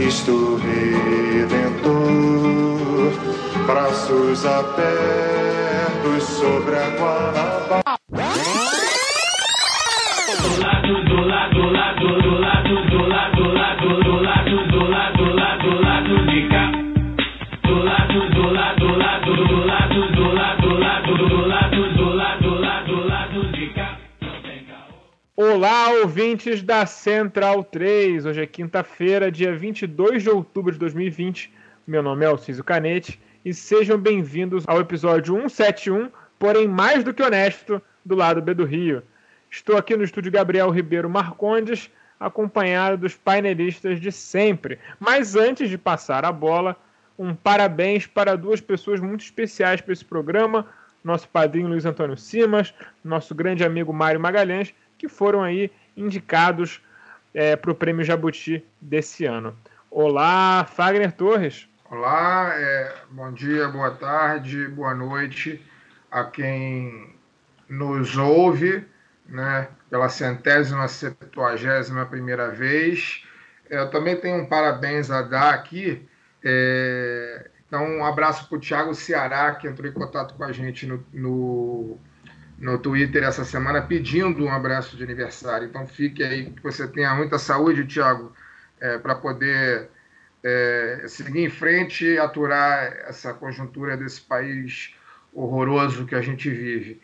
Cristo Redentor, braços abertos sobre a Guanabara. Ouvintes da Central 3. Hoje é quinta-feira, dia 22 de outubro de 2020. Meu nome é Alciso Canete e sejam bem-vindos ao episódio 171, porém mais do que honesto, do lado B do Rio. Estou aqui no estúdio Gabriel Ribeiro Marcondes, acompanhado dos painelistas de sempre. Mas antes de passar a bola, um parabéns para duas pessoas muito especiais para esse programa, nosso padrinho Luiz Antônio Simas, nosso grande amigo Mário Magalhães, que foram aí indicados para o Prêmio Jabuti desse ano. Olá, Fagner Torres. Olá, é, bom dia, boa tarde, boa noite a quem nos ouve, né, pela centésima, septuagésima primeira vez. Eu também tenho um parabéns a dar aqui. é, então, um abraço para o Thiago Ceará, que entrou em contato com a gente no, no Twitter essa semana, pedindo um abraço de aniversário. Então, fique aí, que você tenha muita saúde, Thiago, para poder é, seguir em frente e aturar essa conjuntura desse país horroroso que a gente vive.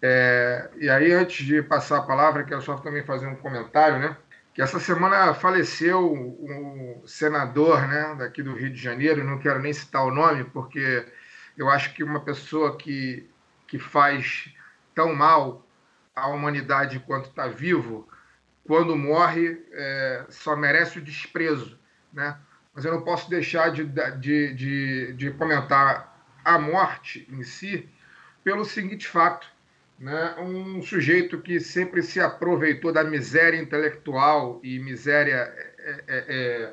É, e aí, antes de passar a palavra, quero só também fazer um comentário, né? Que essa semana faleceu um senador, né, daqui do Rio de Janeiro, não quero nem citar o nome, porque eu acho que uma pessoa que, que faz tão mal à humanidade quanto está vivo, quando morre, é, só merece o desprezo, né? Mas eu não posso deixar de, de, de, de comentar a morte em si pelo seguinte fato né, um sujeito que sempre se aproveitou da miséria intelectual e miséria é, é,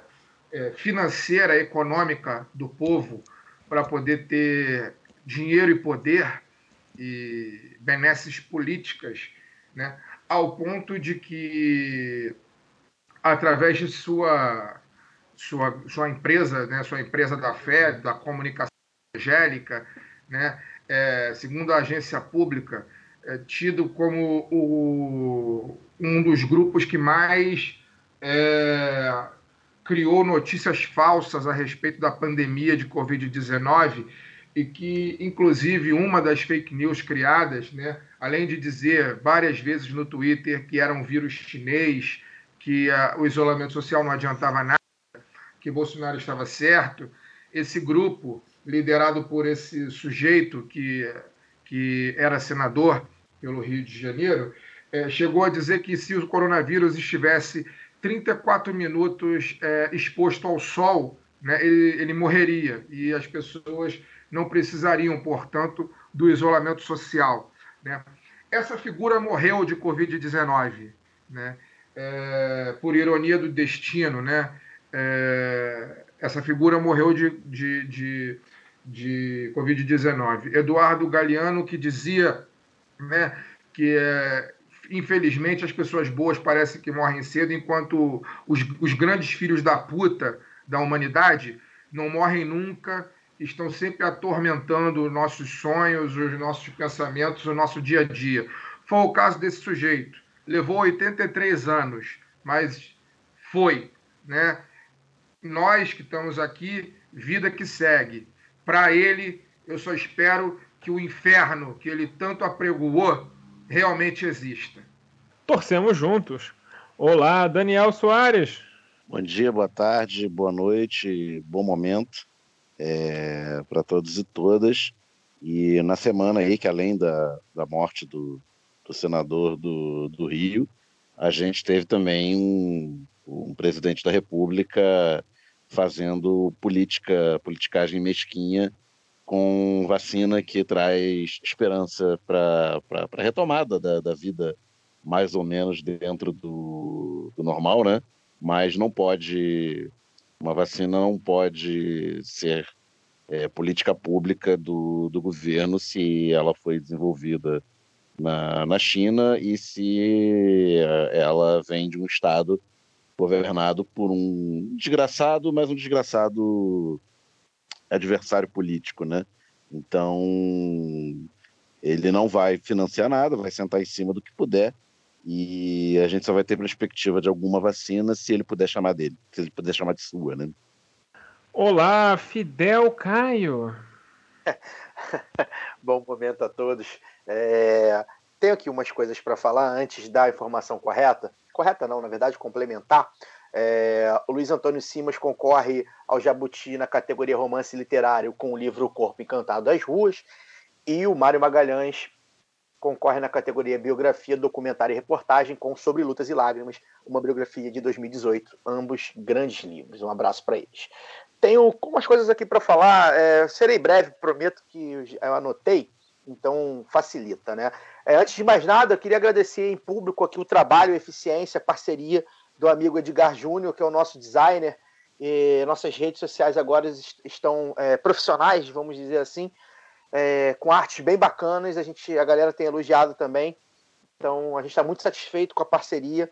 é, financeira, econômica do povo para poder ter dinheiro e poder e benesses políticas, né, ao ponto de que, através de sua, sua, sua empresa, né, sua empresa da fé, da comunicação evangélica, né, é, segundo a agência pública, é tido como o, um dos grupos que mais é, criou notícias falsas a respeito da pandemia de Covid-19 e que, inclusive, uma das fake news criadas, né, além de dizer várias vezes no Twitter que era um vírus chinês, que a, o isolamento social não adiantava nada, que Bolsonaro estava certo, esse grupo, liderado por esse sujeito que, que era senador, pelo Rio de Janeiro, é, chegou a dizer que se o coronavírus estivesse 34 minutos é, exposto ao sol, né, ele, ele morreria. E as pessoas não precisariam, portanto, do isolamento social. Né? Essa figura morreu de Covid-19, né? É, por ironia do destino. Né? É, essa figura morreu de, de, de, de Covid-19. Eduardo Galeano, que dizia né, que é, infelizmente as pessoas boas parecem que morrem cedo, enquanto os, os grandes filhos da puta da humanidade não morrem nunca, estão sempre atormentando os nossos sonhos, os nossos pensamentos, o nosso dia a dia. Foi o caso desse sujeito. Levou 83 anos, mas foi, né? Nós que estamos aqui, vida que segue. Para ele, eu só espero que o inferno que ele tanto apregoou realmente exista. Torcemos juntos. Olá, Daniel Soares. Bom dia, boa tarde, boa noite, bom momento é, para todos e todas. E na semana aí, que além da, da morte do, do senador do, do Rio, a gente teve também um, um presidente da República fazendo política, politicagem mesquinha com vacina que traz esperança para a retomada da, da, vida mais ou menos dentro do, do normal, né? Mas não pode, uma vacina não pode ser é, política pública do, do governo se ela foi desenvolvida na, na China e se é, ela vem de um Estado governado por um desgraçado, mas um desgraçado adversário político, né? Então, ele não vai financiar nada, vai sentar em cima do que puder e a gente só vai ter perspectiva de alguma vacina se ele puder chamar dele, se ele puder chamar de sua, né? Olá, Fidel Caio. Bom momento a todos. É... Tenho aqui umas coisas para falar antes da informação correta. Correta não, na verdade, complementar. É, o Luiz Antônio Simas concorre ao Jabuti na categoria romance literário com o livro O Corpo Encantado das Ruas. E o Mário Magalhães concorre na categoria Biografia, Documentário e Reportagem com Sobre Lutas e Lágrimas, uma biografia de 2018. Ambos grandes livros. Um abraço para eles. Tenho umas coisas aqui para falar. É, serei breve, prometo que eu anotei, então facilita, né? É, antes de mais nada, eu queria agradecer em público aqui o trabalho, a eficiência, a parceria do amigo Edgar Júnior, que é o nosso designer. E nossas redes sociais agora estão é, profissionais, vamos dizer assim, é, com artes bem bacanas. A, gente, a galera tem elogiado também. Então a gente está muito satisfeito com a parceria.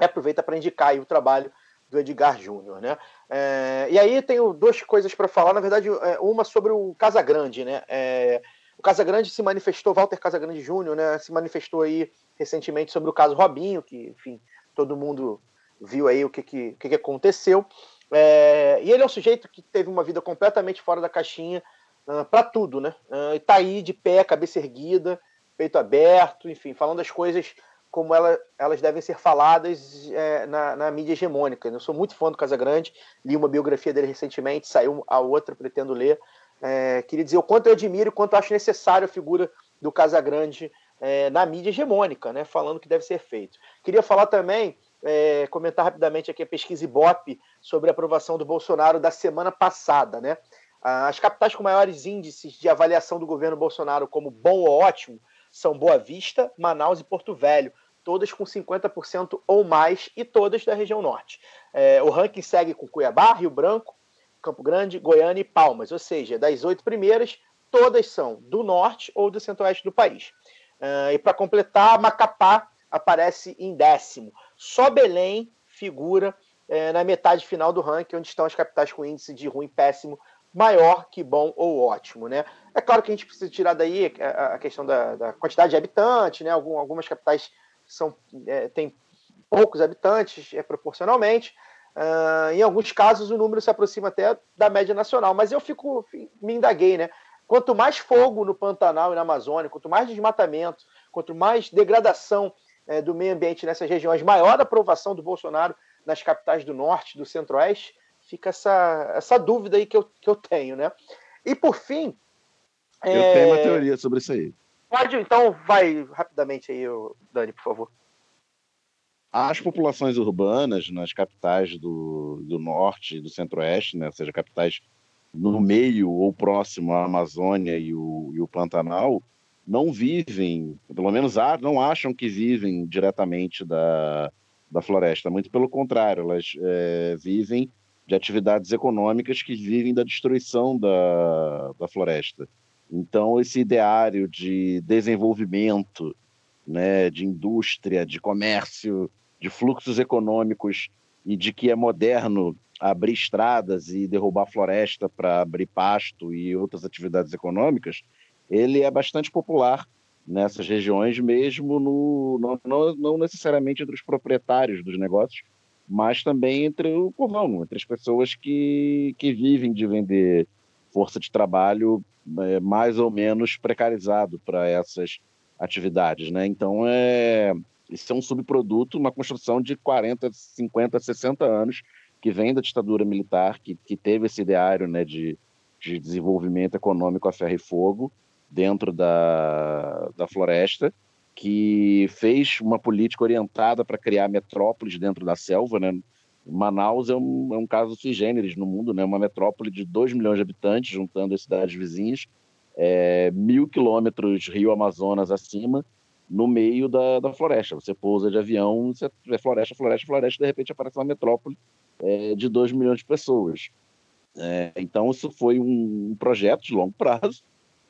E aproveita para indicar o trabalho do Edgar Júnior, né? É, e aí tenho duas coisas para falar. Na verdade, é, uma sobre o Casagrande, né? É, o Casagrande se manifestou, Walter Casagrande Júnior, né? Se manifestou aí recentemente sobre o caso Robinho, que, enfim, todo mundo viu aí o que, que, que, que aconteceu. É, e ele é um sujeito que teve uma vida completamente fora da caixinha ah, para tudo, né? Uh, e tá aí de pé, cabeça erguida, peito aberto, enfim, falando as coisas como ela, elas devem ser faladas é, na, na, mídia hegemônica. Eu sou muito fã do Casagrande, li uma biografia dele recentemente, saiu a outra, pretendo ler. É, queria dizer o quanto eu admiro, o quanto acho necessário a figura do Casagrande é, na mídia hegemônica, né, falando o que deve ser feito. Queria falar também é, comentar rapidamente aqui a pesquisa Ibope sobre a aprovação do Bolsonaro da semana passada. Né? As capitais com maiores índices de avaliação do governo Bolsonaro como bom ou ótimo são Boa Vista, Manaus e Porto Velho, todas com 50% ou mais e todas da região norte. É, o ranking segue com Cuiabá, Rio Branco, Campo Grande, Goiânia e Palmas, ou seja, das oito primeiras, todas são do norte ou do centro-oeste do país. Uh, e para completar, Macapá aparece em décimo. Só Belém figura é, na metade final do ranking, onde estão as capitais com índice de ruim péssimo maior que bom ou ótimo, né? É claro que a gente precisa tirar daí a, questão da, da, quantidade de habitantes, né? algumas capitais são é, têm poucos habitantes é, proporcionalmente. Uh, em alguns casos o número se aproxima até da média nacional, mas eu fico me indaguei, né? Quanto mais fogo no Pantanal e na Amazônia, quanto mais desmatamento, quanto mais degradação é, do meio ambiente nessas regiões, maior aprovação do Bolsonaro nas capitais do norte, do centro-oeste, fica essa, essa dúvida aí que eu, que eu tenho, né? E por fim. Eu é... tenho uma teoria sobre isso aí. Pode, então, vai rapidamente aí, Dani, por favor. As populações urbanas nas capitais do, do norte e do centro-oeste, né, ou seja, capitais no meio ou próximo à Amazônia e o, e o Pantanal, não vivem, pelo menos não acham que vivem diretamente da, da floresta. Muito pelo contrário, elas é, vivem de atividades econômicas que vivem da destruição da, da floresta. Então, esse ideário de desenvolvimento, né, de indústria, de comércio, de fluxos econômicos e de que é moderno abrir estradas e derrubar floresta para abrir pasto e outras atividades econômicas, ele é bastante popular nessas regiões, mesmo no, não, não, necessariamente entre os proprietários dos negócios, mas também entre o povão, entre as pessoas que, que vivem de vender força de trabalho é, mais ou menos precarizado para essas atividades. Né? Então, é, isso é um subproduto, uma construção de 40, 50, 60 anos que vem da ditadura militar, que, que teve esse ideário né, de, de desenvolvimento econômico a ferro e fogo, dentro da, da floresta que fez uma política orientada para criar metrópoles dentro da selva, né? Manaus é um, é um caso sui generis no mundo, né? Uma metrópole de 2 milhões de habitantes, juntando as cidades vizinhas, é, mil quilômetros Rio Amazonas acima, no meio da, da floresta. Você pousa de avião, você é floresta, floresta, floresta, de repente aparece uma metrópole é, de 2 milhões de pessoas. É, então, isso foi um projeto de longo prazo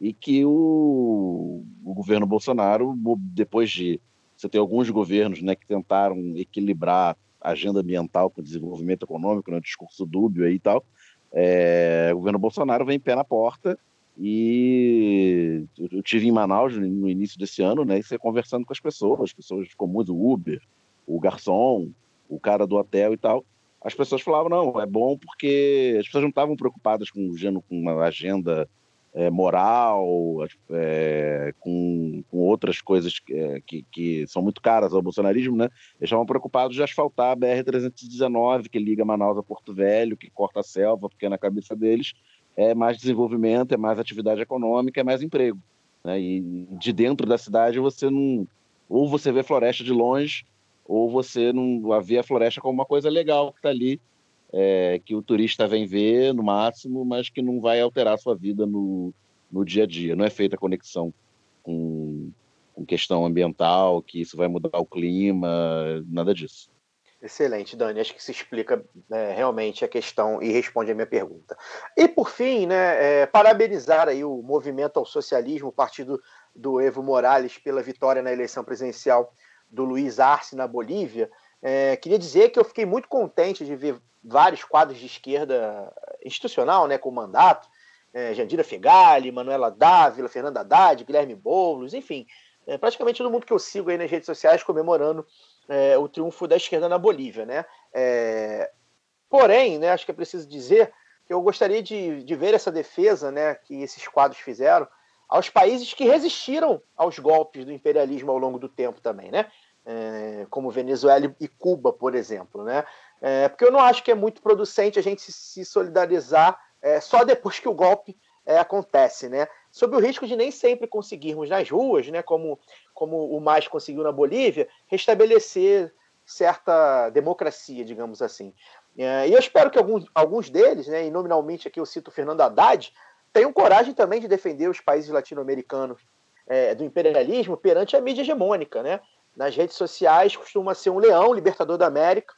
e que o, o governo Bolsonaro, depois de você ter alguns governos né, que tentaram equilibrar a agenda ambiental com o desenvolvimento econômico, né, um discurso dúbio aí e tal, é, o governo Bolsonaro vem pé na porta e eu tive em Manaus no início desse ano, né, e você conversando com as pessoas, as pessoas comuns, o Uber, o garçom, o cara do hotel e tal, as pessoas falavam, não, é bom porque as pessoas não estavam preocupadas com, com uma agenda é, moral, é, com, com, outras coisas que, é, que, que, são muito caras ao bolsonarismo, né? Eles estavam preocupados de asfaltar a BR-319, que liga Manaus a Porto Velho, que corta a selva, porque na cabeça deles é mais desenvolvimento, é mais atividade econômica, é mais emprego. Né? E de dentro da cidade você não... Ou você vê floresta de longe, ou você não vê a floresta como uma coisa legal que está ali é, que o turista vem ver no máximo, mas que não vai alterar a sua vida no, no dia a dia. Não é feita conexão com, com questão ambiental, que isso vai mudar o clima, nada disso. Excelente, Dani. Acho que se explica né, realmente a questão e responde a minha pergunta. E por fim, né, é, parabenizar aí o movimento ao socialismo, o partido do Evo Morales pela vitória na eleição presidencial do Luiz Arce na Bolívia. É, queria dizer que eu fiquei muito contente de ver vários quadros de esquerda institucional, né, com mandato, é, Jandira Fegali, Manuela Dávila, Fernanda Haddad, Guilherme Boulos, enfim, é, praticamente todo mundo que eu sigo aí nas redes sociais comemorando é, o triunfo da esquerda na Bolívia, né? É, porém, né, acho que é preciso dizer que eu gostaria de, de ver essa defesa, né, que esses quadros fizeram aos países que resistiram aos golpes do imperialismo ao longo do tempo também, né? É, como Venezuela e Cuba, por exemplo, né? É, porque eu não acho que é muito producente a gente se, solidarizar é, só depois que o golpe é, acontece, né? Sob o risco de nem sempre conseguirmos nas ruas, né, como, como o mais conseguiu na Bolívia, restabelecer certa democracia, digamos assim. É, e eu espero que alguns, alguns deles, né, e nominalmente aqui eu cito Fernando Haddad, tenham coragem também de defender os países latino-americanos é, do imperialismo perante a mídia hegemônica. Né? Nas redes sociais costuma ser um leão libertador da América,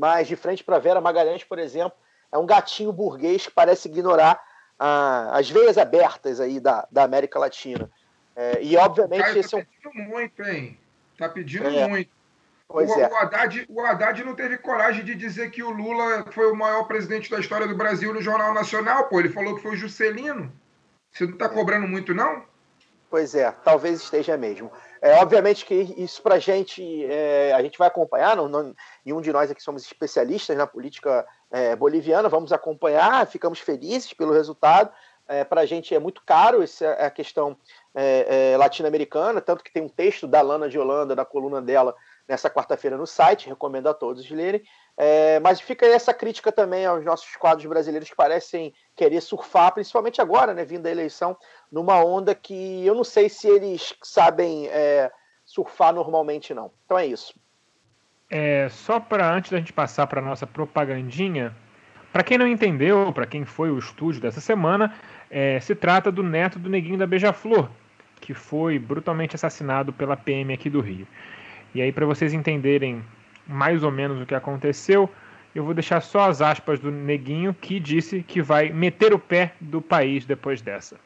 mas de frente para Vera Magalhães, por exemplo, é um gatinho burguês que parece ignorar ah, as veias abertas aí da, da América Latina. É, e obviamente Caio, esse tá é um. pedindo muito, hein? Tá pedindo É. muito. Pois o, é. o, Haddad, o Haddad não teve coragem de dizer que o Lula foi o maior presidente da história do Brasil no Jornal Nacional, pô. Ele falou que foi o Juscelino. Você não tá cobrando muito, não? Pois é, talvez esteja mesmo. É, obviamente que isso para a gente, é, a gente vai acompanhar, não, não, nenhum de nós aqui somos especialistas na política é, boliviana, vamos acompanhar, ficamos felizes pelo resultado. É, para a gente é muito caro essa a questão é, é, latino-americana, tanto que tem um texto da Lana de Holanda, na coluna dela, nessa quarta-feira no site, recomendo a todos lerem. É, mas fica essa crítica também aos nossos quadros brasileiros que parecem querer surfar, principalmente agora, né, vindo da eleição, numa onda que eu não sei se eles sabem é, surfar normalmente, não. Então é isso. É, só para antes da gente passar para nossa propagandinha, para quem não entendeu, para quem foi o estúdio dessa semana, é, se trata do neto do neguinho da Beija-Flor, que foi brutalmente assassinado pela PM aqui do Rio. E aí, para vocês entenderem mais ou menos o que aconteceu, eu vou deixar só as aspas do neguinho que disse que vai meter o pé do país depois dessa.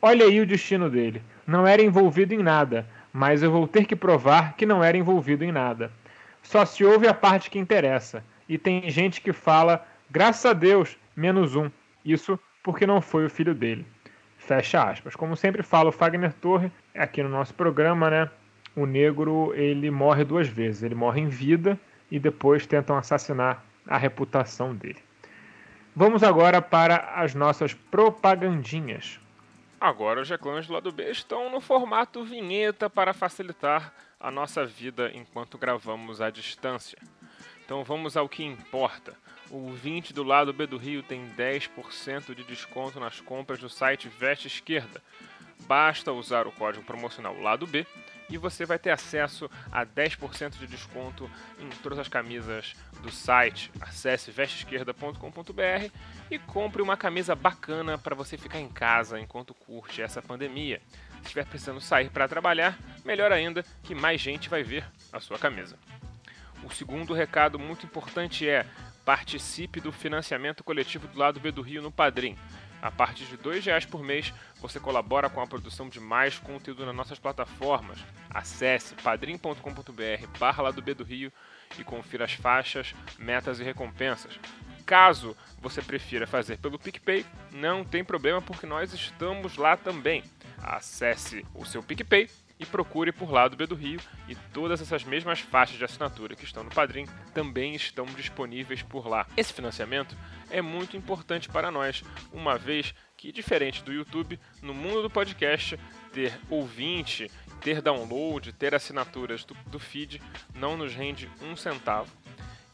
Olha aí o destino dele. Não era envolvido em nada, mas eu vou ter que provar que não era envolvido em nada. Só se ouve a parte que interessa. E tem gente que fala, graças a Deus, menos um. Isso porque não foi o filho dele. Fecha aspas. Como sempre fala o Fagner Torre, aqui no nosso programa, né? O negro ele morre duas vezes. Ele morre em vida e depois tentam assassinar a reputação dele. Vamos agora para as nossas propagandinhas. Agora os reclames do lado B estão no formato vinheta para facilitar a nossa vida enquanto gravamos à distância. Então vamos ao que importa. O 20 do lado B do Rio tem 10% de desconto nas compras do site Veste Esquerda. Basta usar o código promocional lado B e você vai ter acesso a 10% de desconto em todas as camisas do site. Acesse vesteesquerda.com.br e compre uma camisa bacana para você ficar em casa enquanto curte essa pandemia. Se estiver precisando sair para trabalhar, melhor ainda que mais gente vai ver a sua camisa. O segundo recado muito importante é participe do financiamento coletivo do lado B do Rio no Padrim. A partir de R$ reais por mês, você colabora com a produção de mais conteúdo nas nossas plataformas. Acesse padrim.com.br barra lá do B do Rio e confira as faixas, metas e recompensas. Caso você prefira fazer pelo PicPay, não tem problema porque nós estamos lá também. Acesse o seu PicPay e procure por lá do B do Rio e todas essas mesmas faixas de assinatura que estão no Padrim também estão disponíveis por lá. Esse financiamento é muito importante para nós, uma vez que, diferente do YouTube, no mundo do podcast, ter ouvinte, ter download, ter assinaturas do, do feed não nos rende um centavo.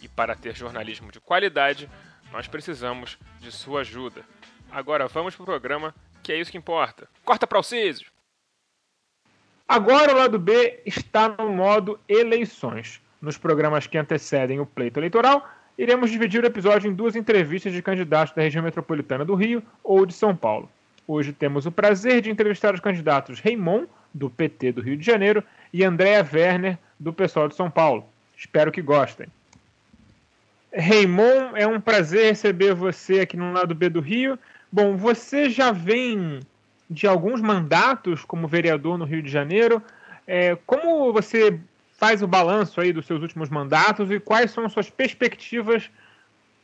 E para ter jornalismo de qualidade, nós precisamos de sua ajuda. Agora vamos para o programa, que é isso que importa. Corta para o Císio! Agora o lado B está no modo eleições. Nos programas que antecedem o pleito eleitoral, iremos dividir o episódio em duas entrevistas de candidatos da região metropolitana do Rio ou de São Paulo. Hoje temos o prazer de entrevistar os candidatos Raimon, do PT do Rio de Janeiro, e Andréa Werner, do pessoal de São Paulo. Espero que gostem. Raimon, é um prazer receber você aqui no lado B do Rio. Bom, você já vem de alguns mandatos como vereador no Rio de Janeiro. É, como você faz o balanço aí dos seus últimos mandatos e quais são as suas perspectivas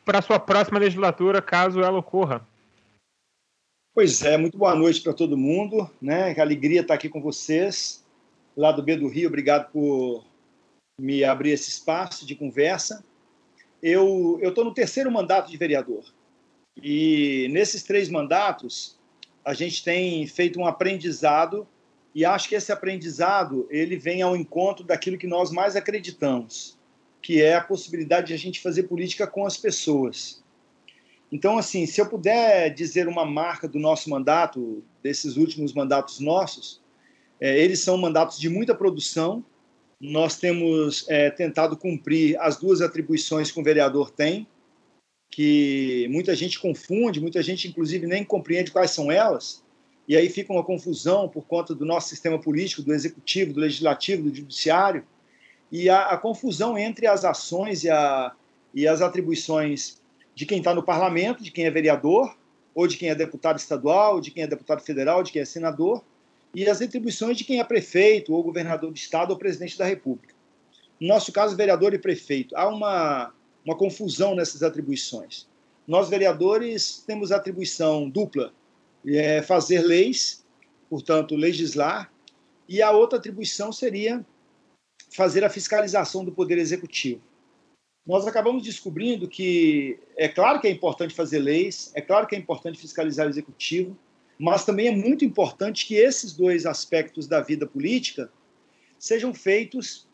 para a sua próxima legislatura, caso ela ocorra? Pois é, muito boa noite para todo mundo, né? Que alegria estar aqui com vocês, lá do B do Rio, obrigado por me abrir esse espaço de conversa. Eu estou no terceiro mandato de vereador e nesses três mandatos a gente tem feito um aprendizado e acho que esse aprendizado ele vem ao encontro daquilo que nós mais acreditamos, que é a possibilidade de a gente fazer política com as pessoas. Então, assim, se eu puder dizer uma marca do nosso mandato, desses últimos mandatos nossos, é, eles são mandatos de muita produção. Nós temos é, tentado cumprir as duas atribuições que o vereador tem, que muita gente confunde, muita gente, inclusive, nem compreende quais são elas, e aí fica uma confusão por conta do nosso sistema político, do executivo, do legislativo, do judiciário, e a, a confusão entre as ações e, a, e as atribuições de quem está no parlamento, de quem é vereador, ou de quem é deputado estadual, de quem é deputado federal, de quem é senador, e as atribuições de quem é prefeito, ou governador do estado, ou presidente da república. No nosso caso, vereador e prefeito. Há uma, uma confusão nessas atribuições. Nós, vereadores, temos atribuição dupla, é fazer leis, portanto, legislar, e a outra atribuição seria fazer a fiscalização do Poder Executivo. Nós acabamos descobrindo que é claro que é importante fazer leis, é claro que é importante fiscalizar o Executivo, mas também é muito importante que esses dois aspectos da vida política sejam feitos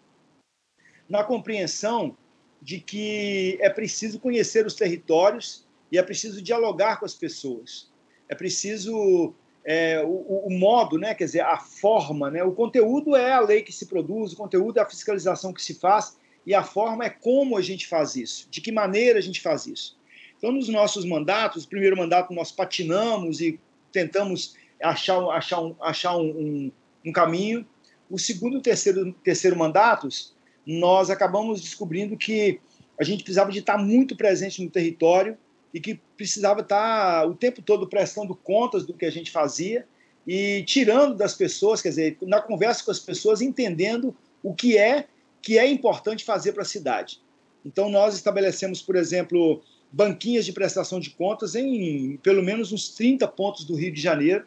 na compreensão de que é preciso conhecer os territórios e é preciso dialogar com as pessoas. É preciso é, o, o, modo, né, quer dizer, a forma, né, o conteúdo é a lei que se produz, o conteúdo é a fiscalização que se faz e a forma é como a gente faz isso, de que maneira a gente faz isso. Então, nos nossos mandatos, primeiro mandato nós patinamos e tentamos achar, achar, um, achar um, um, um caminho. O segundo e terceiro, terceiro mandatos, nós acabamos descobrindo que a gente precisava de estar muito presente no território e que precisava estar o tempo todo prestando contas do que a gente fazia e tirando das pessoas, quer dizer, na conversa com as pessoas, entendendo o que é que é importante fazer para a cidade. Então nós estabelecemos, por exemplo, banquinhas de prestação de contas em pelo menos uns 30 pontos do Rio de Janeiro,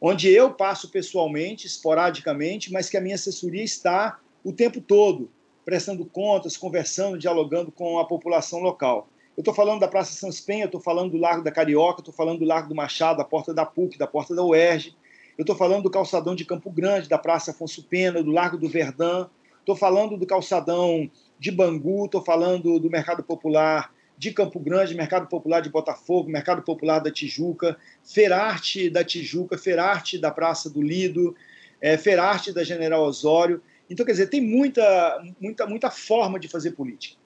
onde eu passo pessoalmente, esporadicamente, mas que a minha assessoria está o tempo todo prestando contas, conversando, dialogando com a população local. Eu estou falando da Praça São Penha, estou falando do Largo da Carioca, estou falando do Largo do Machado, da Porta da PUC, da Porta da UERJ, eu estou falando do calçadão de Campo Grande, da Praça Afonso Pena, do Largo do Verdão, estou falando do calçadão de Bangu, estou falando do Mercado Popular de Campo Grande, Mercado Popular de Botafogo, Mercado Popular da Tijuca, Ferarte da Tijuca, Ferarte da Praça do Lido, é, Ferarte da General Osório. Então, quer dizer, tem muita, muita, muita forma de fazer política.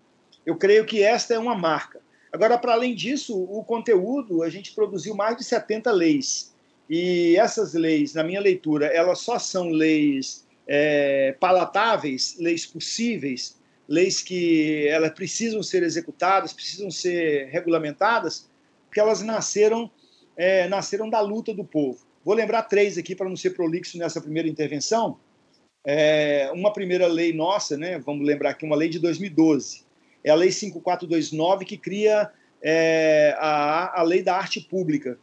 Eu creio que esta é uma marca. Agora, para além disso, o conteúdo, a gente produziu mais de 70 leis. E essas leis, na minha leitura, elas só são leis é, palatáveis, leis possíveis, leis que elas precisam ser executadas, precisam ser regulamentadas, porque elas nasceram, é, nasceram da luta do povo. Vou lembrar três aqui para não ser prolixo nessa primeira intervenção. É, uma primeira lei nossa, né, vamos lembrar aqui, uma lei de 2012, é a Lei 5429, que cria é, a, a Lei da Arte Pública.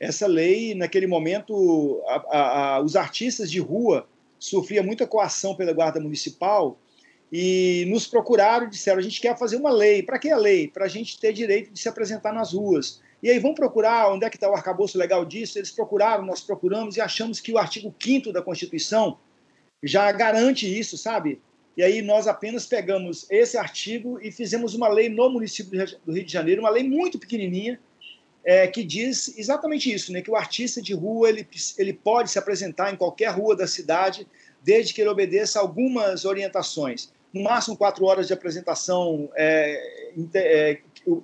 Essa lei, naquele momento, a, a, os artistas de rua sofriam muita coação pela Guarda Municipal e nos procuraram e disseram: a gente quer fazer uma lei. Para que a lei? Para a gente ter direito de se apresentar nas ruas. E aí vão procurar onde é que está o arcabouço legal disso. Eles procuraram, nós procuramos e achamos que o artigo 5 da Constituição já garante isso, sabe? E aí nós apenas pegamos esse artigo e fizemos uma lei no município do Rio de Janeiro, uma lei muito pequenininha, é, que diz exatamente isso, né, que o artista de rua ele, ele pode se apresentar em qualquer rua da cidade, desde que ele obedeça algumas orientações. No máximo quatro horas de apresentação, é, é,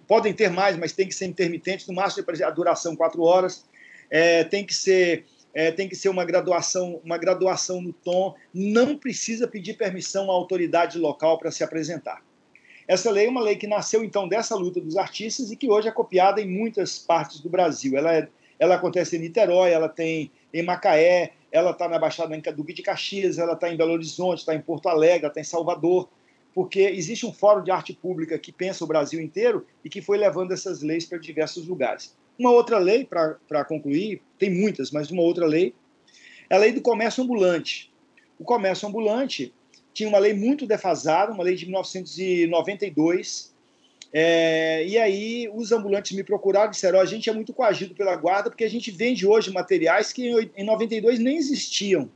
podem ter mais, mas tem que ser intermitente, no máximo a duração quatro horas, é, tem que ser é, tem que ser uma graduação, uma graduação no tom, não precisa pedir permissão à autoridade local para se apresentar. Essa lei é uma lei que nasceu então dessa luta dos artistas e que hoje é copiada em muitas partes do Brasil. Ela, é, ela acontece em Niterói, ela tem em Macaé, ela está na Baixada Duque de Caxias, ela está em Belo Horizonte, está em Porto Alegre, está em Salvador, porque existe um fórum de arte pública que pensa o Brasil inteiro e que foi levando essas leis para diversos lugares. Uma outra lei, para concluir, tem muitas, mas uma outra lei, é a lei do comércio ambulante. O comércio ambulante tinha uma lei muito defasada, uma lei de 1992, é, e aí os ambulantes me procuraram e disseram: oh, a gente é muito coagido pela guarda porque a gente vende hoje materiais que em 92 nem existiam.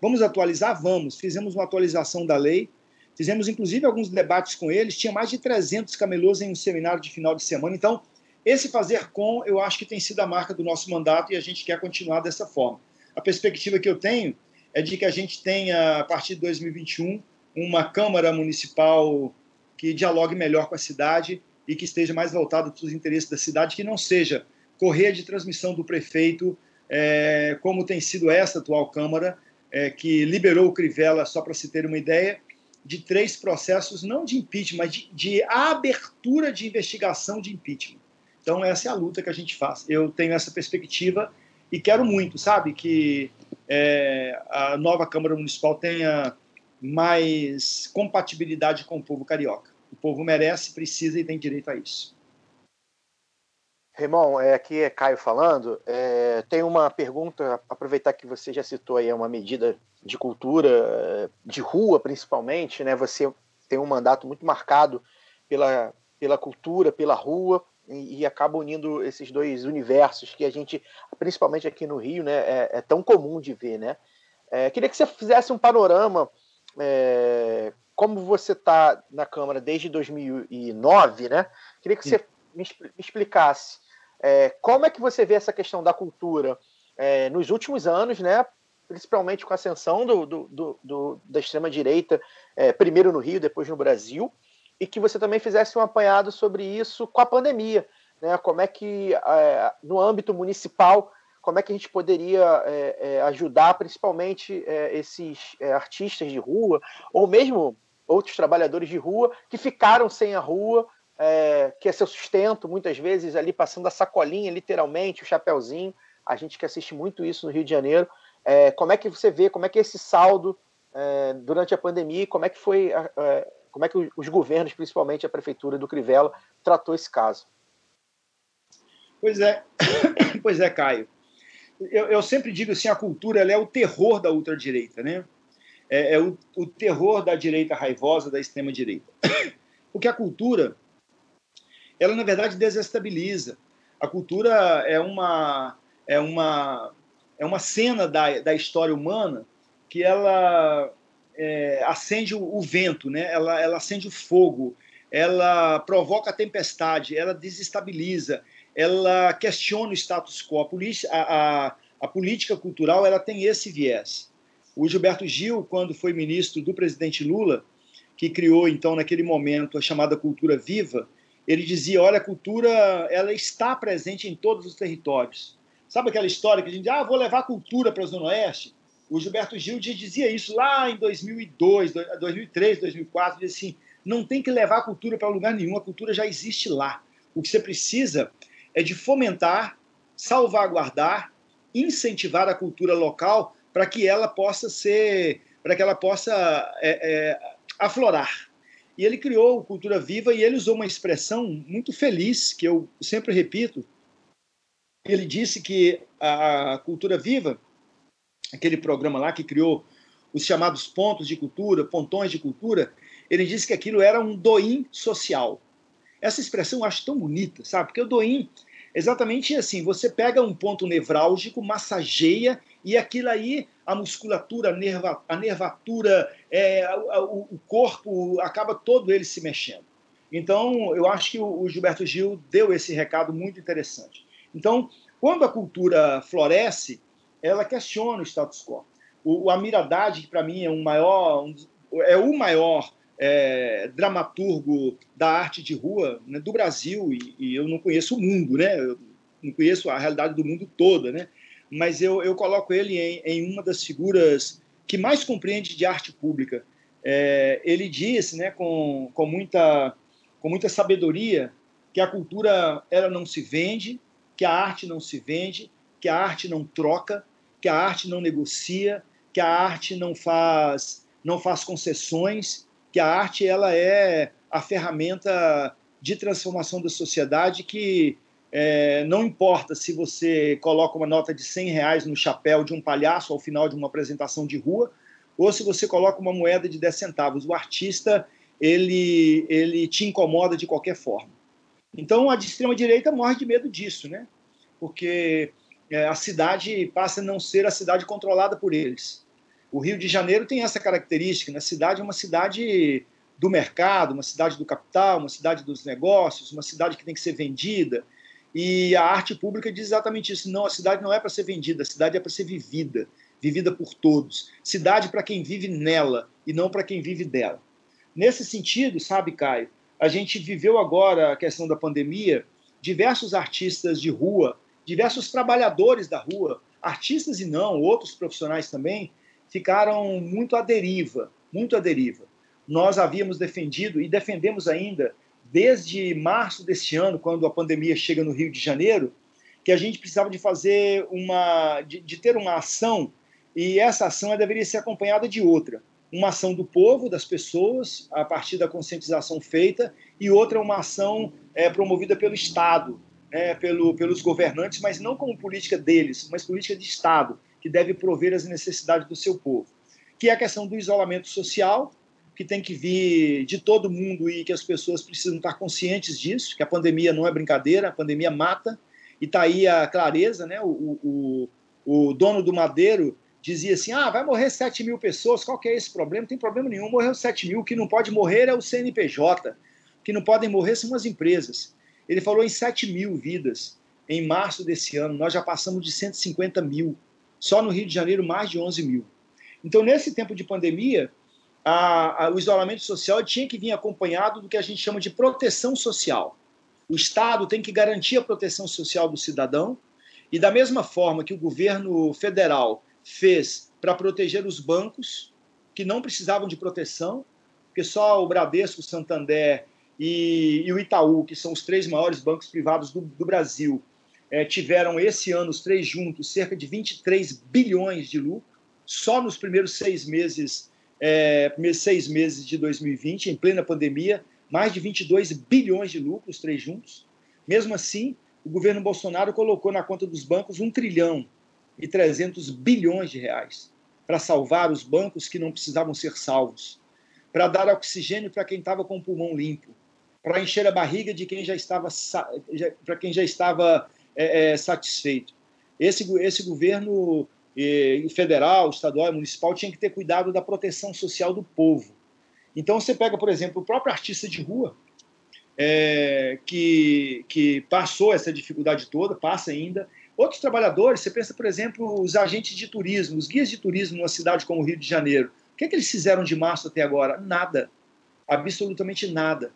Vamos atualizar? Vamos. Fizemos uma atualização da lei, fizemos inclusive alguns debates com eles. Tinha mais de 300 camelôs em um seminário de final de semana. Então, esse fazer com, eu acho que tem sido a marca do nosso mandato e a gente quer continuar dessa forma. A perspectiva que eu tenho é de que a gente tenha, a partir de 2021, uma Câmara Municipal que dialogue melhor com a cidade e que esteja mais voltada para os interesses da cidade, que não seja correr de transmissão do prefeito, é, como tem sido essa atual Câmara, é, que liberou o Crivella, só para se ter uma ideia, de três processos, não de impeachment, mas de, de abertura de investigação de impeachment. Então, essa é a luta que a gente faz. Eu tenho essa perspectiva e quero muito, sabe, que é, a nova Câmara Municipal tenha mais compatibilidade com o povo carioca. O povo merece, precisa e tem direito a isso. Raimon, é, aqui é Caio falando. É, tem uma pergunta, aproveitar que você já citou aí uma medida de cultura, de rua principalmente, né? Você tem um mandato muito marcado pela, pela cultura, pela rua, e, e, acaba unindo esses dois universos que a gente, principalmente aqui no Rio, né, é, é tão comum de ver, né? É, queria que você fizesse um panorama, é, como você está na Câmara desde 2009, né? Queria que você me, explicasse é, como é que você vê essa questão da cultura é, nos últimos anos, né? Principalmente com a ascensão do, do, do, do da extrema direita, é, primeiro no Rio, depois no Brasil, e que você também fizesse um apanhado sobre isso com a pandemia, né? Como é que é, no âmbito municipal como é que a gente poderia é, é, ajudar principalmente é, esses é, artistas de rua ou mesmo outros trabalhadores de rua que ficaram sem a rua, é, que é seu sustento muitas vezes ali passando a sacolinha literalmente, o chapéuzinho. A gente que assiste muito isso no Rio de Janeiro. Como é que você vê, como é que esse saldo durante a pandemia, como é que foi como é que os governos, principalmente a prefeitura do Crivella, tratou esse caso? Pois é, pois é, Caio. Eu, eu sempre digo assim, a cultura é o terror da ultradireita, né? É, é o, o terror da direita raivosa, da extrema direita. Porque a cultura, ela na verdade desestabiliza. A cultura é uma é uma é uma cena da, da história humana que ela é, acende o, o, vento, né? ela, ela acende o fogo, ela provoca a tempestade, ela desestabiliza, ela questiona o status quo. A, a, a, política cultural ela tem esse viés. O Gilberto Gil, quando foi ministro do presidente Lula, que criou então naquele momento a chamada cultura viva, ele dizia: olha, a cultura ela está presente em todos os territórios. Sabe aquela história que a gente diz, ah, vou levar cultura para a Zona Oeste? O Gilberto Gil dizia isso lá em 2002, 2003, 2004, dizia assim, não tem que levar a cultura para lugar nenhum, a cultura já existe lá. O que você precisa é de fomentar, salvaguardar, incentivar a cultura local para que ela possa ser, para que ela possa é, é, aflorar. E ele criou o Cultura Viva e ele usou uma expressão muito feliz, que eu sempre repito. Ele disse que a Cultura Viva, aquele programa lá que criou os chamados pontos de cultura, pontões de cultura, ele disse que aquilo era um doim social. Essa expressão eu acho tão bonita, sabe? Porque o doim exatamente assim, você pega um ponto nevrálgico, massageia e aquilo aí, a musculatura, a, nerva, a nervatura, é, o, o, corpo acaba todo ele se mexendo. Então, eu acho que o Gilberto Gil deu esse recado muito interessante. Então, quando a cultura floresce, ela questiona o status quo. O, o Amir Haddad, que para mim é, um maior, um, é o maior é, dramaturgo da arte de rua né, do Brasil, e, e, eu não conheço o mundo, né? Eu não conheço a realidade do mundo toda, né? mas eu, eu coloco ele em, em, uma das figuras que mais compreende de arte pública. É, ele disse, né, com, com, muita, com muita sabedoria, que a cultura ela não se vende, que a arte não se vende, que a arte não troca, que a arte não negocia, que a arte não faz, não faz concessões, que a arte ela é a ferramenta de transformação da sociedade que é, não importa se você coloca uma nota de 100 reais no chapéu de um palhaço ao final de uma apresentação de rua, ou se você coloca uma moeda de 10 centavos. O artista, ele, ele te incomoda de qualquer forma. Então, a extrema-direita morre de medo disso, né? Porque é, a cidade passa a não ser a cidade controlada por eles. O Rio de Janeiro tem essa característica, né? a cidade é uma cidade do mercado, uma cidade do capital, uma cidade dos negócios, uma cidade que tem que ser vendida, e a arte pública diz exatamente isso. Não, a cidade não é para ser vendida, a cidade é para ser vivida, vivida por todos. Cidade para quem vive nela e não para quem vive dela. Nesse sentido, sabe, Caio, a gente viveu agora a questão da pandemia, diversos artistas de rua, diversos trabalhadores da rua, artistas e não, outros profissionais também, ficaram muito à deriva, muito à deriva. Nós havíamos defendido e defendemos ainda desde março deste ano, quando a pandemia chega no Rio de Janeiro, que a gente precisava de fazer uma, de, de ter uma ação e essa ação deveria ser acompanhada de outra, uma ação do povo, das pessoas, a partir da conscientização feita, e outra uma ação é, promovida pelo Estado, né, pelo, pelos governantes, mas não como política deles, mas política de Estado, que deve prover as necessidades do seu povo, que é a questão do isolamento social, que tem que vir de todo mundo e que as pessoas precisam estar conscientes disso, que a pandemia não é brincadeira, a pandemia mata, e está aí a clareza, né? O, o, o, dono do Madeiro dizia assim, ah, vai morrer 7 mil pessoas, qual que é esse problema? Não tem problema nenhum, morreu 7 mil, o que não pode morrer é o CNPJ, o que não podem morrer são as empresas. Ele falou em 7 mil vidas em março desse ano, nós já passamos de 150 mil, só no Rio de Janeiro mais de 11 mil. Então, nesse tempo de pandemia, a, a, o isolamento social tinha que vir acompanhado do que a gente chama de proteção social. O Estado tem que garantir a proteção social do cidadão, e da mesma forma que o governo federal fez para proteger os bancos, que não precisavam de proteção, porque só o Bradesco, o Santander e, e, o Itaú, que são os três maiores bancos privados do, do Brasil, é, tiveram esse ano, os três juntos, cerca de 23 bilhões de lucro, só nos primeiros seis meses é, primeiros seis meses de 2020, em plena pandemia, mais de 22 bilhões de lucros, três juntos. Mesmo assim, o governo Bolsonaro colocou na conta dos bancos um trilhão e 300 bilhões de reais para salvar os bancos que não precisavam ser salvos, para dar oxigênio para quem estava com o pulmão limpo, para encher a barriga de quem já estava para quem já estava é, é, satisfeito. Esse, esse governo e, federal, estadual e municipal tinha que ter cuidado da proteção social do povo. Então você pega, por exemplo, o próprio artista de rua, é, que, que passou essa dificuldade toda, passa ainda, Outros trabalhadores, você pensa, por exemplo, os agentes de turismo, os guias de turismo numa cidade como o Rio de Janeiro. O que, é que eles fizeram de março até agora? Nada. Absolutamente nada.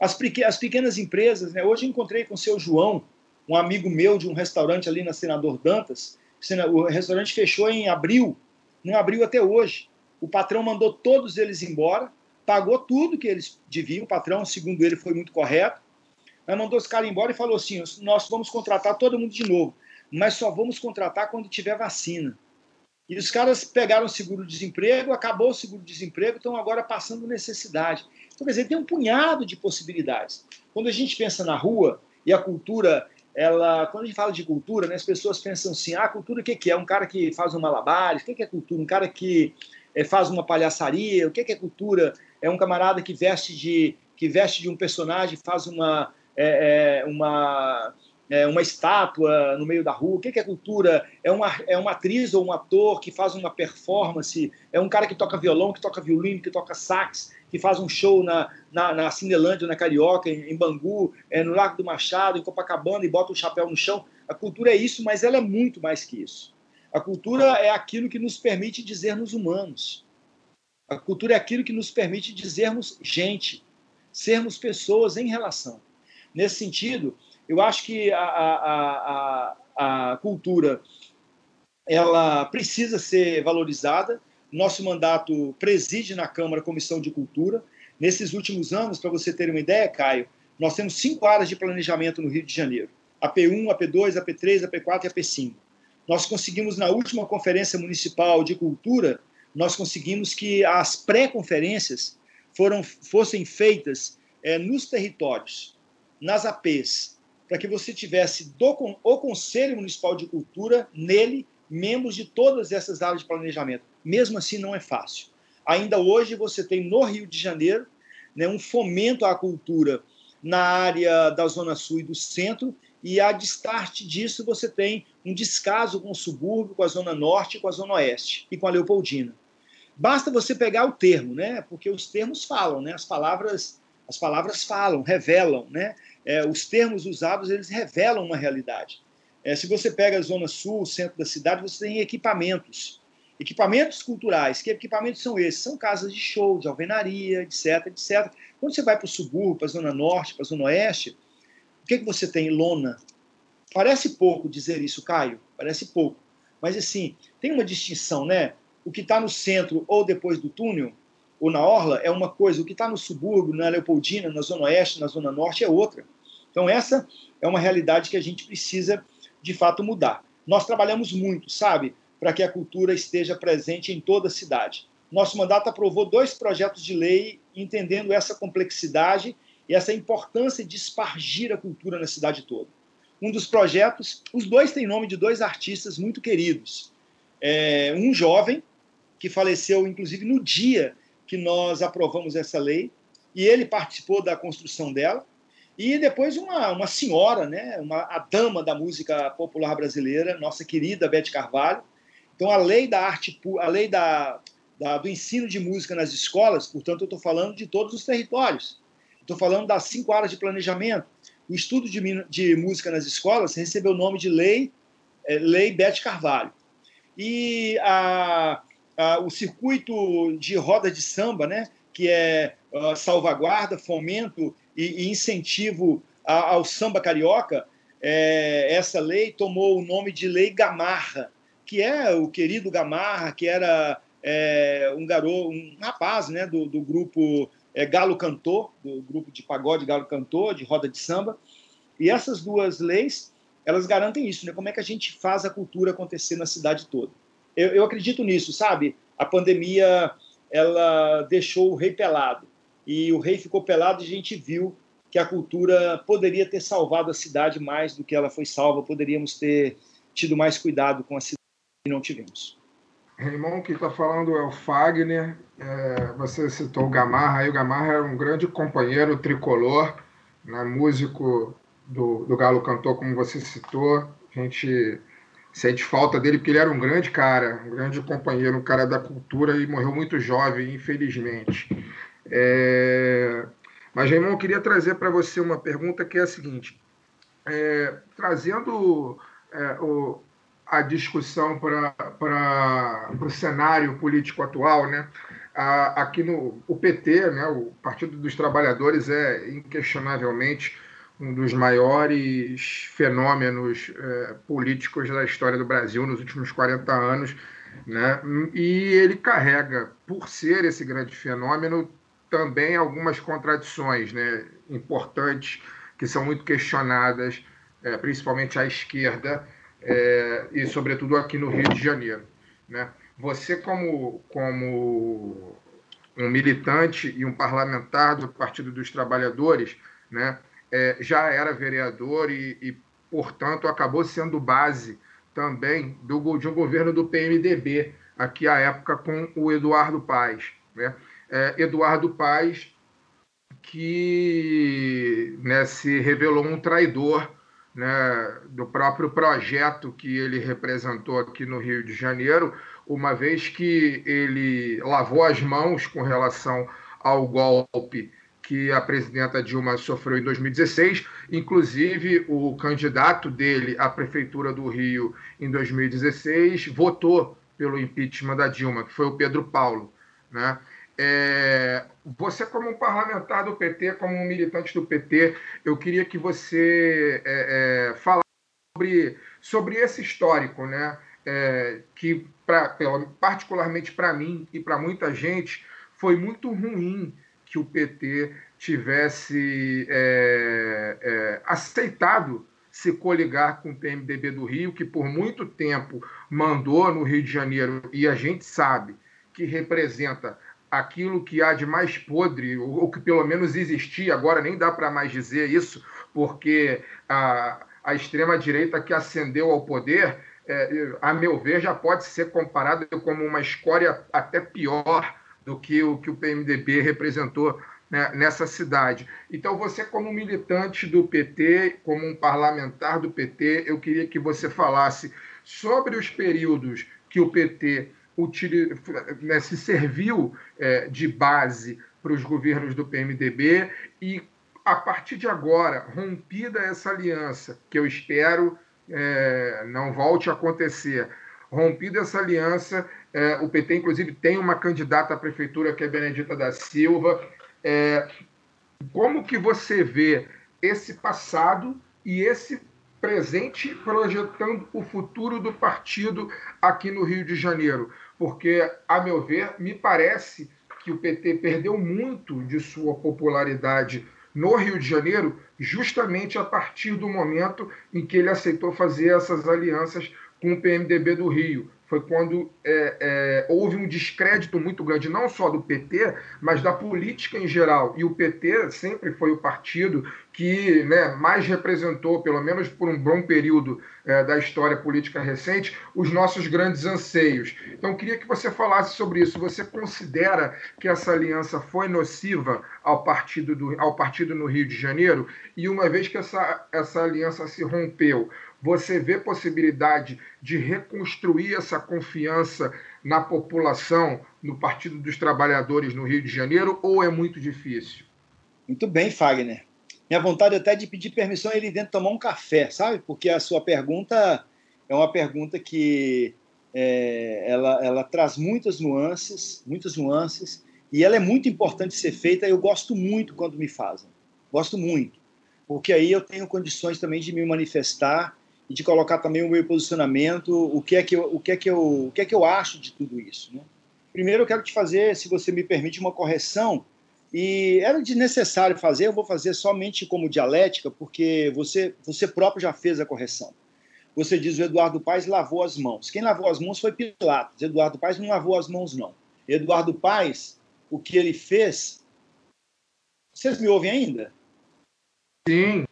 As, as pequenas empresas, né? hoje encontrei com o seu João, um amigo meu de um restaurante ali na Senador Dantas. O restaurante fechou em abril, não abriu até hoje. O patrão mandou todos eles embora, pagou tudo que eles deviam. O patrão, segundo ele, foi muito correto. Mas mandou os caras embora e falou assim: nós vamos contratar todo mundo de novo mas só vamos contratar quando tiver vacina. E os caras pegaram seguro-desemprego, acabou o seguro-desemprego, estão agora passando necessidade. Então, quer dizer, tem um punhado de possibilidades. Quando a gente pensa na rua e a cultura, ela, quando a gente fala de cultura, né, as pessoas pensam assim: ah, cultura o que, que é? Um cara que faz um malabares? O que, é cultura? Um cara que é, faz uma palhaçaria? O que, é cultura? É um camarada que veste de, que veste de um personagem, faz uma, é, é, uma é, uma estátua no meio da rua? O que é cultura? É uma, é uma atriz ou um ator que faz uma performance? É um cara que toca violão, que toca violino, que toca sax, que faz um show na, na, na Cinelândia, na Carioca, em, em Bangu, é, no Lago do Machado, em Copacabana e bota o chapéu no chão? A cultura é isso, mas ela é muito mais que isso. A cultura é aquilo que nos permite dizermos humanos. A cultura é aquilo que nos permite dizermos gente, sermos pessoas em relação. Nesse sentido, eu acho que a, a, a, a cultura ela precisa ser valorizada. Nosso mandato preside na Câmara a Comissão de Cultura. Nesses últimos anos, para você ter uma ideia, Caio, nós temos cinco áreas de planejamento no Rio de Janeiro: a P1, a P2, a P3, a P4 e a P5. Nós conseguimos, na última Conferência Municipal de Cultura, nós conseguimos que as pré-conferências fossem feitas é, nos territórios, nas APs, para que você tivesse do, o Conselho Municipal de Cultura, nele, membros de todas essas áreas de planejamento. Mesmo assim, não é fácil. Ainda hoje, você tem no Rio de Janeiro né, um fomento à cultura na área da Zona Sul e do Centro, e a destarte disso você tem um descaso com o subúrbio, com a Zona Norte, com a Zona Oeste e com a Leopoldina. Basta você pegar o termo, né? Porque os termos falam, né? As palavras, as palavras falam, revelam, né? É, os termos usados eles revelam uma realidade. É, se você pega a zona sul, o centro da cidade, você tem equipamentos, equipamentos culturais. Que equipamentos são esses? São casas de show, de alvenaria, etc, etc. Quando você vai para o subúrbio, para a zona norte, para a zona oeste, o que, que você tem? Lona. Parece pouco dizer isso, Caio, parece pouco. Mas assim, tem uma distinção, né? O que está no centro ou depois do túnel, ou na orla, é uma coisa. O que está no subúrbio, na Leopoldina, na zona oeste, na zona norte, é outra. Então, essa é uma realidade que a gente precisa, de fato, mudar. Nós trabalhamos muito, sabe, para que a cultura esteja presente em toda a cidade. Nosso mandato aprovou dois projetos de lei entendendo essa complexidade e essa importância de espargir a cultura na cidade toda. Um dos projetos, os dois têm nome de dois artistas muito queridos. É, um jovem, que faleceu, inclusive, no dia que nós aprovamos essa lei, e ele participou da construção dela, e depois uma, uma senhora, né, uma, a dama da música popular brasileira, nossa querida Beth Carvalho. Então, a lei da arte, a lei da, da, do ensino de música nas escolas, portanto, eu estou falando de todos os territórios. Estou falando das cinco áreas de planejamento. O estudo de, de música nas escolas recebeu o nome de Lei, é, lei Beth Carvalho. E a, a, o circuito de roda de samba, né, que é uh, salvaguarda, fomento e, e incentivo ao samba carioca, é, essa lei tomou o nome de Lei Gamarra, que é o querido Gamarra, que era é, um garoto, um rapaz né, do, do grupo é, Galo Cantor, do grupo de pagode Galo Cantor, de roda de samba. E essas duas leis, elas garantem isso, né? Como é que a gente faz a cultura acontecer na cidade toda? Eu, eu acredito nisso, sabe? A pandemia, ela deixou o rei pelado e o rei ficou pelado e a gente viu que a cultura poderia ter salvado a cidade mais do que ela foi salva, poderíamos ter tido mais cuidado com a cidade e não tivemos. Raimon, que está falando é o Fagner. É, você citou o Gamarra, o Gamarra era um grande companheiro tricolor, né, músico do, do Galo Cantor, como você citou. A gente sente falta dele, porque ele era um grande cara, um grande companheiro, um cara da cultura e morreu muito jovem, infelizmente. É... Mas, Raimon, eu queria trazer para você uma pergunta que é a seguinte: é, trazendo é, o, a discussão para o cenário político atual, né? aqui no o PT, né, o Partido dos Trabalhadores, é inquestionavelmente um dos maiores fenômenos é, políticos da história do Brasil nos últimos 40 anos. Né? E ele carrega, por ser esse grande fenômeno, também algumas contradições né, importantes que são muito questionadas, é, principalmente à esquerda, é, e sobretudo aqui no Rio de Janeiro. Né? Você, como, como um militante e um parlamentar do Partido dos Trabalhadores, né, é, já era vereador e, e, portanto, acabou sendo base também do, de um governo do PMDB, aqui à época com o Eduardo Paes. Né? É, Eduardo Paes, que né, se revelou um traidor né, do próprio projeto que ele representou aqui no Rio de Janeiro, uma vez que ele lavou as mãos com relação ao golpe que a presidenta Dilma sofreu em 2016. Inclusive, o candidato dele à prefeitura do Rio em 2016 votou pelo impeachment da Dilma, que foi o Pedro Paulo. Né? É, você, como um parlamentar do PT, como um militante do PT, eu queria que você é, é, falasse sobre, sobre esse histórico, né? É, que, pra, particularmente para mim e para muita gente, foi muito ruim que o PT tivesse é, é, aceitado se coligar com o PMDB do Rio, que por muito tempo mandou no Rio de Janeiro, e a gente sabe que representa aquilo que há de mais podre, ou que pelo menos existia, agora nem dá para mais dizer isso, porque a, a extrema-direita que ascendeu ao poder é, a meu ver, já pode ser comparado como uma escória até pior do que o que o PMDB representou né, nessa cidade. Então, você, como militante do PT, como um parlamentar do PT, eu queria que você falasse sobre os períodos que o PT né, se serviu é, de base para os governos do PMDB e, a partir de agora, rompida essa aliança, que eu espero é, não volte a acontecer. Rompida essa aliança, é, o PT, inclusive, tem uma candidata à prefeitura que é Benedita da Silva. É, como que você vê esse passado e esse presente projetando o futuro do partido aqui no Rio de Janeiro? Porque, a meu ver, me parece que o PT perdeu muito de sua popularidade no Rio de Janeiro, justamente a partir do momento em que ele aceitou fazer essas alianças com o PMDB do Rio foi quando é, é, houve um descrédito muito grande, não só do PT, mas da política em geral. E o PT sempre foi o partido que né, mais representou, pelo menos por um bom período é, da história política recente, os nossos grandes anseios. Então, queria que você falasse sobre isso. Você considera que essa aliança foi nociva ao partido, do, ao partido no Rio de Janeiro? E uma vez que essa, essa aliança se rompeu, você vê possibilidade de reconstruir essa confiança na população, no Partido dos Trabalhadores no Rio de Janeiro, ou é muito difícil? Muito bem, Fagner. Minha vontade é até de pedir permissão a ele dentro tomar um café, sabe? Porque a sua pergunta é uma pergunta que é, ela, ela traz muitas nuances, muitas nuances, e ela é muito importante ser feita. Eu gosto muito quando me fazem, gosto muito, porque aí eu tenho condições também de me manifestar e de colocar também o meu posicionamento, o que é que eu, o que é que eu, o que é que eu acho de tudo isso. Né? Primeiro, eu quero te fazer, se você me permite, uma correção. E era desnecessário fazer, eu vou fazer somente como dialética, porque você, você próprio já fez a correção. Você diz o Eduardo Paes lavou as mãos. Quem lavou as mãos foi Pilatos. Eduardo Paes não lavou as mãos, não. Eduardo Paes, o que ele fez. Vocês me ouvem ainda? Sim.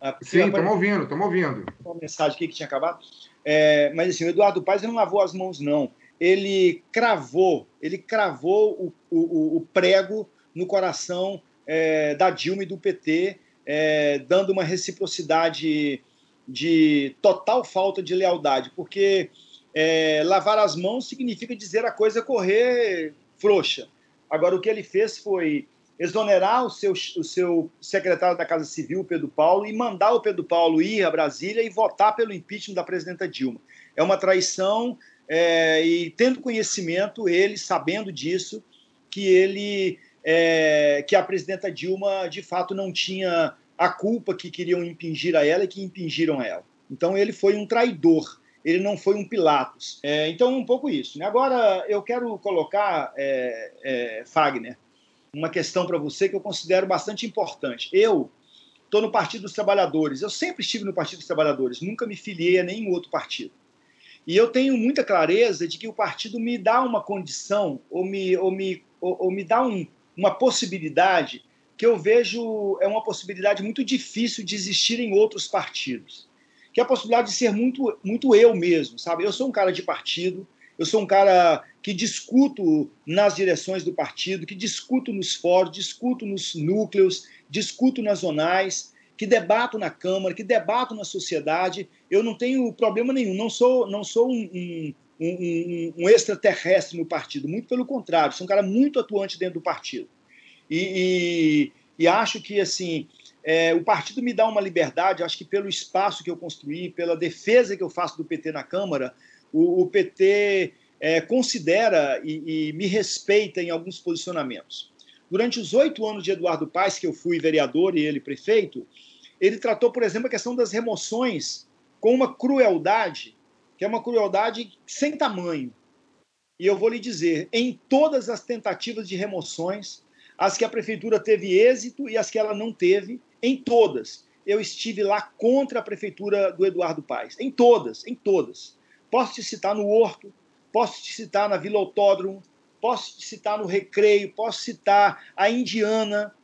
Ah, Sim, estamos ouvindo, estamos ouvindo. Uma mensagem aqui que tinha acabado. É, mas assim, o Eduardo Paes não lavou as mãos, não. Ele cravou, ele cravou o, o, o prego no coração é, da Dilma e do PT, é, dando uma reciprocidade de total falta de lealdade, porque é, lavar as mãos significa dizer a coisa correr frouxa. Agora, o que ele fez foi exonerar o seu, o seu secretário da Casa Civil, Pedro Paulo, e mandar o Pedro Paulo ir a Brasília e votar pelo impeachment da presidenta Dilma. É uma traição é, e tendo conhecimento, ele, sabendo disso, que ele é, que a presidenta Dilma de fato não tinha a culpa que queriam impingir a ela e que impingiram a ela. Então ele foi um traidor, ele não foi um Pilatos. É, então, um pouco isso. Né? Agora, eu quero colocar, é, é, Fagner, uma questão para você que eu considero bastante importante. Eu estou no Partido dos Trabalhadores, eu sempre estive no Partido dos Trabalhadores, nunca me filiei a nenhum outro partido. E eu tenho muita clareza de que o partido me dá uma condição, ou me, ou me, ou, ou me dá um, uma possibilidade que eu vejo é uma possibilidade muito difícil de existir em outros partidos, que é a possibilidade de ser muito, muito eu mesmo, sabe? Eu sou um cara de partido, eu sou um cara que discuto nas direções do partido, que discuto nos fóruns, discuto nos núcleos, discuto nas zonais, que debato na Câmara, que debato na sociedade. Eu não tenho problema nenhum, não sou, não sou um, um, um, um extraterrestre no partido, muito pelo contrário, sou um cara muito atuante dentro do partido. E, e, e acho que assim é, o partido me dá uma liberdade, acho que pelo espaço que eu construí, pela defesa que eu faço do PT na Câmara, o, o PT é, considera e, e, me respeita em alguns posicionamentos. Durante os oito anos de Eduardo Paes, que eu fui vereador e ele prefeito, ele tratou, por exemplo, a questão das remoções com uma crueldade, que é uma crueldade sem tamanho. E eu vou lhe dizer, em todas as tentativas de remoções, as que a prefeitura teve êxito e as que ela não teve, em todas. Eu estive lá contra a prefeitura do Eduardo Paes. Em todas, em todas. Posso te citar no Horto, posso te citar na Vila Autódromo, posso te citar no Recreio, posso citar a Indiana,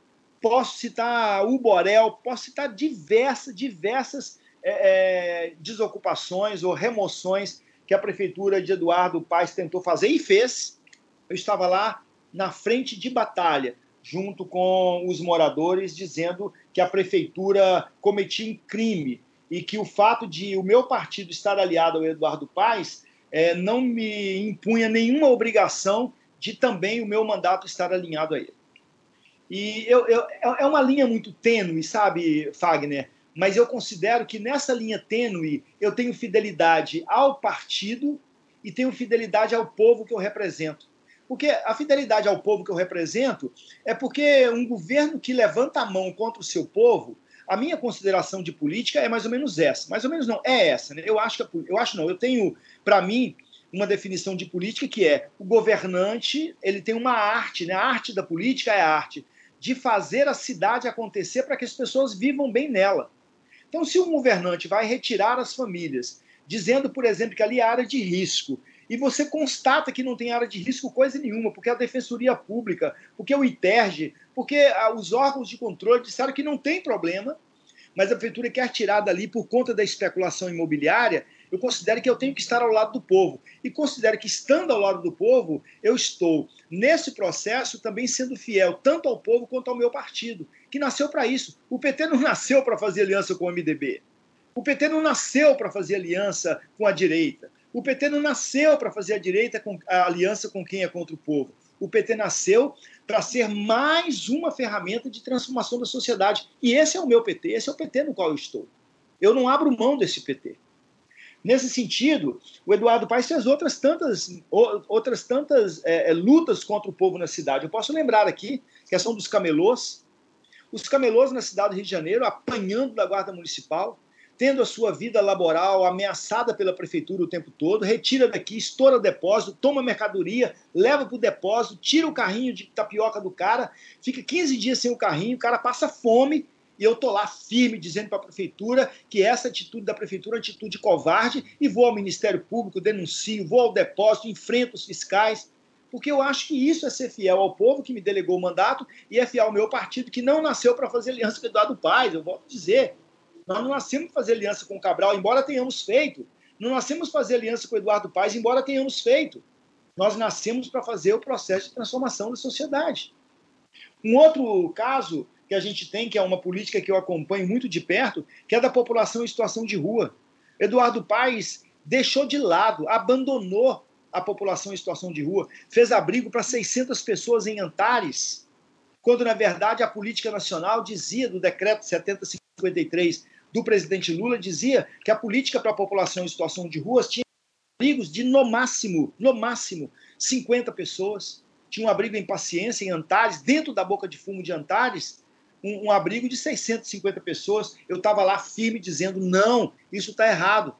posso citar o Borel, posso citar diversas, diversas é, é, desocupações ou remoções que a prefeitura de Eduardo Paes tentou fazer e fez. Eu estava lá na frente de batalha, junto com os moradores, dizendo que a prefeitura cometia um crime e que o fato de o meu partido estar aliado ao Eduardo Paes é, não me impunha nenhuma obrigação de também o meu mandato estar alinhado a ele. E eu, eu, é uma linha muito tênue, sabe, Fagner? Mas eu considero que nessa linha tênue eu tenho fidelidade ao partido e tenho fidelidade ao povo que eu represento. Porque a fidelidade ao povo que eu represento é porque um governo que levanta a mão contra o seu povo, a minha consideração de política é mais ou menos essa. Mais ou menos não, é essa. Né? Eu acho que eu acho não, eu tenho para mim uma definição de política que é o governante, ele tem uma arte, né? A arte da política é a arte de fazer a cidade acontecer para que as pessoas vivam bem nela. Então, se um governante vai retirar as famílias, dizendo, por exemplo, que ali é área de risco, e você constata que não tem área de risco coisa nenhuma, porque a Defensoria Pública, porque o ITERG, porque ah, os órgãos de controle disseram que não tem problema, mas a prefeitura quer tirar dali por conta da especulação imobiliária, eu considero que eu tenho que estar ao lado do povo. E considero que, estando ao lado do povo, eu estou, nesse processo, também sendo fiel tanto ao povo quanto ao meu partido, que nasceu para isso. O PT não nasceu para fazer aliança com o MDB. O PT não nasceu para fazer aliança com a direita. O PT não nasceu para fazer a direita com a aliança com quem é contra o povo. O PT nasceu para ser mais uma ferramenta de transformação da sociedade. E esse é o meu PT, esse é o PT no qual eu estou. Eu não abro mão desse PT. Nesse sentido, o Eduardo Paes fez outras tantas, outras tantas é, é, lutas contra o povo na cidade. Eu posso lembrar aqui a questão dos camelôs. Os camelôs na cidade do Rio de Janeiro apanhando da Guarda Municipal, tendo a sua vida laboral ameaçada pela prefeitura o tempo todo, retira daqui, estoura o depósito, toma mercadoria, leva para o depósito, tira o carrinho de tapioca do cara, fica 15 dias sem o carrinho, o cara passa fome e eu tô lá firme dizendo para a prefeitura que essa atitude da prefeitura é uma atitude covarde e vou ao Ministério Público, denuncio, vou ao depósito, enfrento os fiscais, porque eu acho que isso é ser fiel ao povo que me delegou o mandato e é fiel ao meu partido que não nasceu para fazer aliança com Eduardo Paes, eu volto a dizer. Nós não nascemos fazer aliança com o Cabral, embora tenhamos feito. Não nascemos fazer aliança com o Eduardo Paes, embora tenhamos feito. Nós nascemos para fazer o processo de transformação da sociedade. Um outro caso que a gente tem, que é uma política que eu acompanho muito de perto, que é da população em situação de rua. Eduardo Paes deixou de lado, abandonou a população em situação de rua, fez abrigo para 600 pessoas em Antares, quando na verdade a política nacional dizia do decreto 7053 do presidente Lula dizia que a política para a população em situação de ruas tinha abrigos de no máximo, no máximo 50 pessoas. Tinha um abrigo em Paciência, em Antares, dentro da boca de fumo de Antares, um, um abrigo de 650 pessoas. Eu estava lá firme dizendo: não, isso está errado.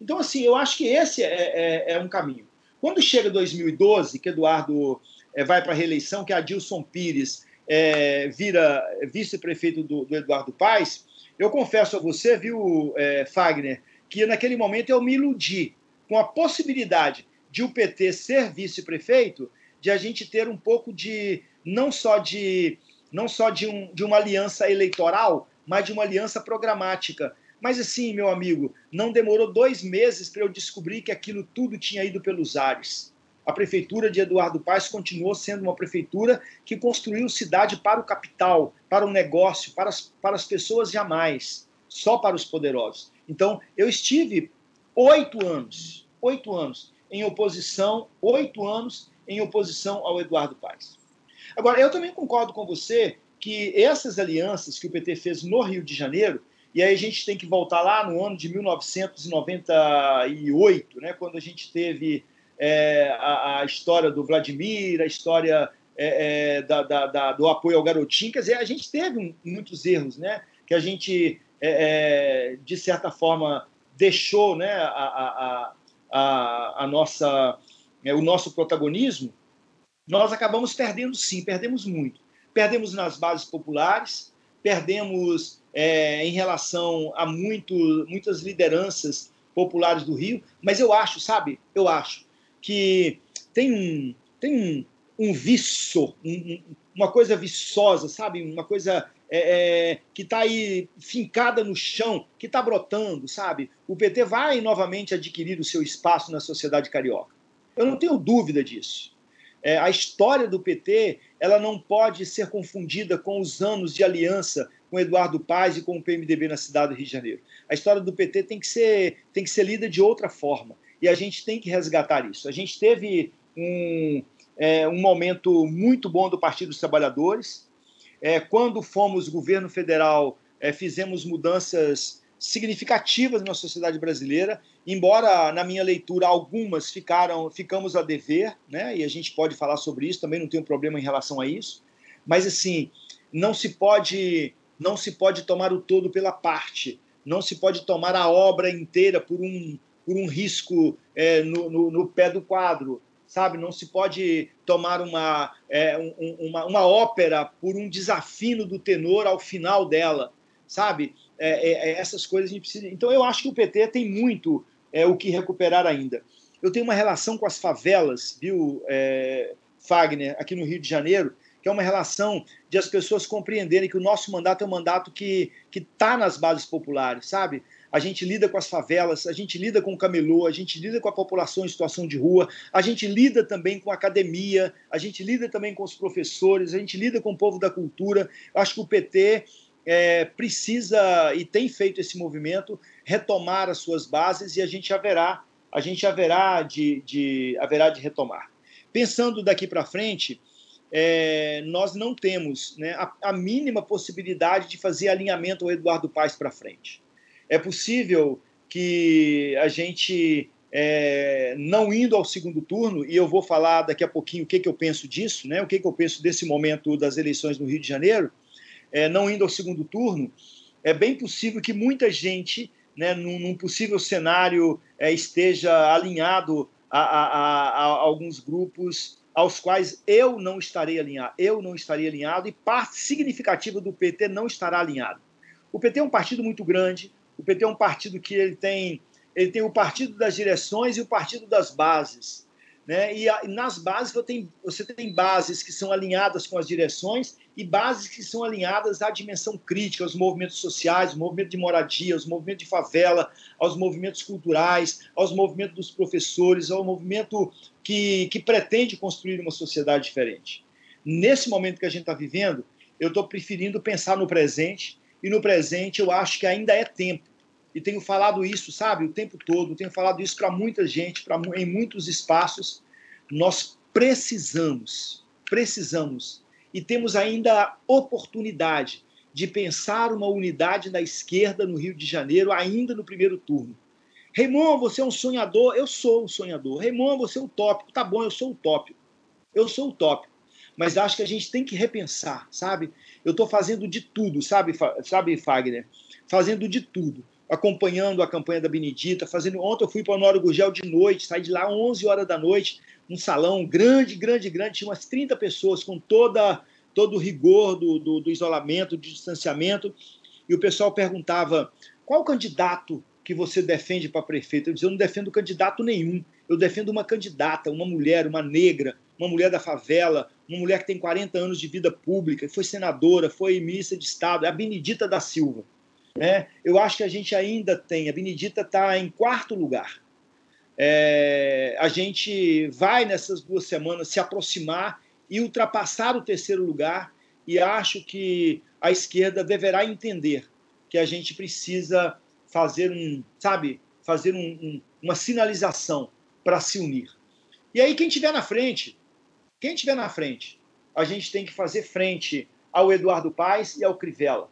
Então, assim, eu acho que esse é, é, é um caminho. Quando chega 2012, que Eduardo é, vai para a reeleição, que Adilson Pires é, vira vice-prefeito do, do, Eduardo Paes, eu confesso a você, viu, é, Fagner, que naquele momento eu me iludi com a possibilidade de o PT ser vice-prefeito, de a gente ter um pouco de não só de não só de, um, de uma aliança eleitoral, mas de uma aliança programática. Mas assim, meu amigo, não demorou dois meses para eu descobrir que aquilo tudo tinha ido pelos ares. A prefeitura de Eduardo Paes continuou sendo uma prefeitura que construiu cidade para o capital, para o negócio, para as, para as pessoas jamais, só para os poderosos. Então, eu estive oito anos, oito anos em oposição, oito anos em oposição ao Eduardo Paes. Agora, eu também concordo com você que essas alianças que o PT fez no Rio de Janeiro, e aí a gente tem que voltar lá no ano de 1998, né, quando a gente teve é, a, a, história do Vladimir, a história é, é, da, da, da, do apoio ao garotinho, quer dizer, a gente teve muitos erros, né, que a gente, é, é, de certa forma, deixou né, a, a, a, nossa, o nosso protagonismo, nós acabamos perdendo sim, perdemos muito. Perdemos nas bases populares, perdemos é, em relação a muito, muitas lideranças populares do Rio, mas eu acho, sabe, eu acho que tem um, tem um, um viço, um, uma coisa viçosa, sabe, uma coisa é, é, que está aí fincada no chão, que está brotando, sabe? O PT vai novamente adquirir o seu espaço na sociedade carioca. Eu não tenho dúvida disso. É, a história do PT ela não pode ser confundida com os anos de aliança com Eduardo Paz e com o PMDB na cidade do Rio de Janeiro. A história do PT tem que ser, tem que ser lida de outra forma. E a gente tem que resgatar isso. A gente teve um, é, um momento muito bom do Partido dos Trabalhadores, é, quando fomos governo federal, é, fizemos mudanças significativas na sociedade brasileira, embora na minha leitura algumas ficaram, ficamos a dever, né? E a gente pode falar sobre isso, também não tenho problema em relação a isso. Mas assim, não se pode, não se pode tomar o todo pela parte, não se pode tomar a obra inteira por um por um risco é, no, no, no pé do quadro sabe? Não se pode tomar uma, é, um, uma, uma, ópera por um desafino do tenor ao final dela, sabe? É, é, é, essas coisas a gente precisa. Então eu acho que o PT tem muito é, o que recuperar ainda. Eu tenho uma relação com as favelas, viu, Fagner, aqui no Rio de Janeiro, que é uma relação de as pessoas compreenderem que o nosso mandato é um mandato que está nas bases populares, sabe? A gente lida com as favelas, a gente lida com o camelô, a gente lida com a população em situação de rua, a gente lida também com a academia, a gente lida também com os professores, a gente lida com o povo da cultura. Acho que o PT é, precisa e tem feito esse movimento retomar as suas bases e a gente haverá, a gente haverá de, de haverá de retomar. Pensando daqui para frente, é, nós não temos né, a, a, mínima possibilidade de fazer alinhamento ao Eduardo Paes para frente. É possível que a gente, é, não indo ao segundo turno, e eu vou falar daqui a pouquinho o que, que eu penso disso, né, o que, que eu penso desse momento das eleições no Rio de Janeiro, é, não indo ao segundo turno, é bem possível que muita gente, né, num, num possível cenário, é, esteja alinhado a, a, a, a, alguns grupos aos quais eu não estarei alinhado. Eu não estarei alinhado e parte significativa do PT não estará alinhado. O PT é um partido muito grande, o PT é um partido que ele tem, ele tem o partido das direções e o partido das bases. Né? E, a, nas bases você tem, você tem bases que são alinhadas com as direções e bases que são alinhadas à dimensão crítica, aos movimentos sociais, ao movimento de moradia, aos movimentos de favela, aos movimentos culturais, aos movimentos dos professores, ao movimento que, que pretende construir uma sociedade diferente. Nesse momento que a gente está vivendo, eu estou preferindo pensar no presente, e no presente eu acho que ainda é tempo e tenho falado isso, sabe, o tempo todo, tenho falado isso para muita gente, em muitos espaços. Nós precisamos, precisamos e temos ainda a oportunidade de pensar uma unidade na esquerda no Rio de Janeiro ainda no primeiro turno. Raymond, você é um sonhador? Eu sou um sonhador. Raymond, você é utópico. Tá bom, eu sou utópico. Eu sou utópico. Mas acho que a gente tem que repensar, sabe? Eu estou fazendo de tudo, sabe, sabe, Fagner? Fazendo de tudo. Acompanhando a campanha da Benedita, fazendo. Ontem eu fui para o Honório Gurgel de noite, saí de lá 11 horas da noite, um salão grande, grande, grande, tinha umas 30 pessoas com toda todo o rigor do, do, do isolamento, do distanciamento, e o pessoal perguntava qual candidato que você defende para prefeito? Eu dizia, eu não defendo candidato nenhum. Eu defendo uma candidata, uma mulher, uma negra, uma mulher da favela, uma mulher que tem 40 anos de vida pública, foi senadora, foi ministra de Estado, é a Benedita da Silva. Né? Eu acho que a gente ainda tem, a Benedita está em quarto lugar. É, a gente vai nessas duas semanas se aproximar e ultrapassar o terceiro lugar, e acho que a esquerda deverá entender que a gente precisa fazer um, sabe, fazer um, um, uma sinalização para se unir. E aí quem tiver na frente, quem tiver na frente, a gente tem que fazer frente ao Eduardo Paes e ao Crivella,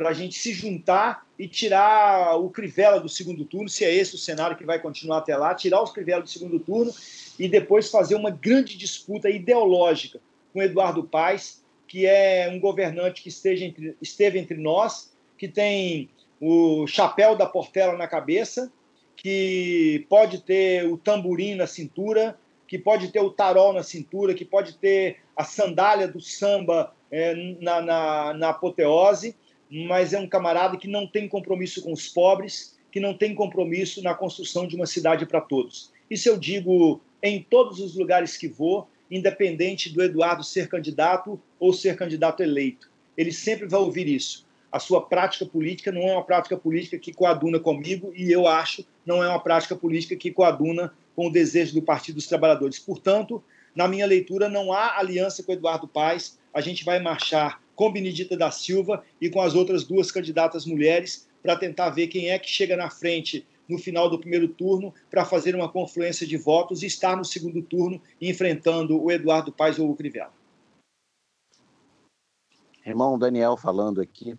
para a gente se juntar e tirar o Crivella do segundo turno, se é esse o cenário que vai continuar até lá, tirar os Crivella do segundo turno e depois fazer uma grande disputa ideológica com Eduardo Paes, que é um governante que esteja entre, esteve entre nós, que tem o chapéu da Portela na cabeça, que pode ter o tamborim na cintura, que pode ter o tarol na cintura, que pode ter a sandália do samba é, na, na, na apoteose, mas é um camarada que não tem compromisso com os pobres, que não tem compromisso na construção de uma cidade para todos. Isso eu digo em todos os lugares que vou, independente do Eduardo ser candidato ou ser candidato eleito. Ele sempre vai ouvir isso a sua prática política não é uma prática política que coaduna comigo e eu acho não é uma prática política que coaduna com o desejo do Partido dos Trabalhadores. Portanto, na minha leitura, não há aliança com Eduardo Paes. A gente vai marchar com Benedita da Silva e com as outras duas candidatas mulheres para tentar ver quem é que chega na frente no final do primeiro turno para fazer uma confluência de votos e estar no segundo turno enfrentando o Eduardo Paes ou o Crivella. Irmão Daniel falando aqui.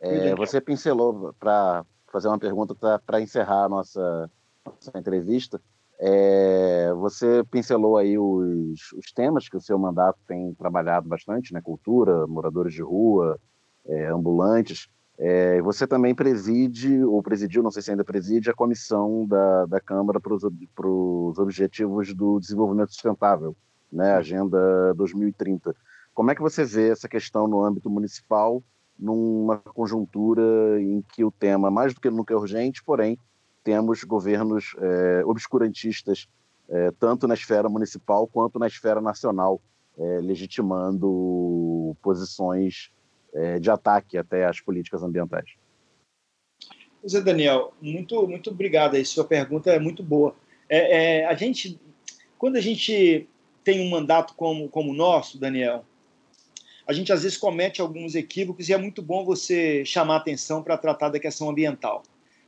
É, você pincelou para fazer uma pergunta para encerrar a nossa, nossa entrevista. É, você pincelou aí os, os, temas que o seu mandato tem trabalhado bastante, né? Cultura, moradores de rua, é, ambulantes. É, você também preside, ou presidiu, não sei se ainda preside, a comissão da, da Câmara para os Objetivos do Desenvolvimento Sustentável, né? Agenda 2030. Como é que você vê essa questão no âmbito municipal numa conjuntura em que o tema, mais do que nunca, é urgente, porém, temos governos é, obscurantistas, é, tanto na esfera municipal quanto na esfera nacional, é, legitimando posições de ataque até às políticas ambientais. Pois é, Daniel, muito, muito obrigado aí. Sua pergunta é muito boa. É, é, a gente, quando a gente tem um mandato como, como o nosso, Daniel, a gente às vezes comete alguns equívocos e é muito bom você chamar atenção para tratar da questão ambiental.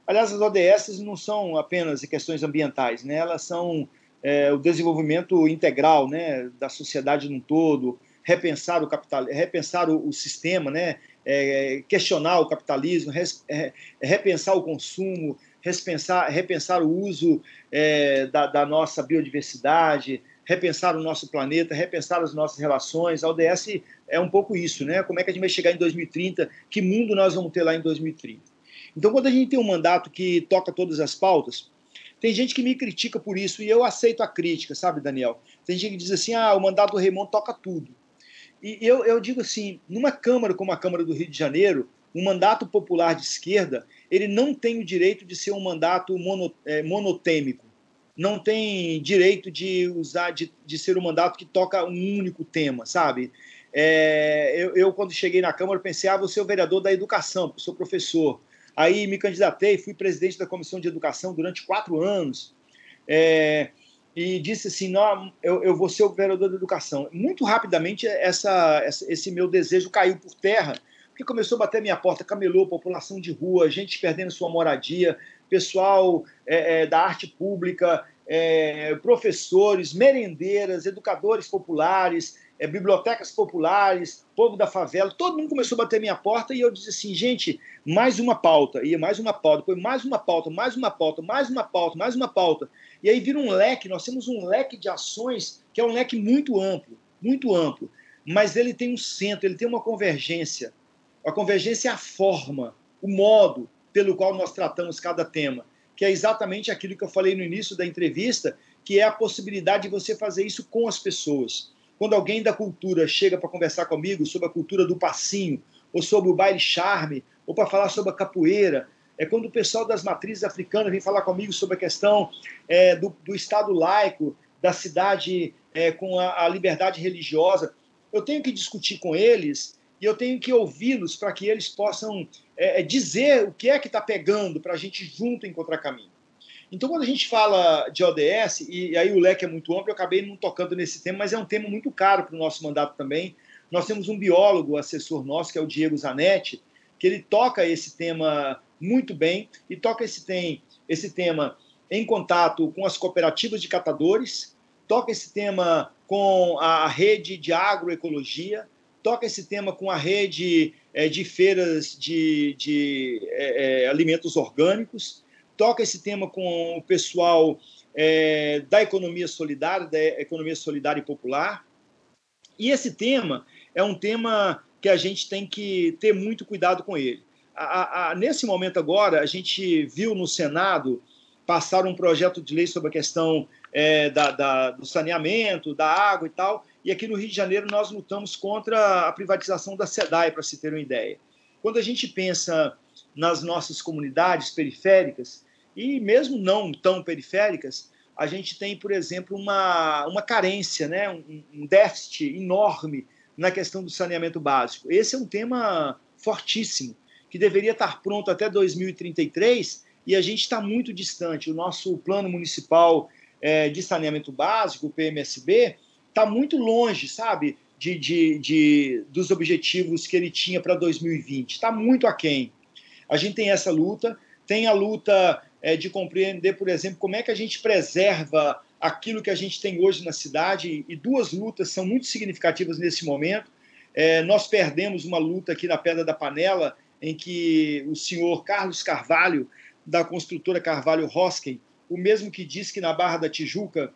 Aliás, as ODS não são apenas questões ambientais, né? elas são é, o desenvolvimento integral né, da sociedade no todo, repensar o capital, repensar o, o sistema, né, é, questionar o capitalismo, res, é, repensar o consumo, repensar, repensar o uso é, da, da, nossa biodiversidade, repensar o nosso planeta, repensar as nossas relações. A ODS é um pouco isso, né? Como é que a gente vai chegar em 2030? Que mundo nós vamos ter lá em 2030? Então, quando a gente tem um mandato que toca todas as pautas, tem gente que me critica por isso e eu aceito a crítica, sabe, Daniel? Tem gente que diz assim: ah, o mandato do Raymond toca tudo. E eu, eu digo assim: numa Câmara como a Câmara do Rio de Janeiro, um mandato popular de esquerda, ele não tem o direito de ser um mandato mono, é, monotêmico não tem direito de usar, de, de ser um mandato que toca um único tema, sabe? É, eu, eu, quando cheguei na Câmara, pensei, ah, vou ser o vereador da educação, porque sou professor. Aí me candidatei, fui presidente da Comissão de Educação durante quatro anos. É, e disse assim, não, eu, eu vou ser o vereador da educação. Muito rapidamente, essa, essa, esse meu desejo caiu por terra, porque começou a bater minha porta, camelou, população de rua, gente perdendo sua moradia, pessoal é, é, da arte pública, é, professores, merendeiras, educadores populares, é, bibliotecas populares, povo da favela, todo mundo começou a bater minha porta e eu disse assim, gente, mais uma pauta, e mais uma pauta, depois mais uma pauta, mais uma pauta, mais uma pauta, mais uma pauta. E aí vira um leque, nós temos um leque de ações que é um leque muito amplo, muito amplo, mas ele tem um centro, ele tem uma convergência. A convergência é a forma, o modo pelo qual nós tratamos cada tema, que é exatamente aquilo que eu falei no início da entrevista, que é a possibilidade de você fazer isso com as pessoas. Quando alguém da cultura chega para conversar comigo sobre a cultura do passinho, ou sobre o baile charme, ou para falar sobre a capoeira, é quando o pessoal das matrizes africanas vem falar comigo sobre a questão é, do, do, Estado laico, da cidade é, com a, a liberdade religiosa. Eu tenho que discutir com eles e eu tenho que ouvi-los para que eles possam é, é dizer o que é que está pegando para a gente junto encontrar caminho. Então, quando a gente fala de ODS, e aí o leque é muito amplo, eu acabei não tocando nesse tema, mas é um tema muito caro para o nosso mandato também. Nós temos um biólogo, assessor nosso, que é o Diego Zanetti, que ele toca esse tema muito bem e toca esse, tem, esse tema em contato com as cooperativas de catadores, toca esse tema com a rede de agroecologia, toca esse tema com a rede é, de feiras de, de é, alimentos orgânicos, toca esse tema com o pessoal é, da economia solidária, da economia solidária e popular. E esse tema é um tema que a gente tem que ter muito cuidado com ele. A, a, nesse momento agora, a gente viu no Senado passar um projeto de lei sobre a questão é, da, da, do saneamento, da água e tal, e aqui no Rio de Janeiro nós lutamos contra a privatização da SEDAI, para se ter uma ideia. Quando a gente pensa nas nossas comunidades periféricas e mesmo não tão periféricas, a gente tem, por exemplo, uma, uma carência, né? um, um déficit enorme na questão do saneamento básico. Esse é um tema fortíssimo, que deveria estar pronto até 2033 e a gente está muito distante. O nosso plano municipal é, de saneamento básico, o PMSB, está muito longe, sabe, de, de, de, dos objetivos que ele tinha para 2020. Está muito aquém. A gente tem essa luta, tem a luta é, de compreender, por exemplo, como é que a gente preserva aquilo que a gente tem hoje na cidade, e duas lutas são muito significativas nesse momento. É, nós perdemos uma luta aqui na Pedra da Panela, em que o senhor Carlos Carvalho, da construtora Carvalho Hosken, o mesmo que disse que na Barra da Tijuca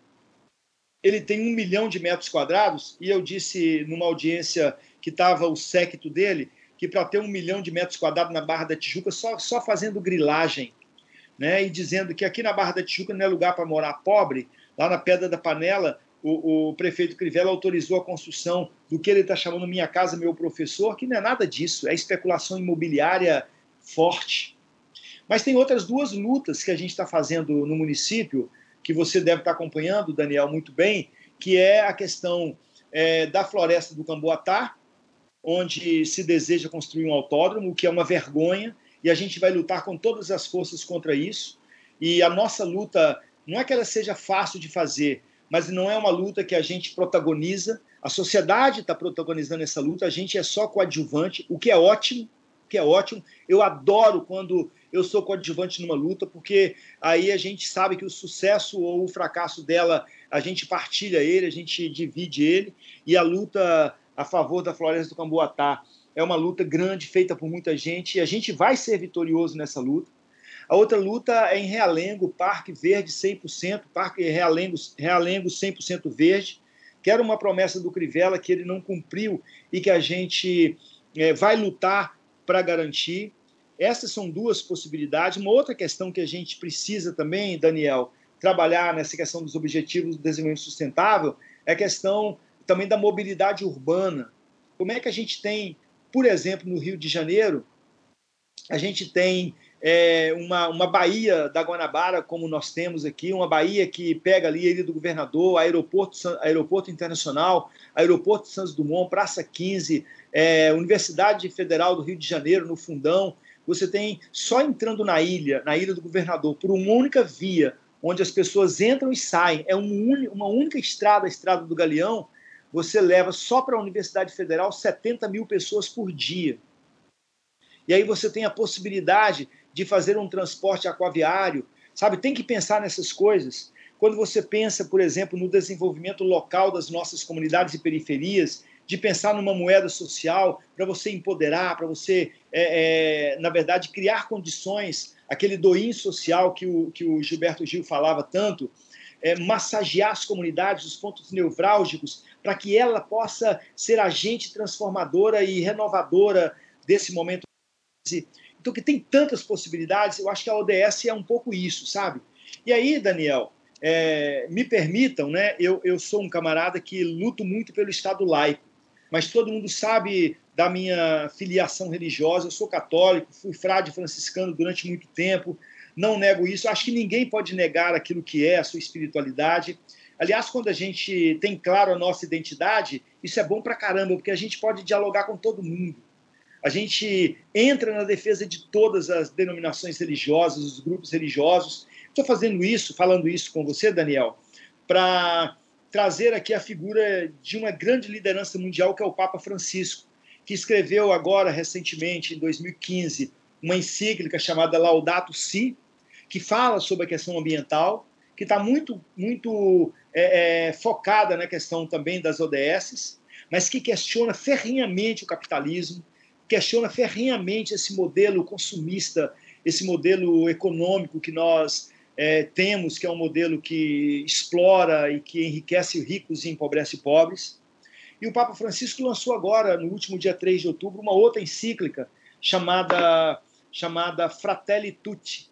ele tem um milhão de metros quadrados, e eu disse numa audiência que estava o séquito dele, que para ter um milhão de metros quadrados na Barra da Tijuca, só, só fazendo grilagem, né, e dizendo que aqui na Barra da Tijuca não é lugar para morar pobre, lá na Pedra da Panela, o, o prefeito Crivella autorizou a construção do que ele está chamando Minha Casa, Meu Professor, que não é nada disso, é especulação imobiliária forte. Mas tem outras duas lutas que a gente está fazendo no município, que você deve estar tá acompanhando, Daniel, muito bem, que é a questão é, da floresta do Camboatá, onde se deseja construir um autódromo, o que é uma vergonha, e a gente vai lutar com todas as forças contra isso. E a nossa luta não é que ela seja fácil de fazer, mas não é uma luta que a gente protagoniza. A sociedade está protagonizando essa luta, a gente é só coadjuvante, o que é ótimo, que é ótimo. Eu adoro quando eu sou coadjuvante numa luta, porque aí a gente sabe que o sucesso ou o fracasso dela, a gente partilha ele, a gente divide ele, e a luta a favor da floresta do Camboatá. É uma luta grande, feita por muita gente, e a gente vai ser vitorioso nessa luta. A outra luta é em Realengo, Parque Verde 100%, Parque Realengo, Realengo 100% verde, que era uma promessa do Crivella que ele não cumpriu e que a gente é, vai lutar para garantir. Essas são duas possibilidades. Uma outra questão que a gente precisa também, Daniel, trabalhar nessa questão dos objetivos do desenvolvimento sustentável é a questão também da mobilidade urbana. Como é que a gente tem, por exemplo, no Rio de Janeiro, a gente tem é, uma, uma Baía da Guanabara, como nós temos aqui, uma Baía que pega ali a Ilha do Governador, aeroporto, aeroporto Internacional, Aeroporto Santos Dumont, Praça 15, é, Universidade Federal do Rio de Janeiro, no Fundão. Você tem, só entrando na ilha, na Ilha do Governador, por uma única via, onde as pessoas entram e saem, é um, uma única estrada, a Estrada do Galeão, você leva só para a Universidade Federal 70 mil pessoas por dia. E aí você tem a possibilidade de fazer um transporte aquaviário, sabe? Tem que pensar nessas coisas. quando você pensa, por exemplo, no desenvolvimento local das nossas comunidades e periferias, de pensar numa moeda social para você empoderar, para você, é, é, na verdade, criar condições, aquele doim social que o, que o Gilberto Gil falava tanto, é, massagear as comunidades, os pontos nevrálgicos, para que ela possa ser agente transformadora e renovadora desse momento. Então, que tem tantas possibilidades, eu acho que a ODS é um pouco isso, sabe? E aí, Daniel, é, me permitam, né? Eu, eu sou um camarada que luto muito pelo Estado laico, mas todo mundo sabe da minha filiação religiosa. Eu sou católico, fui frade franciscano durante muito tempo, não nego isso. Acho que ninguém pode negar aquilo que é a sua espiritualidade. Aliás, quando a gente tem claro a nossa identidade, isso é bom pra caramba, porque a gente pode dialogar com todo mundo. A gente entra na defesa de todas as denominações religiosas, os grupos religiosos, Estou fazendo isso, falando isso com você, Daniel, para trazer aqui a figura de uma grande liderança mundial que é o Papa Francisco, que escreveu agora recentemente, em 2015, uma encíclica chamada Laudato Si, que fala sobre a questão ambiental, que está muito, muito é, é, focada na questão também das ODS, mas que questiona ferrinhamente o capitalismo, questiona ferrinhamente esse modelo consumista, esse modelo econômico que nós é, temos, que é um modelo que explora e que enriquece ricos e empobrece pobres. E o Papa Francisco lançou agora, no último dia 3 de outubro, uma outra encíclica chamada, chamada Fratelli Tutti,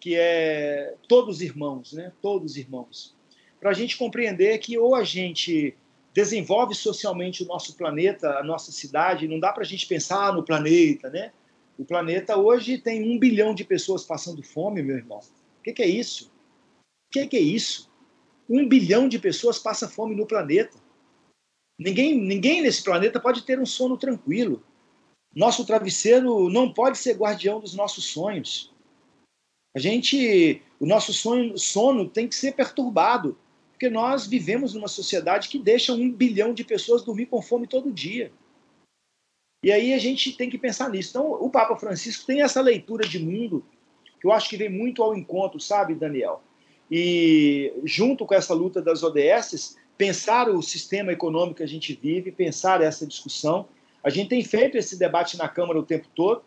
que é todos irmãos, né? todos irmãos. Para a gente compreender que ou a gente desenvolve socialmente o nosso planeta, a nossa cidade, não dá para a gente pensar no planeta, né? O planeta hoje tem um bilhão de pessoas passando fome, meu irmão que, que é isso? O que, que é isso? Um bilhão de pessoas passa fome no planeta. Ninguém, ninguém nesse planeta pode ter um sono tranquilo. Nosso travesseiro não pode ser guardião dos nossos sonhos. A gente, o nosso sonho, sono tem que ser perturbado, porque nós vivemos numa sociedade que deixa um bilhão de pessoas dormir com fome todo dia. E aí a gente tem que pensar nisso. Então, o Papa Francisco tem essa leitura de mundo que eu acho que vem muito ao encontro, sabe, Daniel? E junto com essa luta das ODS, pensar o sistema econômico que a gente vive, pensar essa discussão. A gente tem feito esse debate na Câmara o tempo todo,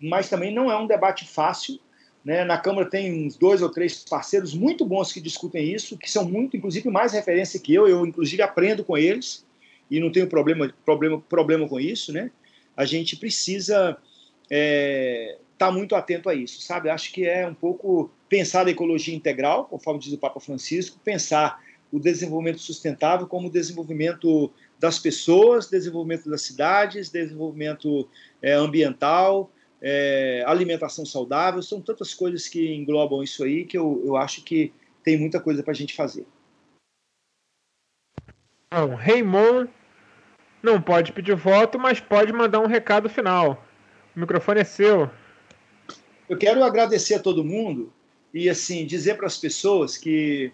mas também não é um debate fácil. Né? Na Câmara tem uns dois ou três parceiros muito bons que discutem isso, que são muito, inclusive, mais referência que eu. Eu, inclusive, aprendo com eles e não tenho problema, problema, problema com isso. Né? A gente precisa é, estar tá muito atento a isso, sabe? Acho que é um pouco pensar a ecologia integral, conforme diz o Papa Francisco, pensar o desenvolvimento sustentável como desenvolvimento das pessoas, desenvolvimento das cidades, desenvolvimento é, ambiental, é, alimentação saudável, são tantas coisas que englobam isso aí que eu, eu acho que tem muita coisa para a gente fazer. Bom, Raymond não pode pedir voto, mas pode mandar um recado final. O microfone é seu. Eu quero agradecer a todo mundo e assim dizer para as pessoas que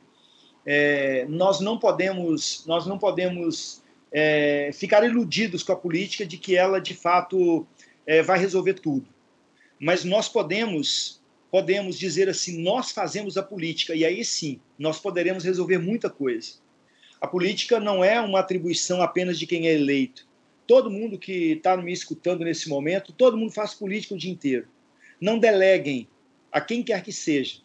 é, nós não podemos, nós não podemos é, ficar iludidos com a política de que ela de fato é, vai resolver tudo. Mas nós podemos, podemos dizer assim, nós fazemos a política e aí sim nós poderemos resolver muita coisa. A política não é uma atribuição apenas de quem é eleito. Todo mundo que está me escutando nesse momento, todo mundo faz política o dia inteiro. Não deleguem a quem quer que seja.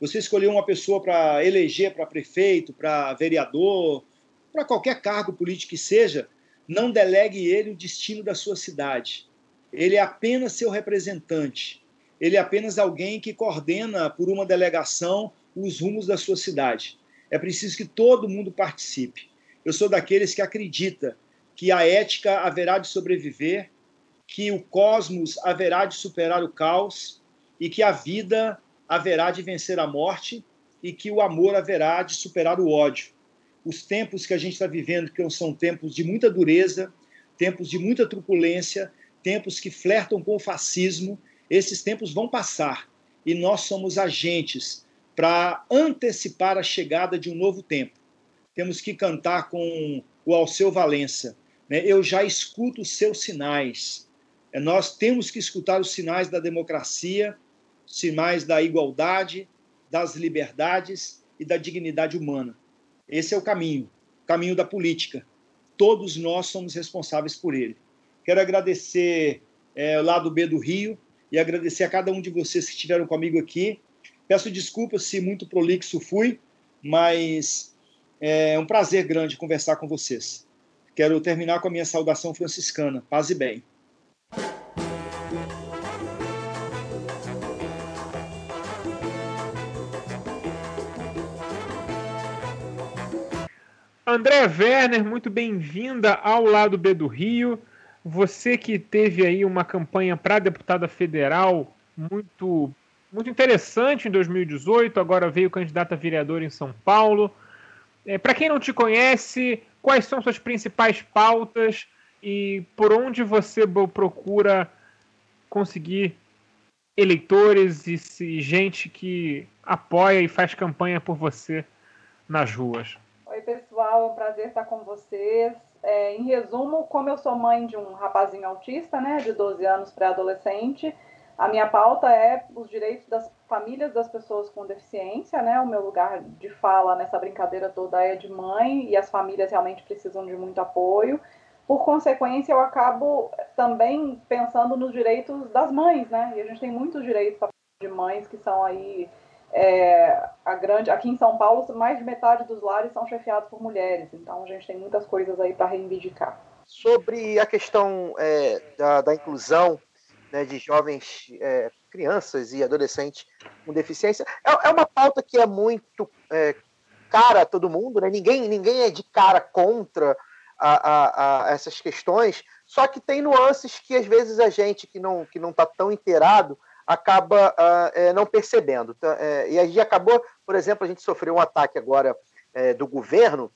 Você escolheu uma pessoa para eleger para prefeito, para vereador, para qualquer cargo político que seja, não delegue ele o destino da sua cidade. Ele é apenas seu representante. Ele é apenas alguém que coordena por uma delegação os rumos da sua cidade. É preciso que todo mundo participe. Eu sou daqueles que acredita que a ética haverá de sobreviver que o cosmos haverá de superar o caos e que a vida haverá de vencer a morte e que o amor haverá de superar o ódio. Os tempos que a gente está vivendo, que são tempos de muita dureza, tempos de muita truculência, tempos que flertam com o fascismo, esses tempos vão passar e nós somos agentes para antecipar a chegada de um novo tempo. Temos que cantar com o Alceu Valença. Né? Eu já escuto os seus sinais é, nós temos que escutar os sinais da democracia, sinais da igualdade, das liberdades e da dignidade humana. Esse é o caminho, o caminho da política. Todos nós somos responsáveis por ele. Quero agradecer é, o lado B do Rio e agradecer a cada um de vocês que estiveram comigo aqui. Peço desculpas se muito prolixo fui, mas é um prazer grande conversar com vocês. Quero terminar com a minha saudação franciscana. Paz e bem. André Werner, muito bem-vinda ao lado B do Rio. Você que teve aí uma campanha para deputada federal muito muito interessante em 2018, agora veio candidata a vereador em São Paulo. É, para quem não te conhece, quais são suas principais pautas e por onde você procura conseguir eleitores e, e gente que apoia e faz campanha por você nas ruas? Oi, pessoal, é um prazer estar com vocês. É, em resumo, como eu sou mãe de um rapazinho autista, né, de 12 anos pré-adolescente, a minha pauta é os direitos das famílias das pessoas com deficiência, né? O meu lugar de fala nessa brincadeira toda é de mãe e as famílias realmente precisam de muito apoio. Por consequência, eu acabo também pensando nos direitos das mães, né? E a gente tem muitos direitos de mães que são aí é, a grande aqui em São Paulo mais de metade dos lares são chefiados por mulheres então a gente tem muitas coisas aí para reivindicar sobre a questão é, da, da, inclusão né, de jovens é, crianças e adolescentes com deficiência é, é uma pauta que é muito é, cara a todo mundo né? ninguém ninguém é de cara contra a, a, a essas questões só que tem nuances que às vezes a gente que não que não está tão inteirado acaba uh, não percebendo. Então, é, e aí acabou, por exemplo, a gente sofreu um ataque agora é, do governo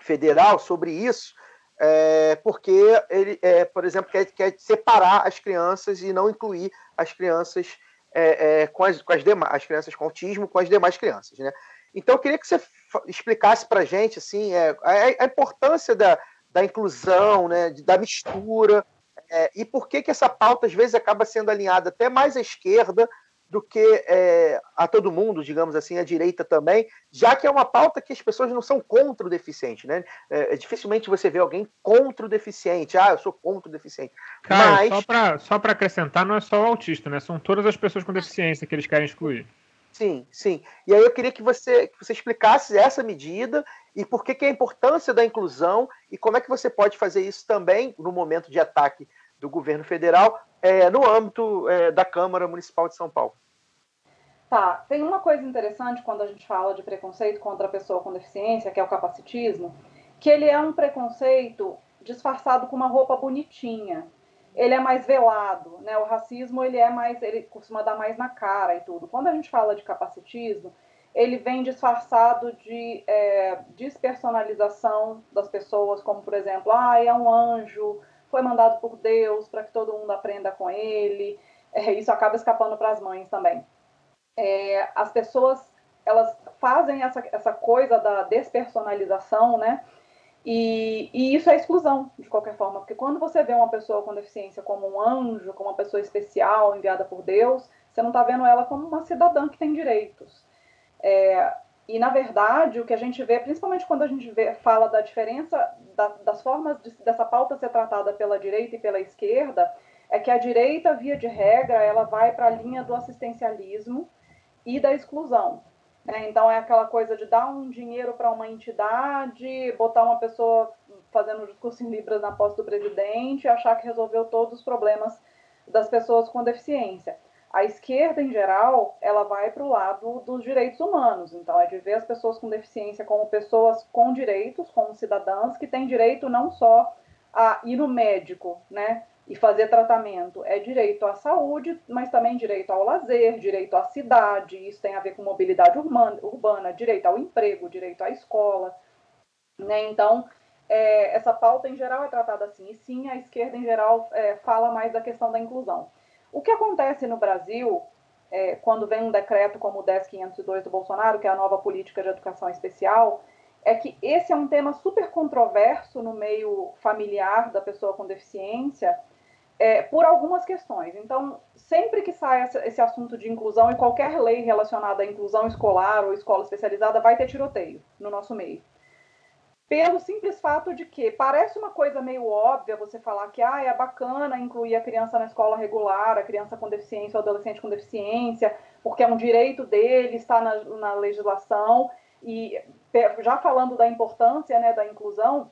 federal sobre isso, é, porque ele, é, por exemplo, quer, quer, separar as crianças e não incluir as crianças é, com, as, com as demais, as crianças com autismo com as demais crianças, né? Então eu queria que você explicasse para a gente assim a, a importância da, da inclusão, né, da mistura é, e por que, que essa pauta às vezes acaba sendo alinhada até mais à esquerda do que é, a todo mundo, digamos assim, à direita também, já que é uma pauta que as pessoas não são contra o deficiente, né? É, é dificilmente você vê alguém contra o deficiente. Ah, eu sou contra o deficiente. Cara, Mas... só para acrescentar, não é só o autista, né? São todas as pessoas com deficiência que eles querem excluir. Sim, sim. E aí eu queria que você, que você explicasse essa medida e por que, que é a importância da inclusão e como é que você pode fazer isso também no momento de ataque do governo federal é, no âmbito é, da Câmara Municipal de São Paulo. Tá, tem uma coisa interessante quando a gente fala de preconceito contra a pessoa com deficiência, que é o capacitismo, que ele é um preconceito disfarçado com uma roupa bonitinha. Ele é mais velado, né? O racismo ele é mais, ele costuma dar mais na cara e tudo. Quando a gente fala de capacitismo, ele vem disfarçado de é, despersonalização das pessoas, como por exemplo, ah, é um anjo, foi mandado por Deus para que todo mundo aprenda com ele. É, isso acaba escapando para as mães também. É, as pessoas elas fazem essa, essa coisa da despersonalização, né? E, e, isso é exclusão, de qualquer forma, porque quando você vê uma pessoa com deficiência como um anjo, como uma pessoa especial enviada por Deus, você não está vendo ela como uma cidadã que tem direitos. É, e, na verdade, o que a gente vê, principalmente quando a gente vê, fala da diferença da, das formas de, dessa pauta ser tratada pela direita e pela esquerda, é que a direita, via de regra, ela vai para a linha do assistencialismo e da exclusão. Né? Então, é aquela coisa de dar um dinheiro para uma entidade, botar uma pessoa fazendo um discurso em Libras na posse do presidente, achar que resolveu todos os problemas das pessoas com deficiência. A esquerda, em geral, ela vai para o lado dos direitos humanos. Então, é de ver as pessoas com deficiência como pessoas com direitos, como cidadãs, que têm direito não só a ir no médico, né? E fazer tratamento. É direito à saúde, mas também direito ao lazer, direito à cidade. Isso tem a ver com mobilidade urbana, urbana direito ao emprego, direito à escola. Né? Então, é, essa pauta em geral é tratada assim. E sim, a esquerda em geral é, fala mais da questão da inclusão. O que acontece no Brasil, é, quando vem um decreto como o 10502 do Bolsonaro, que é a nova política de educação especial, é que esse é um tema super controverso no meio familiar da pessoa com deficiência, é, por algumas questões. Então, sempre que sai esse, esse assunto de inclusão e qualquer lei relacionada à inclusão escolar ou escola especializada, vai ter tiroteio no nosso meio. Pelo simples fato de que parece uma coisa meio óbvia você falar que ah, é bacana incluir a criança na escola regular, a criança com deficiência, o adolescente com deficiência, porque é um direito dele, está na, na legislação. E já falando da importância né, da inclusão,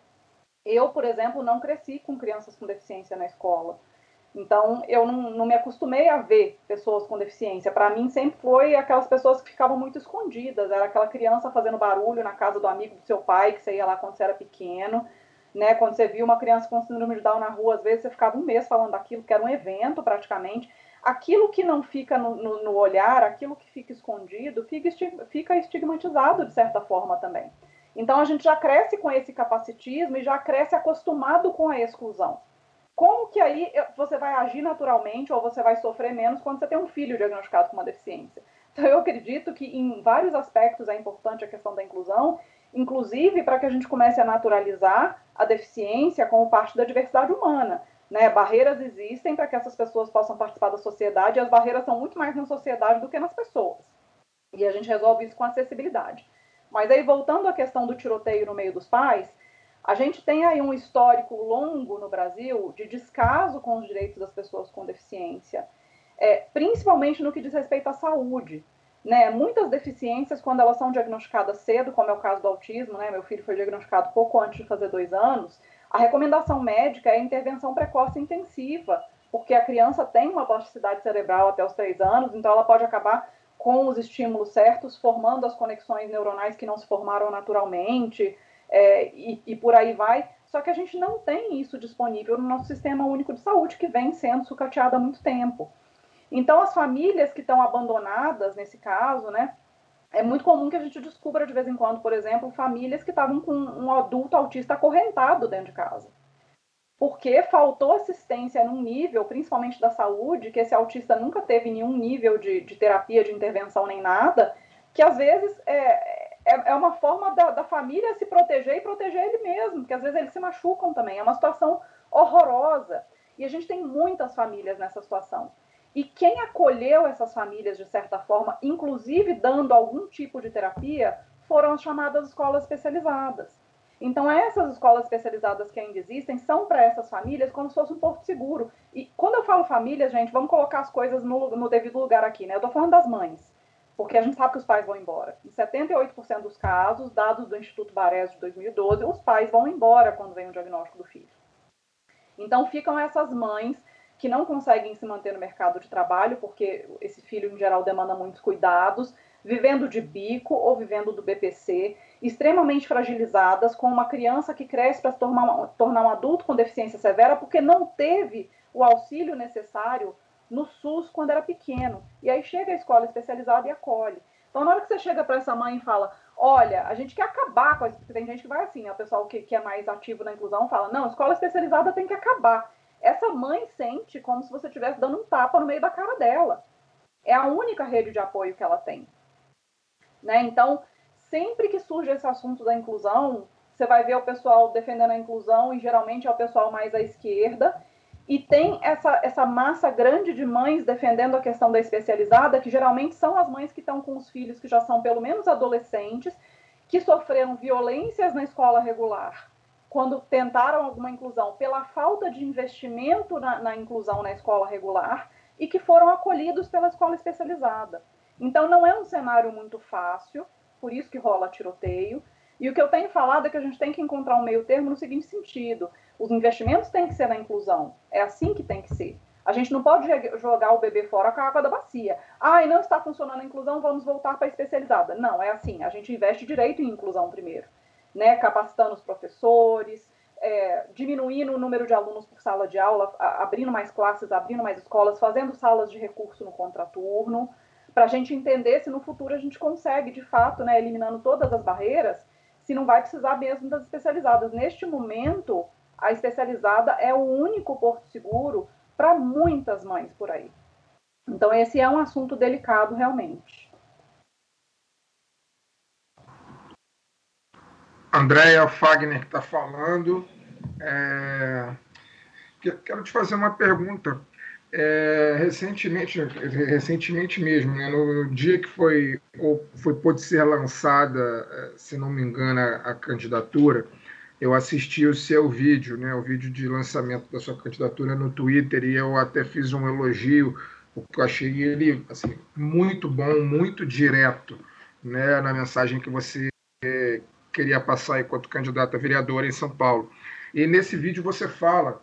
eu, por exemplo, não cresci com crianças com deficiência na escola. Então, eu não, não me acostumei a ver pessoas com deficiência. Para mim, sempre foi aquelas pessoas que ficavam muito escondidas. Era aquela criança fazendo barulho na casa do amigo do seu pai, que você ia lá quando você era pequeno. Né? Quando você via uma criança com síndrome de Down na rua, às vezes você ficava um mês falando daquilo, que era um evento praticamente. Aquilo que não fica no, no, no olhar, aquilo que fica escondido, fica, fica estigmatizado de certa forma também. Então, a gente já cresce com esse capacitismo e já cresce acostumado com a exclusão. Como que aí você vai agir naturalmente ou você vai sofrer menos quando você tem um filho diagnosticado com uma deficiência? Então, eu acredito que em vários aspectos é importante a questão da inclusão, inclusive para que a gente comece a naturalizar a deficiência como parte da diversidade humana. Né? Barreiras existem para que essas pessoas possam participar da sociedade e as barreiras são muito mais na sociedade do que nas pessoas. E a gente resolve isso com acessibilidade. Mas aí, voltando à questão do tiroteio no meio dos pais, a gente tem aí um histórico longo no Brasil de descaso com os direitos das pessoas com deficiência, é, principalmente no que diz respeito à saúde. Né? Muitas deficiências, quando elas são diagnosticadas cedo, como é o caso do autismo, né? meu filho foi diagnosticado pouco antes de fazer dois anos, a recomendação médica é intervenção precoce intensiva, porque a criança tem uma plasticidade cerebral até os três anos, então ela pode acabar com os estímulos certos, formando as conexões neuronais que não se formaram naturalmente, é, e, e por aí vai. Só que a gente não tem isso disponível no nosso sistema único de saúde, que vem sendo sucateado há muito tempo. Então, as famílias que estão abandonadas, nesse caso, né, é muito comum que a gente descubra de vez em quando, por exemplo, famílias que estavam com um adulto autista acorrentado dentro de casa. Porque faltou assistência num nível, principalmente da saúde, que esse autista nunca teve nenhum nível de, de terapia, de intervenção nem nada, que às vezes é, é, é uma forma da, da, família se proteger e proteger ele mesmo, porque às vezes eles se machucam também. É uma situação horrorosa. E a gente tem muitas famílias nessa situação. E quem acolheu essas famílias, de certa forma, inclusive dando algum tipo de terapia, foram as chamadas escolas especializadas. Então, essas escolas especializadas que ainda existem são para essas famílias como se fosse um porto seguro. E quando eu falo família, gente, vamos colocar as coisas no, no devido lugar aqui, né? Eu estou falando das mães porque a gente sabe que os pais vão embora. Em 78% dos casos, dados do Instituto Barés de 2012, os pais vão embora quando vem o diagnóstico do filho. Então ficam essas mães que não conseguem se manter no mercado de trabalho, porque esse filho, em geral, demanda muitos cuidados, vivendo de bico ou vivendo do BPC, extremamente fragilizadas, com uma criança que cresce para se tornar, tornar um adulto com deficiência severa, porque não teve o auxílio necessário no SUS quando era pequeno. E aí chega a escola especializada e acolhe. Então, na hora que você chega para essa mãe e fala: Olha, a gente quer acabar com porque tem gente que vai assim, né? o pessoal que, que é mais ativo na inclusão fala: Não, escola especializada tem que acabar. Essa mãe sente como se você estivesse dando um tapa no meio da cara dela. É a única rede de apoio que ela tem. Né? Então, sempre que surge esse assunto da inclusão, você vai ver o pessoal defendendo a inclusão, e geralmente é o pessoal mais à esquerda, e tem essa, essa massa grande de mães defendendo a questão da especializada, que geralmente são as mães que estão com os filhos que já são pelo menos adolescentes, que sofreram violências na escola regular, quando tentaram alguma inclusão, pela falta de investimento na, na inclusão na escola regular, e que foram acolhidos pela escola especializada. Então, não é um cenário muito fácil, por isso que rola tiroteio. E o que eu tenho falado é que a gente tem que encontrar um meio termo no seguinte sentido: os investimentos têm que ser na inclusão. É assim que tem que ser. A gente não pode jogar o bebê fora com a água da bacia. Ah, e não está funcionando a inclusão, vamos voltar para a especializada. Não, é assim. A gente investe direito em inclusão primeiro, né? Capacitando os professores, é, diminuindo o número de alunos por sala de aula, abrindo mais classes, abrindo mais escolas, fazendo salas de recurso no contraturno, para a gente entender se no futuro a gente consegue, de fato, né, eliminando todas as barreiras, se não vai precisar mesmo das especializadas. Neste momento, a especializada é o único porto seguro para muitas mães por aí. Então, esse é um assunto delicado realmente. Andréia Fagner está falando. É... quero te fazer uma pergunta. É, recentemente, recentemente mesmo, né, no dia que foi, ou foi pode ser lançada, é, se não me engano, a, a, candidatura, eu assisti o seu vídeo, né, o vídeo de lançamento da sua candidatura no Twitter, e eu até fiz um elogio, porque eu achei ele assim, muito bom, muito direto né, na mensagem que você queria passar enquanto candidato a vereador em São Paulo. E nesse vídeo você fala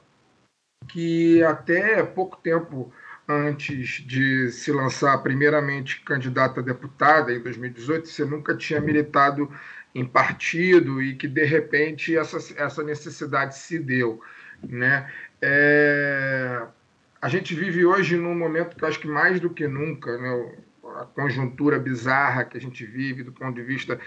que até pouco tempo antes de se lançar primeiramente candidata a deputada em 2018, você nunca tinha militado em partido e que de repente essa, essa necessidade se deu, né? É, a gente vive hoje num momento que eu acho que mais do que nunca, né, a conjuntura bizarra que a gente vive do ponto de vista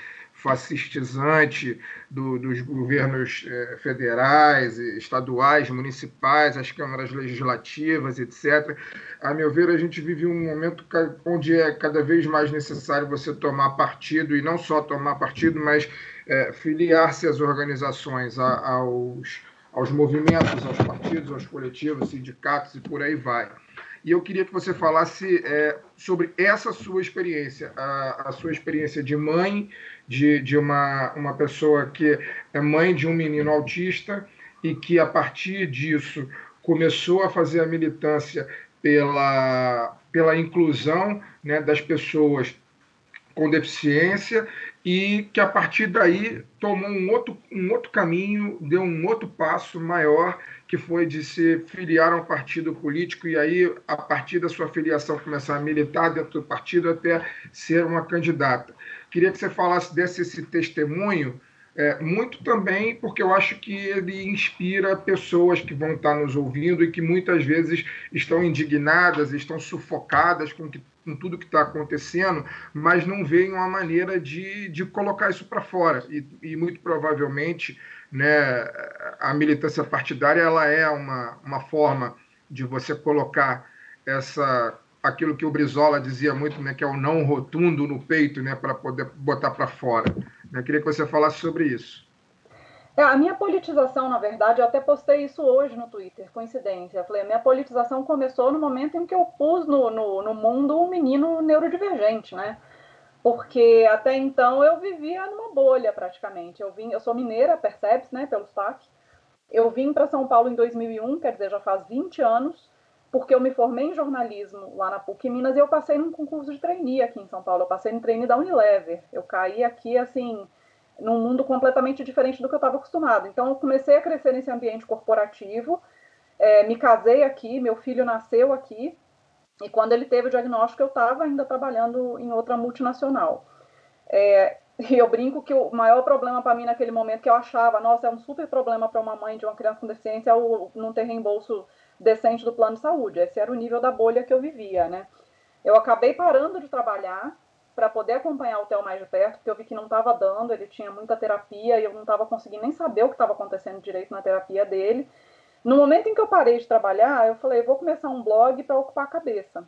fascistizante do, dos governos eh, federais, estaduais, municipais, as câmaras legislativas, etc. A meu ver, a gente vive um momento onde é cada vez mais necessário você tomar partido, e não só tomar partido, mas eh, filiar-se às organizações, a, aos, aos movimentos, aos partidos, aos coletivos, sindicatos e por aí vai. E eu queria que você falasse é, sobre essa sua experiência, a, a, sua experiência de mãe, de, de uma, uma pessoa que é mãe de um menino autista e que, a partir disso, começou a fazer a militância pela, pela inclusão né, das pessoas com deficiência e que a partir daí tomou um outro, um outro caminho, deu um outro passo maior, que foi de se filiar a um partido político e aí, a partir da sua filiação, começar a militar dentro do partido até ser uma candidata. Queria que você falasse desse esse testemunho, é, muito também porque eu acho que ele inspira pessoas que vão estar nos ouvindo e que muitas vezes estão indignadas, estão sufocadas com, que, com tudo que está acontecendo, mas não veem uma maneira de, de colocar isso para fora. E, e, muito provavelmente né, a militância partidária ela é uma, uma forma de você colocar essa aquilo que o Brizola dizia muito, né, que é o não rotundo no peito, né, para poder botar para fora. Eu queria que você falasse sobre isso. É, a minha politização, na verdade, eu até postei isso hoje no Twitter, coincidência. Eu falei, a minha politização começou no momento em que eu pus no, no, no mundo um menino neurodivergente, né? Porque até então eu vivia numa bolha praticamente. Eu vim, eu sou mineira, percebe-se, né, pelo sotaque. Eu vim para São Paulo em 2001, quer dizer, já faz 20 anos porque eu me formei em jornalismo lá na PUC Minas e eu passei num concurso de trainee aqui em São Paulo. Eu passei no trainee da Unilever. Eu caí aqui, assim, num mundo completamente diferente do que eu estava acostumado. Então, eu comecei a crescer nesse ambiente corporativo, é, me casei aqui, meu filho nasceu aqui, e quando ele teve o diagnóstico, eu estava ainda trabalhando em outra multinacional. É, e eu brinco que o maior problema para mim naquele momento que eu achava, nossa, é um super problema para uma mãe de uma criança com deficiência é o não ter reembolso decente do plano de saúde. Esse era o nível da bolha que eu vivia, né? Eu acabei parando de trabalhar para poder acompanhar o Theo mais de perto, porque eu vi que não estava dando, ele tinha muita terapia e eu não estava conseguindo nem saber o que estava acontecendo direito na terapia dele. No momento em que eu parei de trabalhar, eu falei, vou começar um blog para ocupar a cabeça.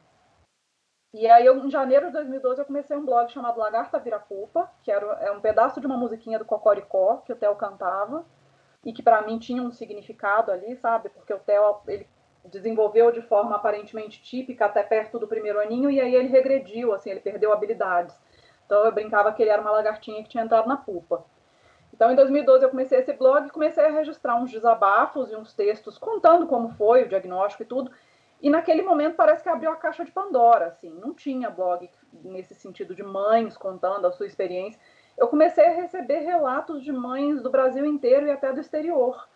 E aí, eu, em janeiro de 2012, eu comecei um blog chamado Lagarta Virapupa, que era é um pedaço de uma musiquinha do Cocoricó, que o Theo cantava, e que para mim tinha um significado ali, sabe? Porque o Theo, ele desenvolveu de forma aparentemente típica até perto do primeiro aninho e aí ele regrediu, assim, ele perdeu habilidades. Então eu brincava que ele era uma lagartinha que tinha entrado na pupa. Então em 2012 eu comecei esse blog e comecei a registrar uns desabafos e uns textos contando como foi o diagnóstico e tudo. E naquele momento parece que abriu a caixa de Pandora, assim, não tinha blog nesse sentido de mães contando a sua experiência. Eu comecei a receber relatos de mães do Brasil inteiro e até do exterior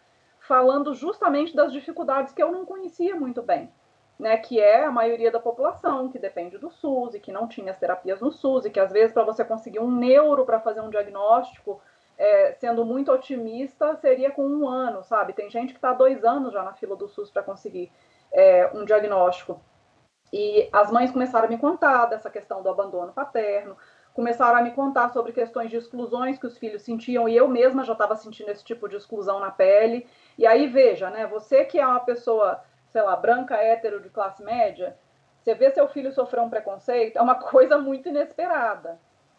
falando justamente das dificuldades que eu não conhecia muito bem, né, que é a maioria da população que depende do SUS e que não tinha as terapias no SUS e que às vezes para você conseguir um neuro para fazer um diagnóstico, é, sendo muito otimista, seria com um ano, sabe? Tem gente que está dois anos já na fila do SUS para conseguir é, um diagnóstico. E as mães começaram a me contar dessa questão do abandono paterno, começaram a me contar sobre questões de exclusões que os filhos sentiam e eu mesma já estava sentindo esse tipo de exclusão na pele. E aí veja, né? Você que é uma pessoa, sei lá, branca, hétero, de classe média, você vê seu filho sofrer um preconceito, é uma coisa muito inesperada,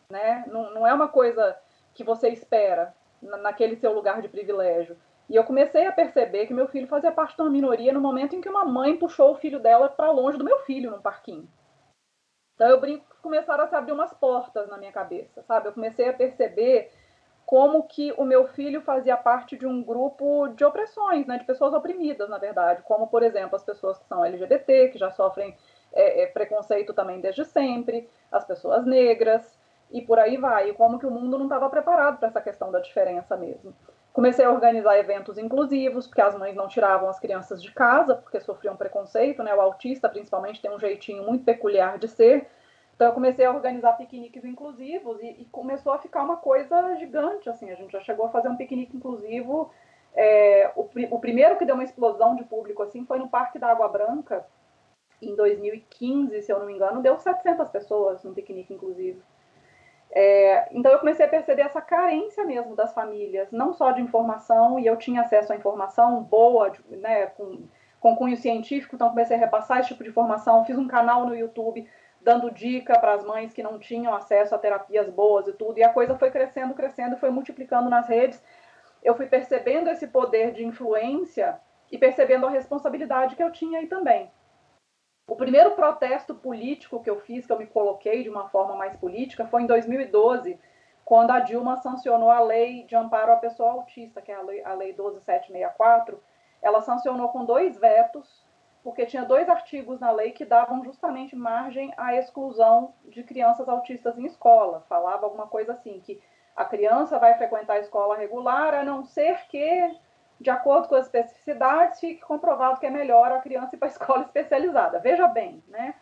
né? Não, não é uma coisa que você espera naquele seu lugar de privilégio. E eu comecei a perceber que meu filho fazia parte de uma minoria no momento em que uma mãe puxou o filho dela para longe do meu filho num parquinho. Então eu brinco que começaram a se abrir umas portas na minha cabeça, sabe? Eu comecei a perceber como que o meu filho fazia parte de um grupo de opressões, né, de pessoas oprimidas, na verdade, como, por exemplo, as pessoas que são LGBT, que já sofrem é, é, preconceito também desde sempre, as pessoas negras, e por aí vai, e como que o mundo não estava preparado para essa questão da diferença mesmo. Comecei a organizar eventos inclusivos, porque as mães não tiravam as crianças de casa, porque sofriam preconceito, né, o autista, principalmente, tem um jeitinho muito peculiar de ser, então eu comecei a organizar piqueniques inclusivos e, e, começou a ficar uma coisa gigante, assim, a gente já chegou a fazer um piquenique inclusivo. É, o, o, primeiro que deu uma explosão de público assim foi no Parque da Água Branca, em 2015, se eu não me engano, deu 700 pessoas no piquenique inclusivo. É, então eu comecei a perceber essa carência mesmo das famílias, não só de informação, e eu tinha acesso à informação boa, né, com, com cunho científico, então comecei a repassar esse tipo de informação, fiz um canal no YouTube dando dica para as mães que não tinham acesso a terapias boas e tudo. E a coisa foi crescendo, crescendo, foi multiplicando nas redes. Eu fui percebendo esse poder de influência e percebendo a responsabilidade que eu tinha aí também. O primeiro protesto político que eu fiz, que eu me coloquei de uma forma mais política, foi em 2012, quando a Dilma sancionou a lei de amparo à pessoa autista, que é a lei, a lei 12764. Ela sancionou com dois vetos porque tinha dois artigos na lei que davam justamente margem à exclusão de crianças autistas em escola. Falava alguma coisa assim, que a criança vai frequentar a escola regular, a não ser que, de acordo com as especificidades, fique comprovado que é melhor a criança ir para a escola especializada. Veja bem, né?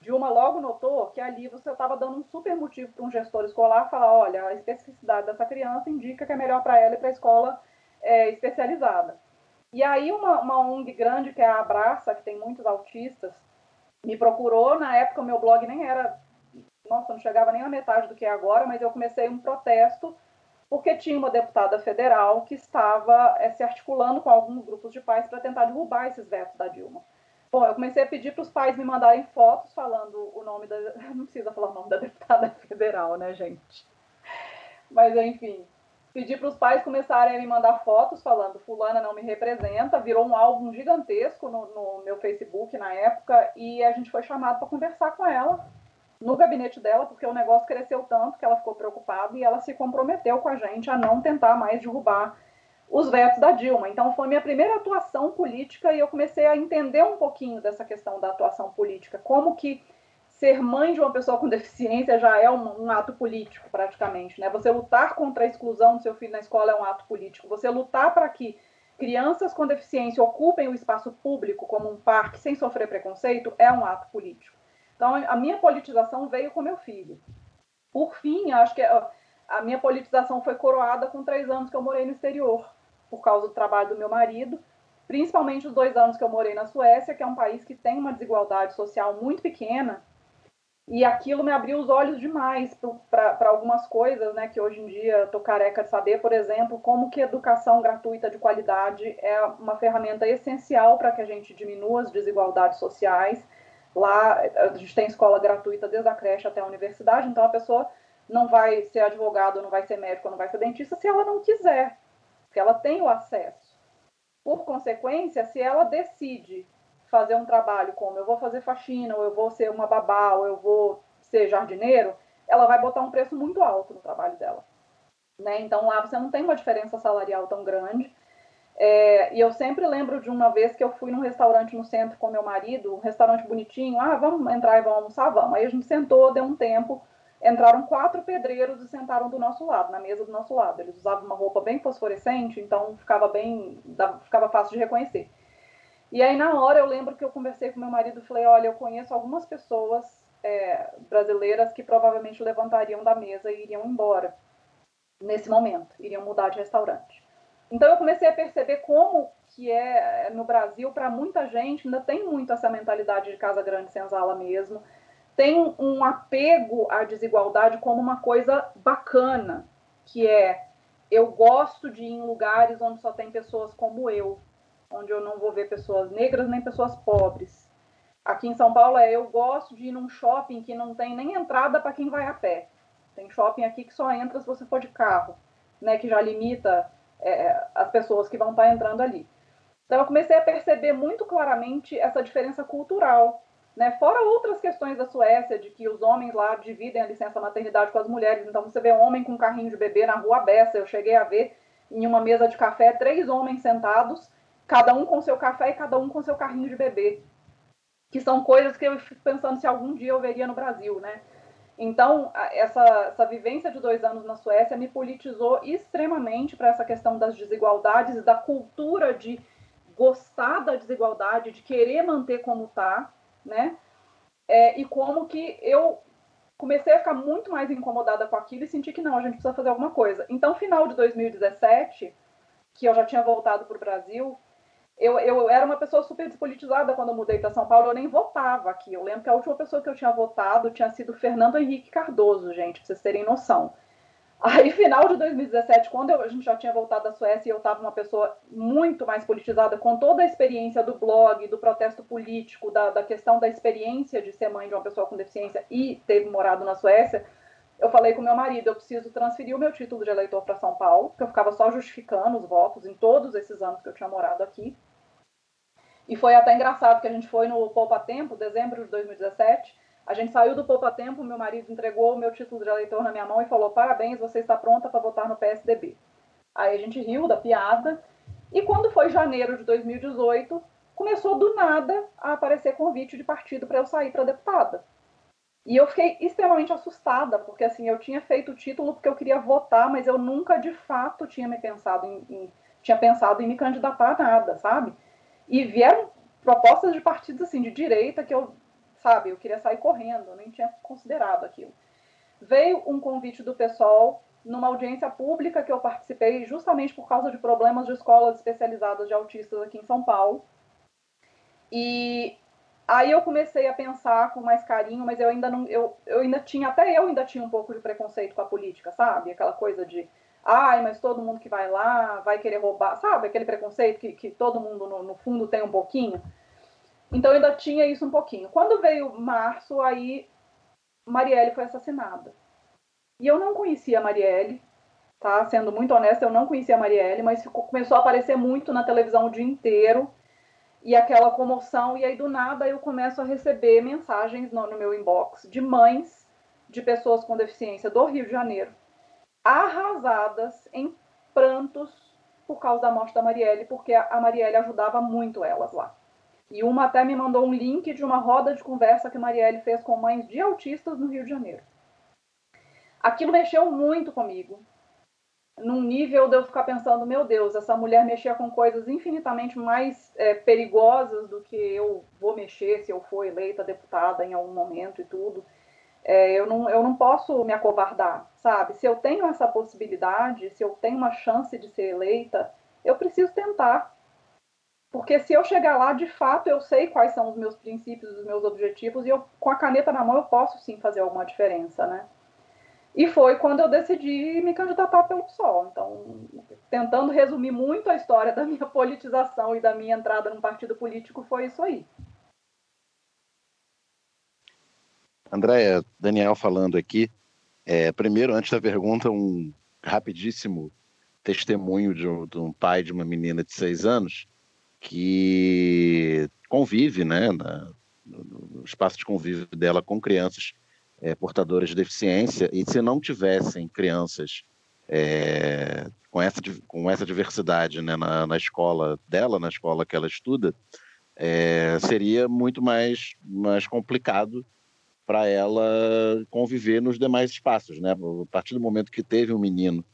Dilma logo notou que ali você estava dando um super motivo para um gestor escolar falar, olha, a especificidade dessa criança indica que é melhor para ela ir para a escola é, especializada. E aí uma, uma ONG grande, que é a Abraça, que tem muitos autistas, me procurou. Na época o meu blog nem era, nossa, não chegava nem a metade do que é agora, mas eu comecei um protesto porque tinha uma deputada federal que estava é, se articulando com alguns grupos de pais para tentar derrubar esses vetos da Dilma. Bom, eu comecei a pedir para os pais me mandarem fotos falando o nome da. Não precisa falar o nome da deputada federal, né, gente? Mas, enfim, Pedi para os pais começarem a me mandar fotos falando fulana não me representa, virou um álbum gigantesco no, no meu Facebook na época e a gente foi chamado para conversar com ela no gabinete dela, porque o negócio cresceu tanto que ela ficou preocupada e ela se comprometeu com a gente a não tentar mais derrubar os vetos da Dilma. Então foi minha primeira atuação política e eu comecei a entender um pouquinho dessa questão da atuação política, como que ser mãe de uma pessoa com deficiência já é um, um, ato político, praticamente. Né? Você lutar contra a exclusão do seu filho na escola é um ato político. Você lutar para que crianças com deficiência ocupem o espaço público, como um parque, sem sofrer preconceito, é um ato político. Então, a minha politização veio com meu filho. Por fim, acho que a minha politização foi coroada com três anos que eu morei no exterior, por causa do trabalho do meu marido, principalmente os dois anos que eu morei na Suécia, que é um país que tem uma desigualdade social muito pequena, e aquilo me abriu os olhos demais para algumas coisas, né, que hoje em dia estou careca de saber, por exemplo, como que educação gratuita de qualidade é uma ferramenta essencial para que a gente diminua as desigualdades sociais. Lá a gente tem escola gratuita desde a creche até a universidade, então a pessoa não vai ser advogado, não vai ser médico, não vai ser dentista se ela não quiser, porque ela tem o acesso. Por consequência, se ela decide fazer um trabalho como eu vou fazer faxina, ou eu vou ser uma babá, ou eu vou ser jardineiro, ela vai botar um preço muito alto no trabalho dela. Né? Então lá você não tem uma diferença salarial tão grande. É, e eu sempre lembro de uma vez que eu fui num restaurante no centro com meu marido, um restaurante bonitinho, ah, vamos entrar e vamos almoçar, vamos. Aí a gente sentou, deu um tempo, entraram quatro pedreiros e sentaram do nosso lado, na mesa do nosso lado. Eles usavam uma roupa bem fosforescente, então ficava bem, ficava fácil de reconhecer. E aí, na hora, eu lembro que eu conversei com meu marido e falei: olha, eu conheço algumas pessoas é, brasileiras que provavelmente levantariam da mesa e iriam embora nesse momento, iriam mudar de restaurante. Então, eu comecei a perceber como que é no Brasil, para muita gente, ainda tem muito essa mentalidade de casa grande senzala mesmo. Tem um apego à desigualdade como uma coisa bacana, que é eu gosto de ir em lugares onde só tem pessoas como eu onde eu não vou ver pessoas negras nem pessoas pobres. Aqui em São Paulo é eu gosto de ir num shopping que não tem nem entrada para quem vai a pé. Tem shopping aqui que só entra se você for de carro, né? Que já limita é, as pessoas que vão estar entrando ali. Então eu comecei a perceber muito claramente essa diferença cultural, né? Fora outras questões da Suécia, de que os homens lá dividem a licença maternidade com as mulheres. Então você vê um homem com carrinho de bebê na rua aberta. Eu cheguei a ver em uma mesa de café três homens sentados, cada um com seu café e cada um com seu carrinho de bebê. Que são coisas que eu fico pensando se algum dia eu veria no Brasil, né? Então, essa, essa vivência de dois anos na Suécia me politizou extremamente para essa questão das desigualdades da cultura de gostar da desigualdade, de querer manter como está, né? É, e como que eu comecei a ficar muito mais incomodada com aquilo e senti que não, a gente precisa fazer alguma coisa. Então, final de 2017, que eu já tinha voltado para o Brasil, eu, eu era uma pessoa super despolitizada quando eu mudei para São Paulo, eu nem votava aqui. Eu lembro que a última pessoa que eu tinha votado tinha sido Fernando Henrique Cardoso, gente, para vocês terem noção. Aí, final de 2017, quando eu, a gente já tinha voltado da Suécia e eu estava uma pessoa muito mais politizada, com toda a experiência do blog, do protesto político, da, da questão da experiência de ser mãe de uma pessoa com deficiência e ter morado na Suécia, eu falei com meu marido, eu preciso transferir o meu título de eleitor para São Paulo, porque eu ficava só justificando os votos em todos esses anos que eu tinha morado aqui. E foi até engraçado que a gente foi no Poupa Tempo, dezembro de 2017, a gente saiu do Poupa Tempo, meu marido entregou o meu título de eleitor na minha mão e falou: parabéns, você está pronta para votar no PSDB. Aí a gente riu da piada. E quando foi janeiro de 2018, começou do nada a aparecer convite de partido para eu sair para deputada. E eu fiquei extremamente assustada, porque assim, eu tinha feito o título porque eu queria votar, mas eu nunca de fato tinha me pensado em, em tinha pensado em me candidatar a nada, sabe? E vieram propostas de partidos assim de direita que eu sabe? Eu queria sair correndo, eu nem tinha considerado aquilo. Veio um convite do pessoal numa audiência pública que eu participei justamente por causa de problemas de escolas especializadas de autistas aqui em São Paulo. E aí eu comecei a pensar com mais carinho, mas eu ainda não, eu, eu ainda tinha, até eu ainda tinha um pouco de preconceito com a política, sabe? Aquela coisa de, ai, mas todo mundo que vai lá vai querer roubar, sabe? Aquele preconceito que, que todo mundo no, no fundo tem um pouquinho. Então eu ainda tinha isso um pouquinho. Quando veio março, aí Marielle foi assassinada. E eu não conhecia a Marielle, tá? Sendo muito honesta, eu não conhecia a Marielle, mas ficou, começou a aparecer muito na televisão o dia inteiro. E aquela comoção, e aí do nada eu começo a receber mensagens no, no meu inbox de mães de pessoas com deficiência do Rio de Janeiro, arrasadas em prantos por causa da morte da Marielle, porque a Marielle ajudava muito elas lá. E uma até me mandou um link de uma roda de conversa que Marielle fez com mães de autistas no Rio de Janeiro. Aquilo mexeu muito comigo, num nível de eu ficar pensando, meu Deus, essa mulher mexia com coisas infinitamente mais é, perigosas do que eu vou mexer se eu for eleita deputada em algum momento e tudo. É, eu, não, eu não posso me acovardar, sabe? Se eu tenho essa possibilidade, se eu tenho uma chance de ser eleita, eu preciso tentar. Porque se eu chegar lá, de fato, eu sei quais são os meus princípios, os meus objetivos, e eu, com a caneta na mão, eu posso sim fazer alguma diferença, né? E foi quando eu decidi me candidatar pelo PSOL. Então, tentando resumir muito a história da minha politização e da minha entrada no partido político, foi isso aí. Andréia, Daniel falando aqui. É, primeiro, antes da pergunta, um rapidíssimo testemunho de um, de um pai de uma menina de seis anos que convive, né, na, no espaço de convívio dela com crianças é, portadoras de deficiência, e se não tivessem crianças é, com, essa, com essa diversidade né, na, na, escola dela, na escola que ela estuda, é, seria muito mais, mais complicado para ela conviver nos demais espaços. Né? A partir do momento que teve um menino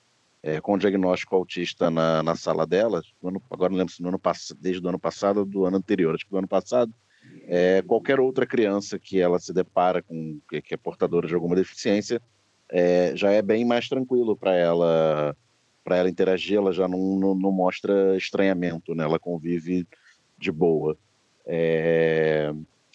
é, com diagnóstico autista na, na sala dela, agora não lembro se no ano, desde o ano passado ou do ano anterior, acho que do ano passado, é, qualquer outra criança que ela se depara com, que, é portadora de alguma deficiência, é, já é bem mais tranquilo para ela para ela interagir, ela já não, não, não, mostra estranhamento, né? ela convive de boa. É,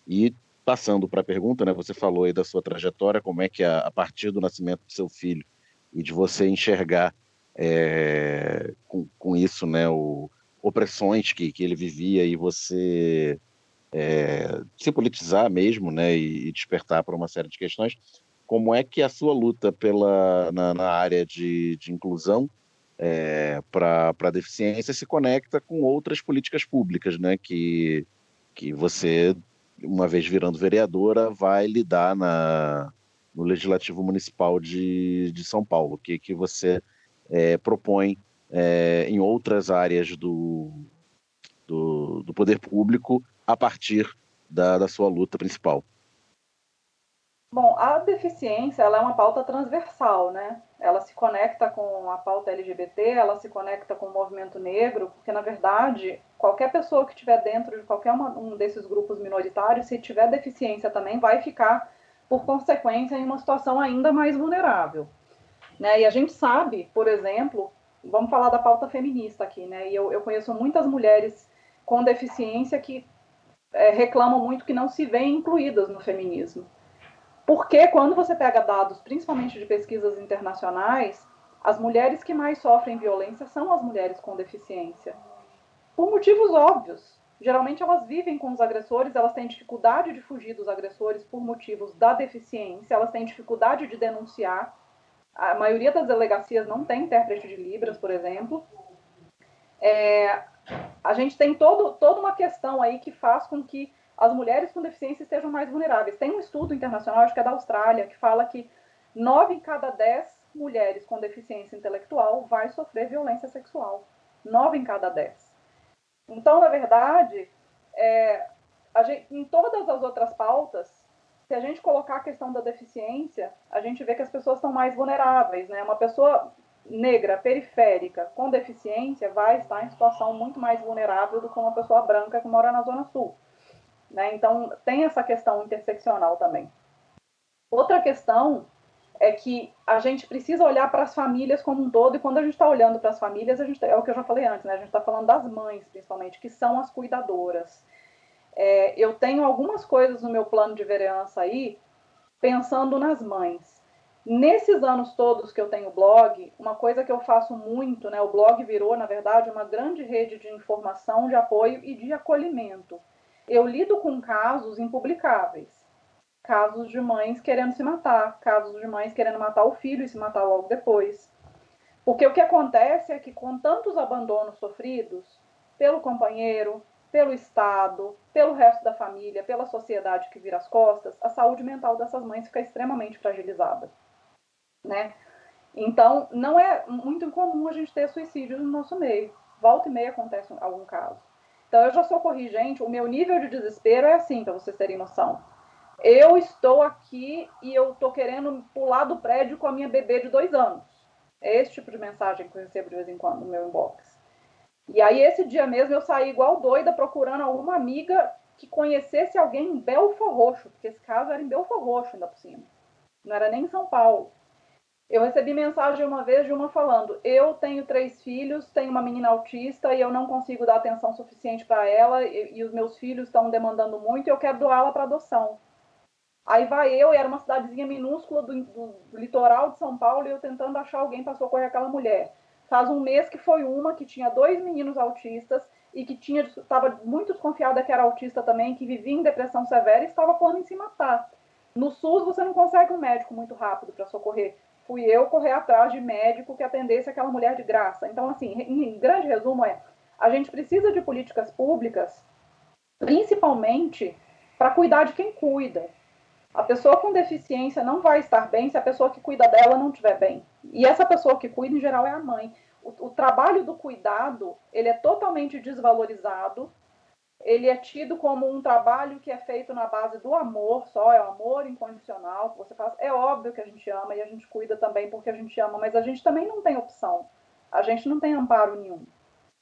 e passando para a pergunta, né, você falou aí da sua trajetória, como é que a, a partir do nascimento do seu filho e de você enxergar é, com, com, isso, né, o, opressões que, que ele vivia e você é, se politizar mesmo, né, e, despertar para uma série de questões. Como é que a sua luta pela, na, na área de, de inclusão é, para a deficiência se conecta com outras políticas públicas, né? Que, que você, uma vez virando vereadora, vai lidar na, no Legislativo Municipal de, de São Paulo, que, que você é, propõe é, em outras áreas do, do, do, poder público a partir da, da sua luta principal. Bom, a deficiência ela é uma pauta transversal, né? Ela se conecta com a pauta LGBT, ela se conecta com o movimento negro, porque na verdade qualquer pessoa que estiver dentro de qualquer uma, um desses grupos minoritários, se tiver deficiência também, vai ficar por consequência em uma situação ainda mais vulnerável. Né? E a gente sabe, por exemplo, vamos falar da pauta feminista aqui, né? E eu, eu conheço muitas mulheres com deficiência que é, reclamam muito que não se veem incluídas no feminismo. Porque quando você pega dados, principalmente de pesquisas internacionais, as mulheres que mais sofrem violência são as mulheres com deficiência. Por motivos óbvios. Geralmente elas vivem com os agressores, elas têm dificuldade de fugir dos agressores por motivos da deficiência, elas têm dificuldade de denunciar. A maioria das delegacias não tem intérprete de Libras, por exemplo. É, a gente tem todo, toda uma questão aí que faz com que as mulheres com deficiência estejam mais vulneráveis. Tem um estudo internacional, acho que é da Austrália, que fala que nove em cada dez mulheres com deficiência intelectual vai sofrer violência sexual. Nove em cada dez. Então, na verdade, é, gente, em todas as outras pautas, se a gente colocar a questão da deficiência, a gente vê que as pessoas estão mais vulneráveis. Né? Uma pessoa negra, periférica, com deficiência, vai estar em situação muito mais vulnerável do que uma pessoa branca que mora na Zona Sul. Né? Então, tem essa questão interseccional também. Outra questão é que a gente precisa olhar para as famílias como um todo, e quando a gente está olhando para as famílias, a gente, é o que eu já falei antes, né? a gente está falando das mães, principalmente, que são as cuidadoras. É, eu tenho algumas coisas no meu plano de vereança aí, pensando nas mães. Nesses anos todos que eu tenho blog, uma coisa que eu faço muito, né? O blog virou, na verdade, uma grande rede de informação, de apoio e de acolhimento eu lido com casos impublicáveis. Casos de mães querendo se matar, casos de mães querendo matar o filho e se matar logo depois. Porque o que acontece é que, com tantos abandonos sofridos pelo companheiro, pelo Estado, pelo resto da família, pela sociedade que vira as costas, a saúde mental dessas mães fica extremamente fragilizada. Né? Então, não é muito incomum a gente ter suicídio no nosso meio. Volta e meia acontece algum caso. Então eu já socorri gente, o meu nível de desespero é assim, para vocês terem noção. Eu estou aqui e eu estou querendo pular do prédio com a minha bebê de dois anos. É esse tipo de mensagem que eu recebo de vez em quando no meu inbox. E aí, esse dia mesmo, eu saí igual doida procurando alguma amiga que conhecesse alguém em Belfor Roxo, porque esse caso era em Belfor Roxo, ainda por cima. Não era nem em São Paulo. Eu recebi mensagem uma vez de uma falando: eu tenho três filhos, tenho uma menina autista e eu não consigo dar atenção suficiente para ela e, e, os meus filhos estão demandando muito e eu quero doá-la para adoção. Aí vai eu, e era uma cidadezinha minúscula do, do, do, litoral de São Paulo, e eu tentando achar alguém para socorrer aquela mulher. Faz um mês que foi uma que tinha dois meninos autistas e que tinha estava muito desconfiada que era autista também, que vivia em depressão severa e estava por em se matar. No SUS você não consegue um médico muito rápido para socorrer fui eu correr atrás de médico que atendesse aquela mulher de graça. Então, assim, em grande resumo é, a gente precisa de políticas públicas, principalmente para cuidar de quem cuida. A pessoa com deficiência não vai estar bem se a pessoa que cuida dela não estiver bem. E essa pessoa que cuida, em geral, é a mãe. O, o trabalho do cuidado, ele é totalmente desvalorizado ele é tido como um trabalho que é feito na base do amor, só é o amor incondicional que você faz. É óbvio que a gente ama e a gente cuida também porque a gente ama, mas a gente também não tem opção. A gente não tem amparo nenhum.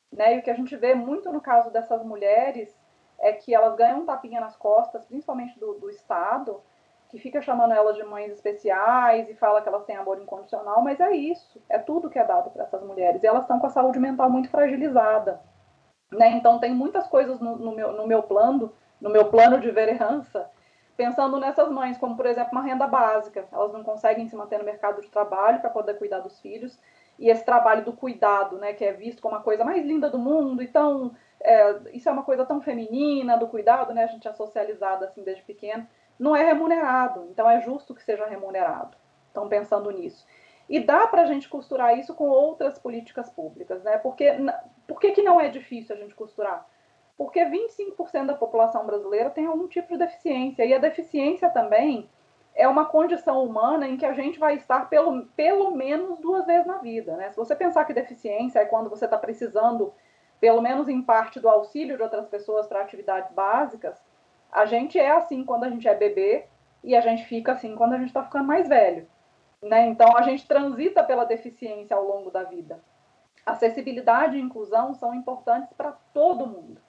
Né? E o que a gente vê muito no caso dessas mulheres é que elas ganham um tapinha nas costas, principalmente do, do Estado, que fica chamando elas de mães especiais e fala que elas têm amor incondicional, mas é isso, é tudo que é dado para essas mulheres. E elas estão com a saúde mental muito fragilizada. Né? Então tem muitas coisas no, no, meu, no meu plano, no meu plano de vereança, pensando nessas mães, como por exemplo uma renda básica. Elas não conseguem se manter no mercado de trabalho para poder cuidar dos filhos. E esse trabalho do cuidado, né, que é visto como a coisa mais linda do mundo, então é, isso é uma coisa tão feminina do cuidado, né, a gente é socializado assim desde pequeno, não é remunerado. Então é justo que seja remunerado. Estão pensando nisso. E dá para a gente costurar isso com outras políticas públicas, né? Porque, por que, que não é difícil a gente costurar? Porque 25% da população brasileira tem algum tipo de deficiência. E a deficiência também é uma condição humana em que a gente vai estar pelo, pelo menos duas vezes na vida. Né? Se você pensar que deficiência é quando você está precisando, pelo menos em parte, do auxílio de outras pessoas para atividades básicas, a gente é assim quando a gente é bebê e a gente fica assim quando a gente está ficando mais velho. Né? Então, a gente transita pela deficiência ao longo da vida. Acessibilidade e inclusão são importantes para todo mundo.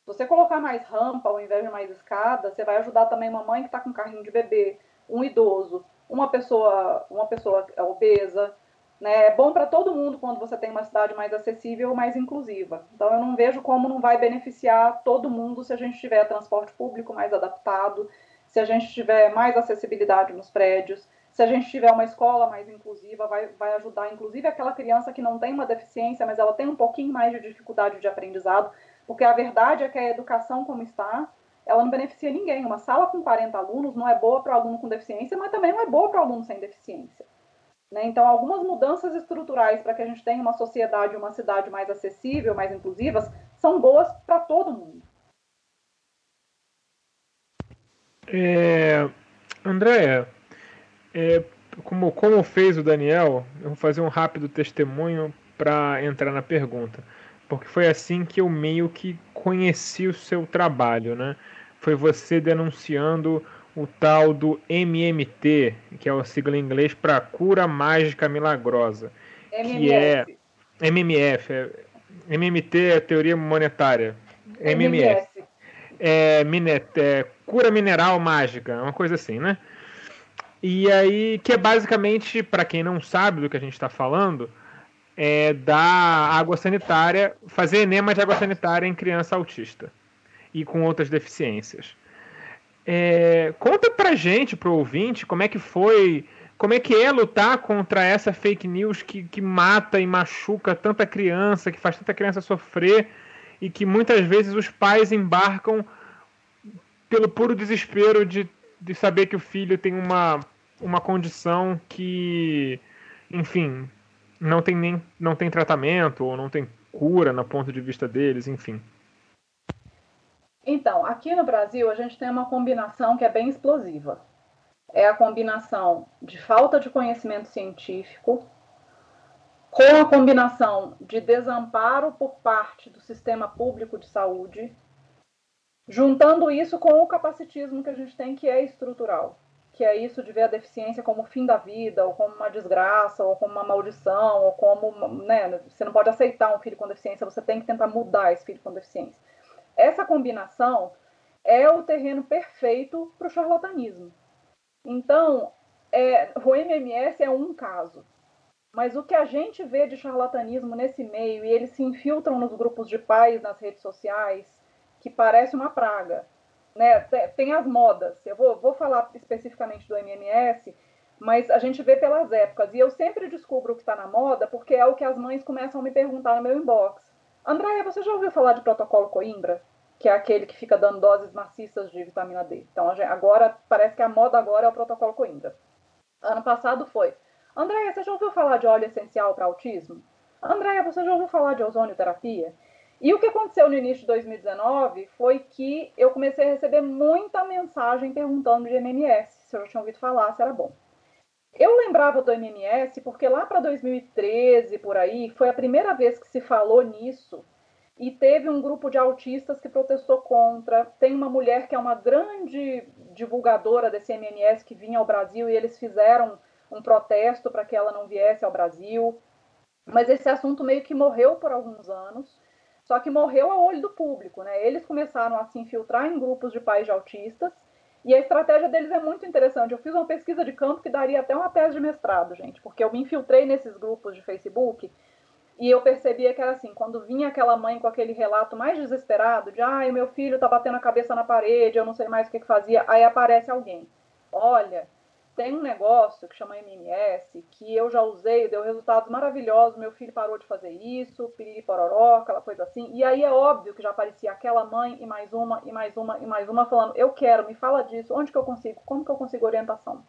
Se você colocar mais rampa ao invés de mais escada, você vai ajudar também uma mãe que está com carrinho de bebê, um idoso, uma pessoa, uma pessoa obesa. Né? É bom para todo mundo quando você tem uma cidade mais acessível, mais inclusiva. Então eu não vejo como não vai beneficiar todo mundo se a gente tiver transporte público mais adaptado, se a gente tiver mais acessibilidade nos prédios, se a gente tiver uma escola mais inclusiva, vai, vai ajudar, inclusive, aquela criança que não tem uma deficiência, mas ela tem um pouquinho mais de dificuldade de aprendizado, porque a verdade é que a educação como está, ela não beneficia ninguém. Uma sala com 40 alunos não é boa para o aluno com deficiência, mas também não é boa para o aluno sem deficiência. Né? Então, algumas mudanças estruturais para que a gente tenha uma sociedade, uma cidade mais acessível, mais inclusivas, são boas para todo mundo. É, Andréia, é, como, como fez o Daniel, eu vou fazer um rápido testemunho para entrar na pergunta. Porque foi assim que eu meio que conheci o seu trabalho, né? foi você denunciando o tal do MMT, que é a sigla em inglês para cura mágica milagrosa, MMF. que é MMF, é, MMT é teoria monetária, MMF, é, minet, é cura mineral mágica, uma coisa assim, né? E aí, que é basicamente, para quem não sabe do que a gente está falando, é dar água sanitária, fazer enema de água sanitária em criança autista e com outras deficiências. É, conta pra gente, pro ouvinte, como é que foi, como é que é lutar contra essa fake news que, que mata e machuca tanta criança, que faz tanta criança sofrer e que muitas vezes os pais embarcam pelo puro desespero de, de saber que o filho tem uma, uma condição que, enfim, não tem nem não tem tratamento ou não tem cura no ponto de vista deles, enfim. Então, aqui no Brasil, a gente tem uma combinação que é bem explosiva. É a combinação de falta de conhecimento científico com a combinação de desamparo por parte do sistema público de saúde, juntando isso com o capacitismo que a gente tem, que é estrutural, que é isso de ver a deficiência como o fim da vida, ou como uma desgraça, ou como uma maldição, ou como. Né, você não pode aceitar um filho com deficiência, você tem que tentar mudar esse filho com deficiência. Essa combinação é o terreno perfeito para o charlatanismo. Então, é, o MMS é um caso. Mas o que a gente vê de charlatanismo nesse meio, e eles se infiltram nos grupos de pais, nas redes sociais, que parece uma praga. Né? Tem as modas. Eu vou, vou falar especificamente do MMS, mas a gente vê pelas épocas. E eu sempre descubro o que está na moda porque é o que as mães começam a me perguntar no meu inbox. Andréia, você já ouviu falar de protocolo Coimbra? Que é aquele que fica dando doses maciças de vitamina D. Então, agora, parece que a moda agora é o protocolo Coimbra. Ano passado foi. Andréia, você já ouviu falar de óleo essencial para autismo? Andréia, você já ouviu falar de ozonioterapia? E o que aconteceu no início de 2019 foi que eu comecei a receber muita mensagem perguntando de MMS, se eu já tinha ouvido falar, se era bom. Eu lembrava do MMS porque lá para 2013, por aí, foi a primeira vez que se falou nisso e teve um grupo de autistas que protestou contra. Tem uma mulher que é uma grande divulgadora desse MMS que vinha ao Brasil e eles fizeram um protesto para que ela não viesse ao Brasil. Mas esse assunto meio que morreu por alguns anos, só que morreu a olho do público. Né? Eles começaram a se infiltrar em grupos de pais de autistas e a estratégia deles é muito interessante. Eu fiz uma pesquisa de campo que daria até uma tese de mestrado, gente, porque eu me infiltrei nesses grupos de Facebook e eu percebia que era assim, quando vinha aquela mãe com aquele relato mais desesperado de ai, meu filho tá batendo a cabeça na parede, eu não sei mais o que, que fazia, aí aparece alguém. Olha, tem um negócio que chama MMS, que eu já usei, deu resultados maravilhosos, meu filho parou de fazer isso, piriri pororó, aquela coisa assim. E aí é óbvio que já aparecia aquela mãe e mais uma, e mais uma, e mais uma, falando, eu quero, me fala disso, onde que eu consigo, como que eu consigo orientação?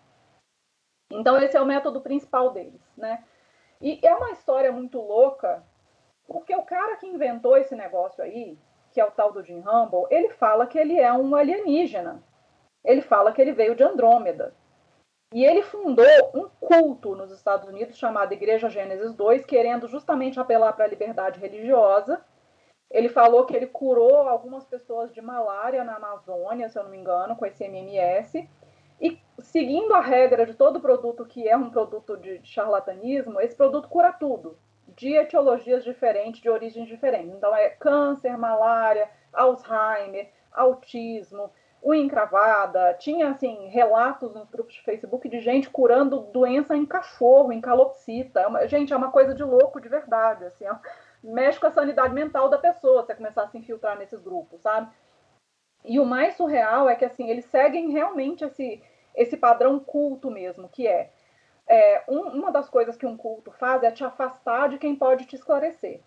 Então esse é o método principal deles, né? E é uma história muito louca, porque o cara que inventou esse negócio aí, que é o tal do Jim Humble, ele fala que ele é um alienígena. Ele fala que ele veio de Andrômeda. E ele fundou um culto nos Estados Unidos chamado Igreja Gênesis 2, querendo justamente apelar para a liberdade religiosa. Ele falou que ele curou algumas pessoas de malária na Amazônia, se eu não me engano, com esse MMS. E seguindo a regra de todo produto que é um produto de charlatanismo, esse produto cura tudo, de etiologias diferentes, de origens diferentes. Então é câncer, malária, Alzheimer, autismo, unha encravada. Tinha assim relatos nos grupos de Facebook de gente curando doença em cachorro, em calopsita. É gente, é uma coisa de louco de verdade, assim, mexe com a sanidade mental da pessoa se começar a se infiltrar nesses grupos, sabe? E o mais surreal é que assim eles seguem realmente esse esse padrão culto mesmo, que é, é um, uma das coisas que um culto faz é te afastar de quem pode te esclarecer.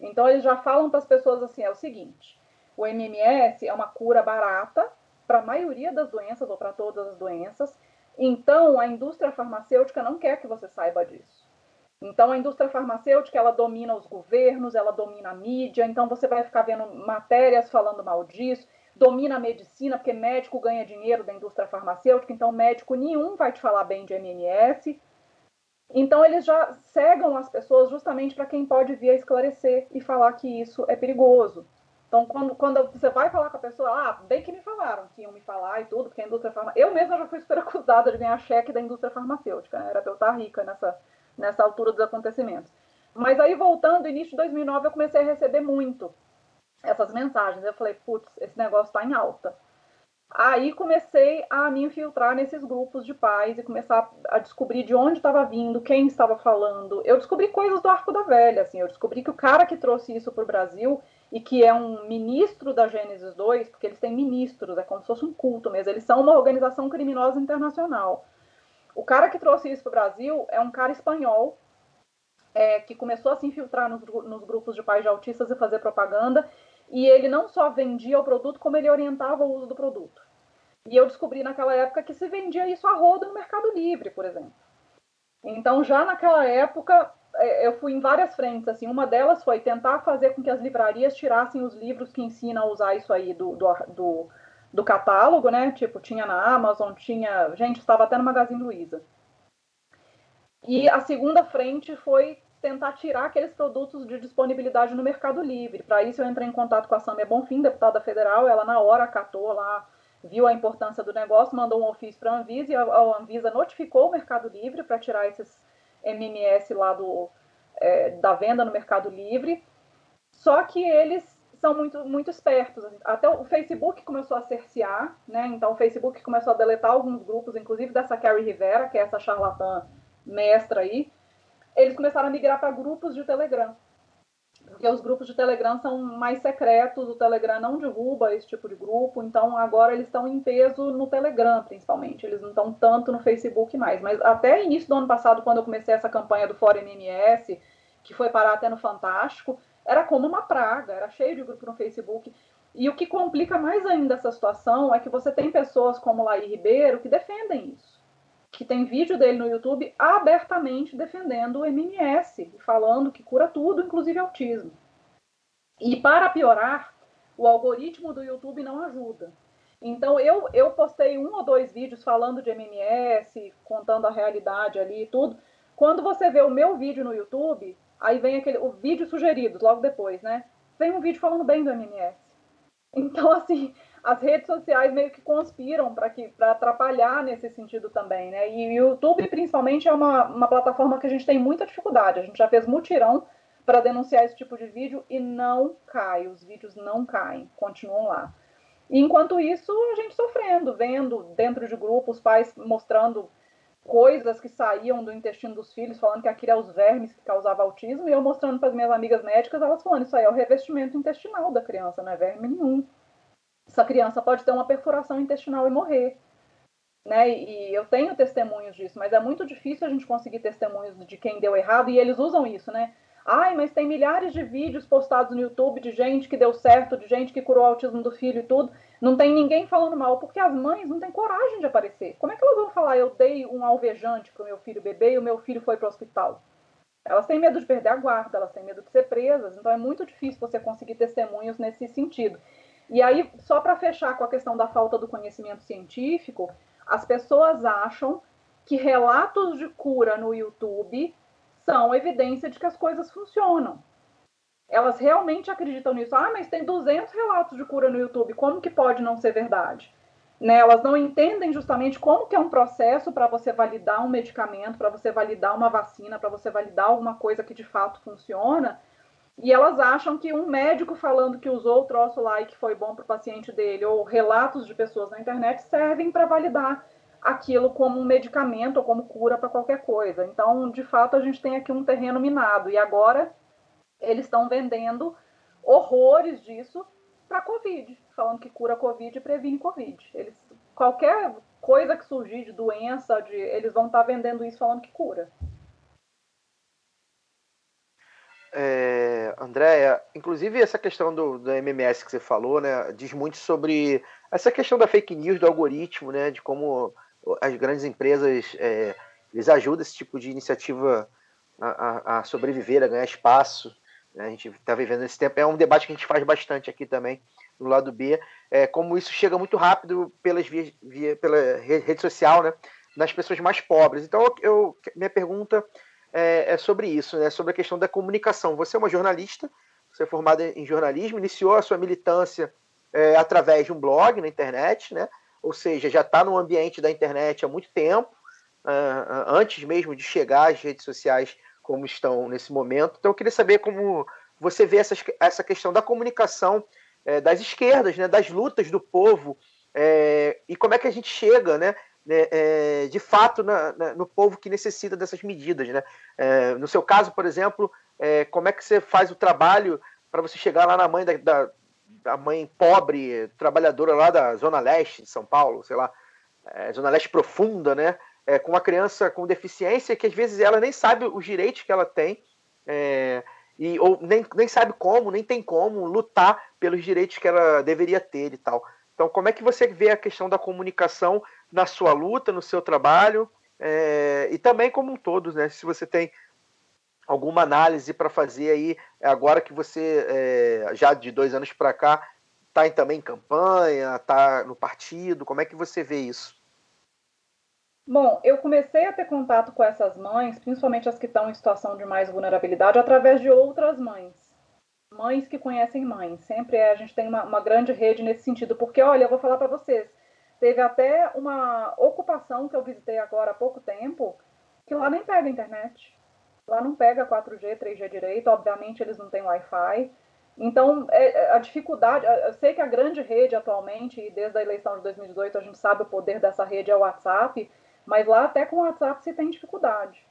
Então eles já falam para as pessoas assim, é o seguinte, o MMS é uma cura barata para a maioria das doenças ou para todas as doenças. Então a indústria farmacêutica não quer que você saiba disso. Então a indústria farmacêutica ela domina os governos, ela domina a mídia. Então você vai ficar vendo matérias falando mal disso domina a medicina, porque médico ganha dinheiro da indústria farmacêutica, então médico nenhum vai te falar bem de MMS. Então eles já cegam as pessoas justamente para quem pode vir a esclarecer e falar que isso é perigoso. Então, quando, quando você vai falar com a pessoa, ah, bem que me falaram que iam me falar e tudo, porque a indústria farmacêutica. Eu mesma já fui super acusada de ganhar cheque da indústria farmacêutica, né? era para eu estar rica nessa, nessa altura dos acontecimentos. Mas aí, voltando, início de 2009, eu comecei a receber muito essas mensagens. Eu falei, putz, esse negócio está em alta. Aí comecei a me infiltrar nesses grupos de pais e começar a descobrir de onde estava vindo, quem estava falando. Eu descobri coisas do Arco da Velha, assim. Eu descobri que o cara que trouxe isso para o Brasil e que é um ministro da Gênesis 2, porque eles têm ministros, é como se fosse um culto mesmo. Eles são uma organização criminosa internacional. O cara que trouxe isso para o Brasil é um cara espanhol é, que começou a se infiltrar nos, nos grupos de pais de autistas e fazer propaganda e ele não só vendia o produto, como ele orientava o uso do produto. E eu descobri naquela época que se vendia isso a roda no Mercado Livre, por exemplo. Então, já naquela época, eu fui em várias frentes. Assim, uma delas foi tentar fazer com que as livrarias tirassem os livros que ensinam a usar isso aí do, do, do, do catálogo, né? Tipo, tinha na Amazon, tinha. Gente, estava até no Magazine Luiza. E a segunda frente foi tentar tirar aqueles produtos de disponibilidade no Mercado Livre. Para isso, eu entrei em contato com a Samia Bonfim, deputada federal. Ela, na hora, acatou lá, viu a importância do negócio, mandou um ofício para a Anvisa e a Anvisa notificou o Mercado Livre para tirar esses MMS lá do, é, da venda no Mercado Livre. Só que eles são muito, muito espertos. Até o Facebook começou a cercear, né? Então o Facebook começou a deletar alguns grupos, inclusive dessa Carrie Rivera, que é essa charlatã mestra aí, eles começaram a migrar para grupos de Telegram. Porque os grupos de Telegram são mais secretos, o Telegram não derruba esse tipo de grupo, então agora eles estão em peso no Telegram, principalmente. Eles não estão tanto no Facebook mais. Mas até início do ano passado, quando eu comecei essa campanha do Fórum MMS, que foi parar até no Fantástico, era como uma praga, era cheio de grupo no Facebook. E o que complica mais ainda essa situação é que você tem pessoas como Laí Ribeiro que defendem isso que tem vídeo dele no YouTube abertamente defendendo o MMS, falando que cura tudo, inclusive autismo. E para piorar, o algoritmo do YouTube não ajuda. Então eu, eu postei um ou dois vídeos falando de MMS, contando a realidade ali e tudo. Quando você vê o meu vídeo no YouTube, aí vem aquele o vídeo sugerido logo depois, né? Vem um vídeo falando bem do MMS. Então assim, as redes sociais meio que conspiram para atrapalhar nesse sentido também, né? E o YouTube, principalmente, é uma, uma plataforma que a gente tem muita dificuldade. A gente já fez mutirão para denunciar esse tipo de vídeo e não cai, os vídeos não caem, continuam lá. E enquanto isso, a gente sofrendo, vendo dentro de grupos pais mostrando coisas que saíam do intestino dos filhos, falando que aquilo é os vermes que causavam autismo, e eu mostrando para as minhas amigas médicas, elas falando, isso aí é o revestimento intestinal da criança, não é verme nenhum essa criança pode ter uma perfuração intestinal e morrer. Né? E eu tenho testemunhos disso, mas é muito difícil a gente conseguir testemunhos de quem deu errado e eles usam isso, né? Ai, mas tem milhares de vídeos postados no YouTube de gente que deu certo, de gente que curou o autismo do filho e tudo. Não tem ninguém falando mal, porque as mães não têm coragem de aparecer. Como é que elas vão falar, eu dei um alvejante para o meu filho beber e o meu filho foi para o hospital? Elas têm medo de perder a guarda, elas têm medo de ser presas, então é muito difícil você conseguir testemunhos nesse sentido. E aí, só para fechar com a questão da falta do conhecimento científico, as pessoas acham que relatos de cura no YouTube são evidência de que as coisas funcionam. Elas realmente acreditam nisso. Ah, mas tem 200 relatos de cura no YouTube, como que pode não ser verdade? Né? Elas não entendem justamente como que é um processo para você validar um medicamento, para você validar uma vacina, para você validar alguma coisa que de fato funciona. E elas acham que um médico falando que usou o troço lá e que foi bom para o paciente dele, ou relatos de pessoas na internet, servem para validar aquilo como um medicamento ou como cura para qualquer coisa. Então, de fato, a gente tem aqui um terreno minado. E agora eles estão vendendo horrores disso para Covid, falando que cura Covid e previne Covid. Eles, qualquer coisa que surgir de doença, de, eles vão estar tá vendendo isso falando que cura. É, Andréia, inclusive essa questão do, do MMS que você falou, né, diz muito sobre essa questão da fake news, do algoritmo, né, de como as grandes empresas é, eles ajudam esse tipo de iniciativa a, a, a sobreviver, a ganhar espaço. Né? A gente está vivendo esse tempo. É um debate que a gente faz bastante aqui também, no lado B. É, como isso chega muito rápido pelas via, via, pela rede social, né? nas pessoas mais pobres. Então, eu, minha pergunta é, é, sobre isso, né? sobre a questão da comunicação. Você é uma jornalista, você é formada em jornalismo, iniciou a sua militância é, através de um blog na internet, né? ou seja, já está no ambiente da internet há muito tempo, uh, antes mesmo de chegar às redes sociais como estão nesse momento. Então, eu queria saber como você vê essa, essa questão da comunicação é, das esquerdas, né, das lutas do povo, é, e como é que a gente chega, né, é, de fato, na, na, no povo que necessita dessas medidas. Né? no seu caso, por exemplo, como é que você faz o trabalho para você chegar lá na mãe da, da, a mãe pobre, trabalhadora lá da Zona Leste de São Paulo, sei lá, é, Zona Leste profunda, né? É, com uma criança com deficiência que às vezes ela nem sabe os direitos que ela tem, é, e, ou nem, nem sabe como, nem tem como lutar pelos direitos que ela deveria ter e tal. Então, como é que você vê a questão da comunicação na sua luta, no seu trabalho, é, e também como um todo, né? Se você tem alguma análise para fazer aí, agora que você, é, já de dois anos para cá, está também em campanha, está no partido, como é que você vê isso? Bom, eu comecei a ter contato com essas mães, principalmente as que estão em situação de mais vulnerabilidade, através de outras mães. Mães que conhecem mães. Sempre a gente tem uma, uma grande rede nesse sentido, porque, olha, eu vou falar para vocês, teve até uma ocupação que eu visitei agora há pouco tempo, que lá nem pega internet. Lá não pega 4G, 3G direito, obviamente eles não têm Wi-Fi. Então, é, é, a dificuldade, eu sei que a grande rede atualmente, e desde a eleição de 2018 a gente sabe o poder dessa rede é o WhatsApp, mas lá até com o WhatsApp se tem dificuldade.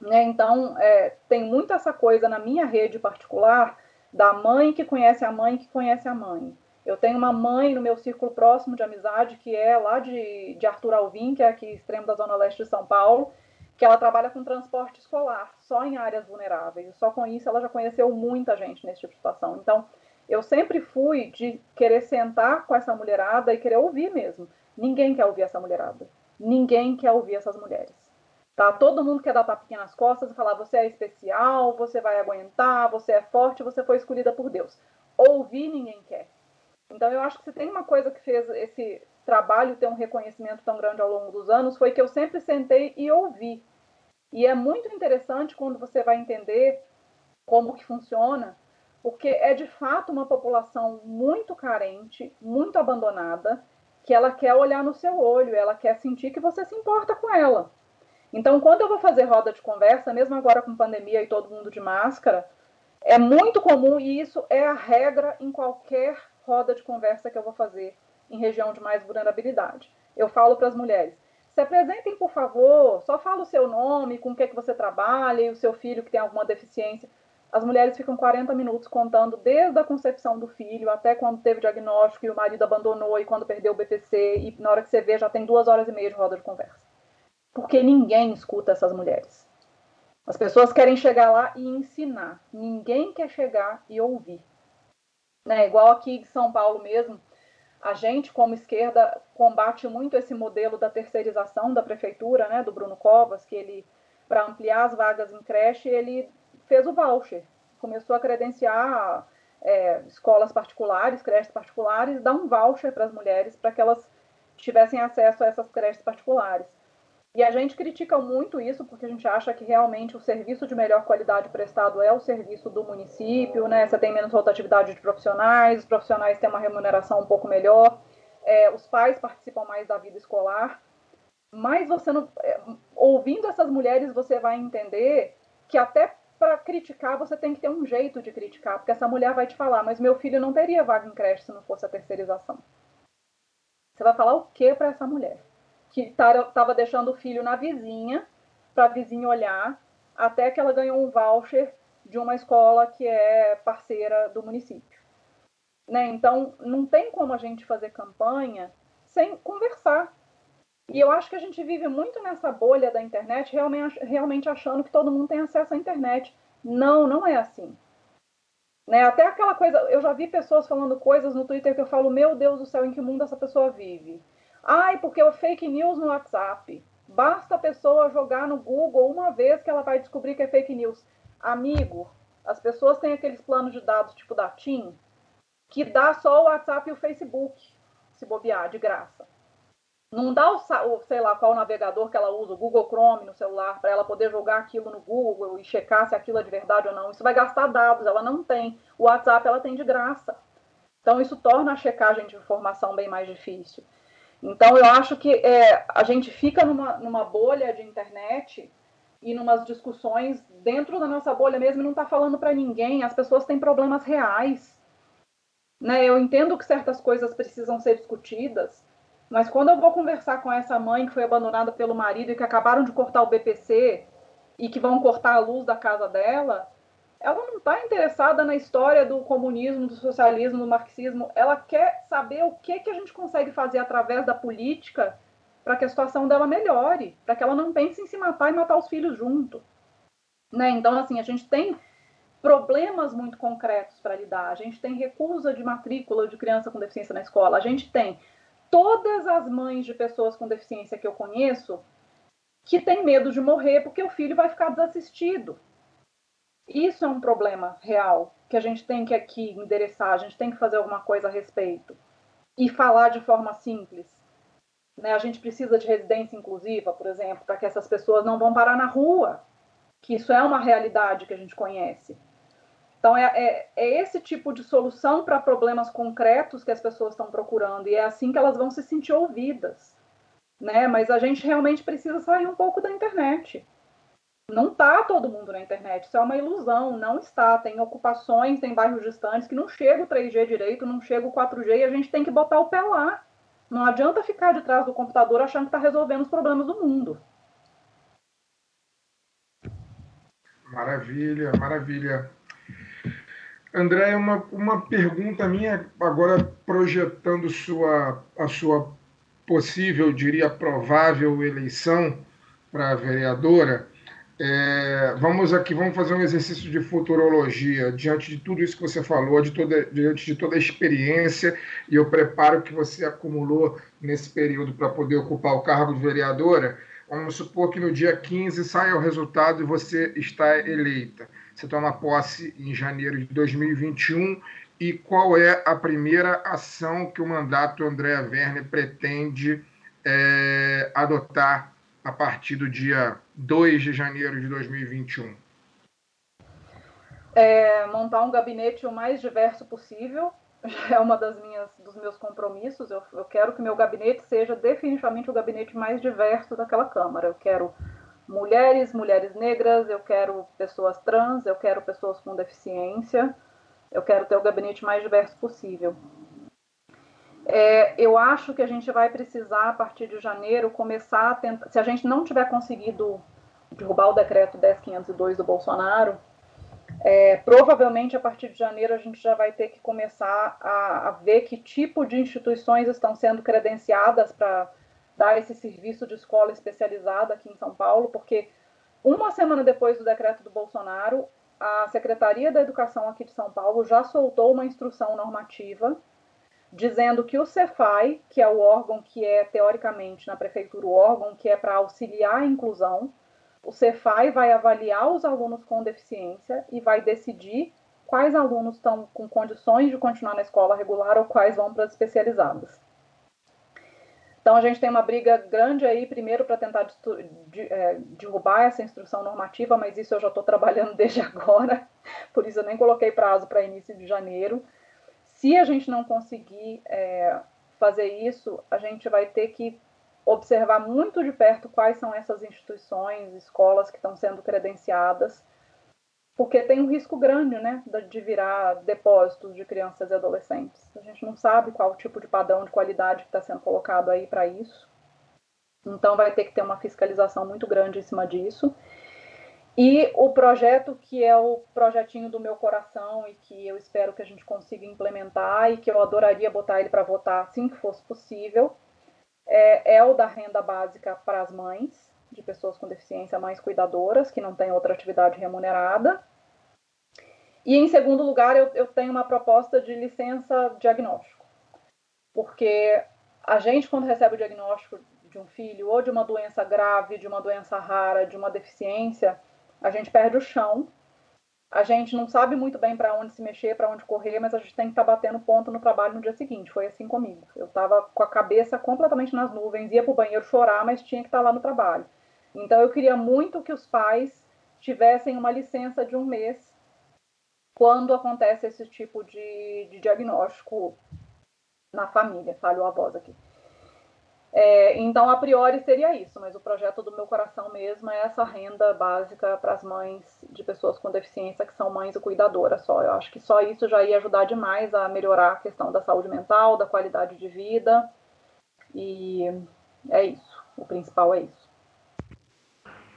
Né? Então, é, tem muito essa coisa na minha rede particular da mãe que conhece a mãe que conhece a mãe. Eu tenho uma mãe no meu círculo próximo de amizade que é lá de, de Arthur Alvim, que é aqui extremo da zona leste de São Paulo, que ela trabalha com transporte escolar, só em áreas vulneráveis. Só com isso ela já conheceu muita gente nesse tipo de situação. Então, eu sempre fui de querer sentar com essa mulherada e querer ouvir mesmo. Ninguém quer ouvir essa mulherada. Ninguém quer ouvir essas mulheres. Tá? Todo mundo quer dar tapinha nas costas e falar: você é especial, você vai aguentar, você é forte, você foi escolhida por Deus. Ouvir ninguém quer. Então, eu acho que se tem uma coisa que fez esse trabalho ter um reconhecimento tão grande ao longo dos anos foi que eu sempre sentei e ouvi. E é muito interessante quando você vai entender como que funciona, porque é de fato uma população muito carente, muito abandonada, que ela quer olhar no seu olho, ela quer sentir que você se importa com ela. Então, quando eu vou fazer roda de conversa, mesmo agora com pandemia e todo mundo de máscara, é muito comum e isso é a regra em qualquer roda de conversa que eu vou fazer em região de mais vulnerabilidade. Eu falo para as mulheres: se apresentem, por favor, só fala o seu nome, com o que, é que você trabalha e o seu filho que tem alguma deficiência. As mulheres ficam 40 minutos contando desde a concepção do filho até quando teve diagnóstico e o marido abandonou e quando perdeu o BPC e na hora que você vê já tem duas horas e meia de roda de conversa. Porque ninguém escuta essas mulheres. As pessoas querem chegar lá e ensinar. Ninguém quer chegar e ouvir. Né? Igual aqui em São Paulo mesmo, a gente, como esquerda, combate muito esse modelo da terceirização da prefeitura, né, do Bruno Covas, que ele, para ampliar as vagas em creche, ele fez o voucher. Começou a credenciar é, escolas particulares, creches particulares, dar um voucher para as mulheres para que elas tivessem acesso a essas creches particulares. E a gente critica muito isso porque a gente acha que realmente o serviço de melhor qualidade prestado é o serviço do município, né? Você tem menos rotatividade de profissionais, os profissionais têm uma remuneração um pouco melhor, é, os pais participam mais da vida escolar. Mas você não, é, ouvindo essas mulheres, você vai entender que até para criticar você tem que ter um jeito de criticar, porque essa mulher vai te falar, mas meu filho não teria vaga em creche se não fosse a terceirização. Você vai falar o que para essa mulher? Que estava deixando o filho na vizinha, para a vizinha olhar, até que ela ganhou um voucher de uma escola que é parceira do município. Né? Então, não tem como a gente fazer campanha sem conversar. E eu acho que a gente vive muito nessa bolha da internet, realmente, achando que todo mundo tem acesso à internet. Não, não é assim. Né? Até aquela coisa, eu já vi pessoas falando coisas no Twitter que eu falo, meu Deus do céu, em que mundo essa pessoa vive? Ai, porque é fake news no WhatsApp. Basta a pessoa jogar no Google uma vez que ela vai descobrir que é fake news. Amigo, as pessoas têm aqueles planos de dados tipo da TIM, que dá só o WhatsApp e o Facebook, se bobear, de graça. Não dá o, sei lá qual navegador que ela usa, o Google Chrome no celular, para ela poder jogar aquilo no Google e checar se aquilo é de verdade ou não. Isso vai gastar dados, ela não tem. O WhatsApp ela tem de graça. Então isso torna a checagem de informação bem mais difícil. Então, eu acho que é, a gente fica numa, numa bolha de internet e numas discussões dentro da nossa bolha mesmo e não está falando para ninguém. As pessoas têm problemas reais. Né? Eu entendo que certas coisas precisam ser discutidas, mas quando eu vou conversar com essa mãe que foi abandonada pelo marido e que acabaram de cortar o BPC e que vão cortar a luz da casa dela, ela não está interessada na história do comunismo, do socialismo, do marxismo. Ela quer saber o que, que a gente consegue fazer através da política para que a situação dela melhore, para que ela não pense em se matar e matar os filhos junto. Né? Então, assim, a gente tem problemas muito concretos para lidar. A gente tem recusa de matrícula de criança com deficiência na escola. A gente tem todas as mães de pessoas com deficiência que eu conheço que têm medo de morrer porque o filho vai ficar desassistido. Isso é um problema real que a gente tem que aqui endereçar, a gente tem que fazer alguma coisa a respeito e falar de forma simples. Né? A gente precisa de residência inclusiva, por exemplo, para que essas pessoas não vão parar na rua, que isso é uma realidade que a gente conhece. Então, é, é, é esse tipo de solução para problemas concretos que as pessoas estão procurando, e é assim que elas vão se sentir ouvidas. Né? Mas a gente realmente precisa sair um pouco da internet. Não está todo mundo na internet, isso é uma ilusão, não está. Tem ocupações, tem bairros distantes que não chega o 3G direito, não chega o 4G e a gente tem que botar o pé lá. Não adianta ficar de trás do computador achando que está resolvendo os problemas do mundo. Maravilha, maravilha. André, uma, uma pergunta minha, agora projetando sua, a sua possível, diria provável eleição para vereadora. É, vamos aqui, vamos fazer um exercício de futurologia diante de tudo isso que você falou, de toda, diante de toda a experiência e o preparo que você acumulou nesse período para poder ocupar o cargo de vereadora. Vamos supor que no dia 15 saia o resultado e você está eleita. Você toma posse em janeiro de 2021 e qual é a primeira ação que o mandato André Werner pretende é, adotar a partir do dia 2 de janeiro de 2021? É, montar um gabinete o mais diverso possível é uma das minhas dos meus compromissos. Eu, eu quero que meu gabinete seja definitivamente o gabinete mais diverso daquela Câmara. Eu quero mulheres, mulheres negras, eu quero pessoas trans, eu quero pessoas com deficiência. Eu quero ter o gabinete mais diverso possível. É, eu acho que a gente vai precisar, a partir de janeiro, começar a tentar. Se a gente não tiver conseguido derrubar o decreto 10502 do Bolsonaro, é, provavelmente a partir de janeiro a gente já vai ter que começar a, a ver que tipo de instituições estão sendo credenciadas para dar esse serviço de escola especializada aqui em São Paulo, porque Uma semana depois do decreto do Bolsonaro, a Secretaria da Educação aqui de São Paulo já soltou uma instrução normativa dizendo que o Cefai, que é o órgão que é teoricamente na prefeitura o órgão que é para auxiliar a inclusão, o Cefai vai avaliar os alunos com deficiência e vai decidir quais alunos estão com condições de continuar na escola regular ou quais vão para as especializadas. Então a gente tem uma briga grande aí, primeiro para tentar de, é, derrubar essa instrução normativa, mas isso eu já estou trabalhando desde agora, por isso eu nem coloquei prazo para início de janeiro. Se a gente não conseguir é, fazer isso, a gente vai ter que observar muito de perto quais são essas instituições, escolas que estão sendo credenciadas porque tem um risco grande, né, de virar depósitos de crianças e adolescentes. A gente não sabe qual tipo de padrão de qualidade que está sendo colocado aí para isso. Então vai ter que ter uma fiscalização muito grande em cima disso. E o projeto que é o projetinho do meu coração e que eu espero que a gente consiga implementar e que eu adoraria botar ele para votar assim que fosse possível, é, é o da renda básica para as mães, de pessoas com deficiência mais cuidadoras, que não têm outra atividade remunerada. E, em segundo lugar, eu, eu tenho uma proposta de licença diagnóstico. Porque a gente, quando recebe o diagnóstico de um filho, ou de uma doença grave, de uma doença rara, de uma deficiência, a gente perde o chão. A gente não sabe muito bem para onde se mexer, para onde correr, mas a gente tem que estar tá batendo ponto no trabalho no dia seguinte. Foi assim comigo. Eu estava com a cabeça completamente nas nuvens, ia para o banheiro chorar, mas tinha que estar tá lá no trabalho. Então, eu queria muito que os pais tivessem uma licença de um mês quando acontece esse tipo de, de diagnóstico na família. Falho a voz aqui. É, então, a priori seria isso, mas o projeto do meu coração mesmo é essa renda básica para as mães de pessoas com deficiência que são mães e cuidadoras só. Eu acho que só isso já ia ajudar demais a melhorar a questão da saúde mental, da qualidade de vida. E é isso. O principal é isso.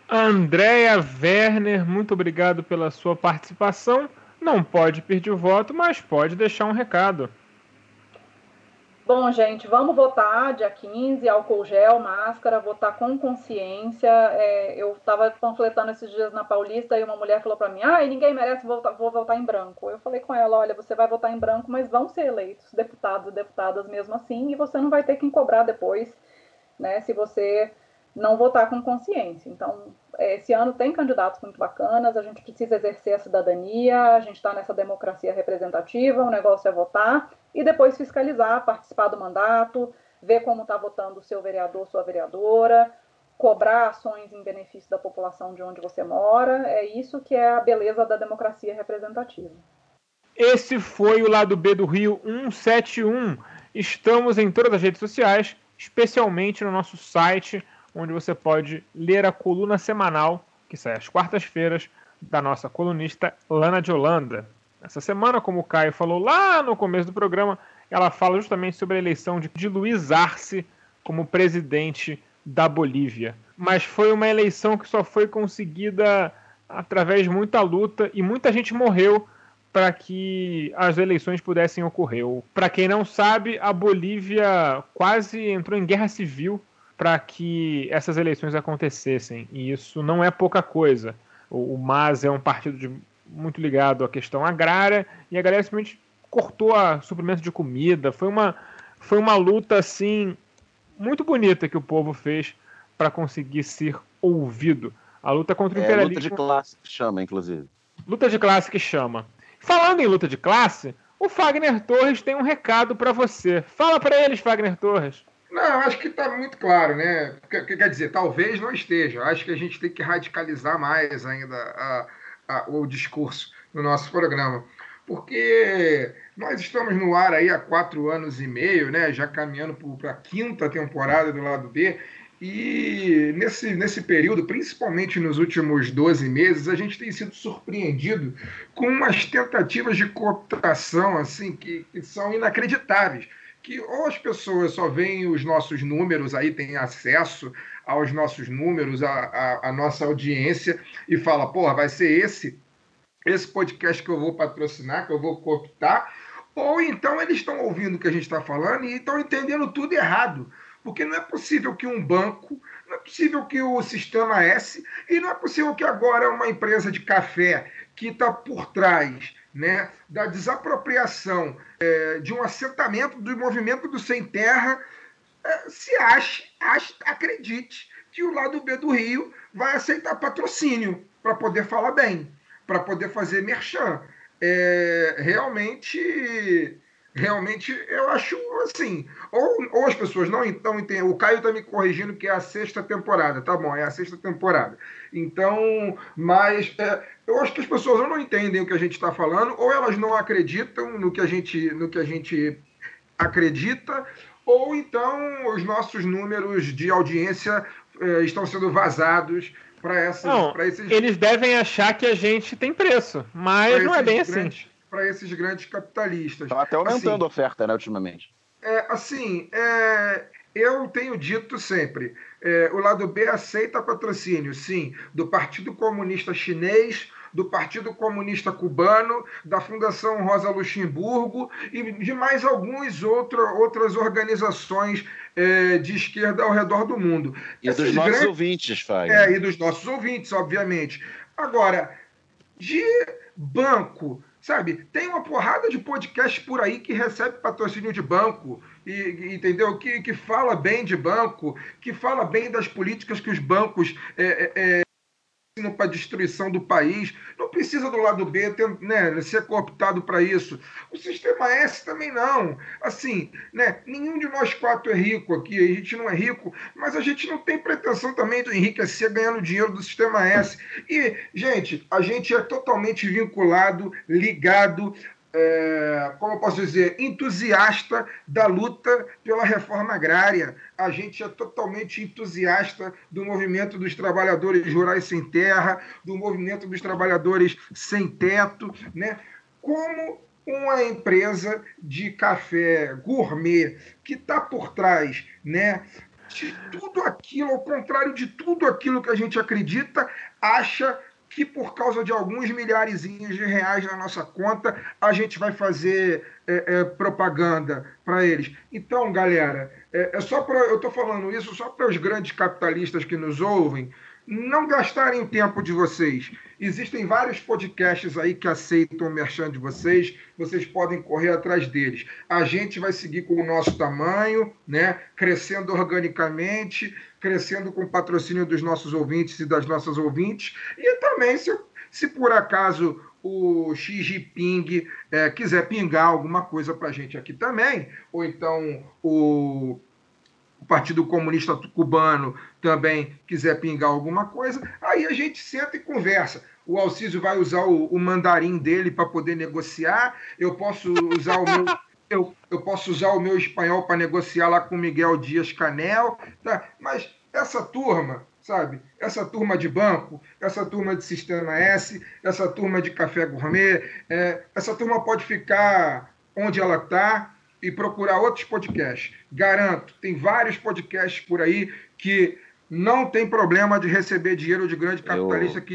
Andréia Werner, muito obrigado pela sua participação. Não pode pedir o voto, mas pode deixar um recado. Bom, gente, vamos votar dia 15, álcool gel, máscara, votar com consciência. É, eu estava panfletando esses dias na Paulista e uma mulher falou para mim: ah, ninguém merece votar, vou votar em branco. Eu falei com ela: olha, você vai votar em branco, mas vão ser eleitos deputados e deputadas mesmo assim, e você não vai ter quem cobrar depois, né? Se você não votar com consciência. Então, esse ano tem candidatos muito bacanas, a gente precisa exercer a cidadania, a gente está nessa democracia representativa, o negócio é votar e depois fiscalizar, participar do mandato, ver como está votando o seu vereador, sua vereadora, cobrar ações em benefício da população de onde você mora. É isso que é a beleza da democracia representativa. Esse foi o lado B do Rio 171. Estamos em todas as redes sociais, especialmente no nosso site onde você pode ler a coluna semanal, que sai às quartas-feiras, da nossa colunista Lana de Holanda. Essa semana, como o Caio falou lá no começo do programa, ela fala justamente sobre a eleição de, Luiz Arce como presidente da Bolívia. Mas foi uma eleição que só foi conseguida através de muita luta e muita gente morreu para que as eleições pudessem ocorrer. Para quem não sabe, a Bolívia quase entrou em guerra civil para que essas eleições acontecessem. E isso não é pouca coisa. O MAS é um partido de, muito ligado à questão agrária e a galera simplesmente cortou a suprimento de comida. Foi uma, foi uma luta assim muito bonita que o povo fez para conseguir ser ouvido. A luta contra o é, imperialismo. Luta de classe que chama, inclusive. Luta de classe que chama. Falando em luta de classe, o Fagner Torres tem um recado para você. Fala para eles, Fagner Torres. Não, acho que está muito claro, né? Quer dizer, talvez não esteja. Acho que a gente tem que radicalizar mais ainda a, a, o discurso no nosso programa. Porque nós estamos no ar aí há quatro anos e meio, né? Já caminhando para a quinta temporada do lado B. E nesse, nesse período, principalmente nos últimos 12 meses, a gente tem sido surpreendido com umas tentativas de cooptação assim, que, que são inacreditáveis que ou as pessoas só veem os nossos números, aí têm acesso aos nossos números, a nossa audiência, e fala, porra, vai ser esse, esse podcast que eu vou patrocinar, que eu vou cooptar, ou então eles estão ouvindo o que a gente está falando e estão entendendo tudo errado. Porque não é possível que um banco Não é possível que o Sistema S, e não é possível que agora uma empresa de café que está por trás né, da desapropriação é, de um assentamento do movimento do sem terra se ache, ache, acredite que o lado B do Rio vai aceitar patrocínio para poder falar bem, para poder fazer merchan. É, realmente realmente eu acho assim. Ou, ou as pessoas não então entendem. O Caio está me corrigindo que é a sexta temporada, tá bom, é a sexta temporada. Então, mas é, eu acho que as pessoas não entendem o que a gente está falando, ou elas não acreditam no que a gente, no que a gente acredita, ou então os nossos números de audiência é, estão sendo vazados para essas. Não, esses... eles devem achar que a gente tem preço, mas não é bem assim para esses grandes capitalistas. Está até aumentando assim, a oferta, né, ultimamente. É, assim, é, eu tenho dito sempre, é, o lado B aceita patrocínio, sim, do Partido Comunista Chinês, do Partido Comunista Cubano, da Fundação Rosa Luxemburgo e de mais algumas outra, outras organizações é, de esquerda ao redor do mundo. E dos nossos grandes... ouvintes, Fábio. É, e dos nossos ouvintes, obviamente. Agora, de banco Sabe, tem uma porrada de podcast por aí que recebe patrocínio de banco, e, entendeu? Que, que fala bem de banco, que fala bem das políticas que os bancos é, é, para destruição do país. Não precisa do lado B ter, né, ser cooptado para isso. O sistema S também não. Assim, né, nenhum de nós quatro é rico aqui. A gente não é rico, mas a gente não tem pretensão também de enriquecer ganhando dinheiro do sistema S. E, gente, a gente é totalmente vinculado, ligado é, como eu posso dizer, entusiasta da luta pela reforma agrária. A gente é totalmente entusiasta do movimento dos trabalhadores rurais sem terra, do movimento dos trabalhadores sem teto, né? Como uma empresa de café gourmet que está por trás, né? De tudo aquilo, ao contrário de tudo aquilo que a gente acredita, acha que por causa de alguns milhares de reais na nossa conta, a gente vai fazer é, é, propaganda para eles. Então, galera, é, é só para eu estou falando isso só para os grandes capitalistas que nos ouvem não gastarem o tempo de vocês. Existem vários podcasts aí que aceitam o merchan de vocês, vocês podem correr atrás deles. A gente vai seguir com o nosso tamanho, né? crescendo organicamente, crescendo com o patrocínio dos nossos ouvintes e das nossas ouvintes. E também, se, se por acaso o Xi Jinping é, quiser pingar alguma coisa para a gente aqui também, ou então o, o Partido Comunista Cubano também quiser pingar alguma coisa, aí a gente senta e conversa. O Alcísio vai usar o, o mandarim dele para poder negociar, eu posso usar o meu. Eu, eu posso usar o meu espanhol para negociar lá com Miguel Dias Canel, tá? mas essa turma, sabe? Essa turma de banco, essa turma de Sistema S, essa turma de café gourmet, é, essa turma pode ficar onde ela está e procurar outros podcasts. Garanto, tem vários podcasts por aí que não tem problema de receber dinheiro de grande capitalista eu, que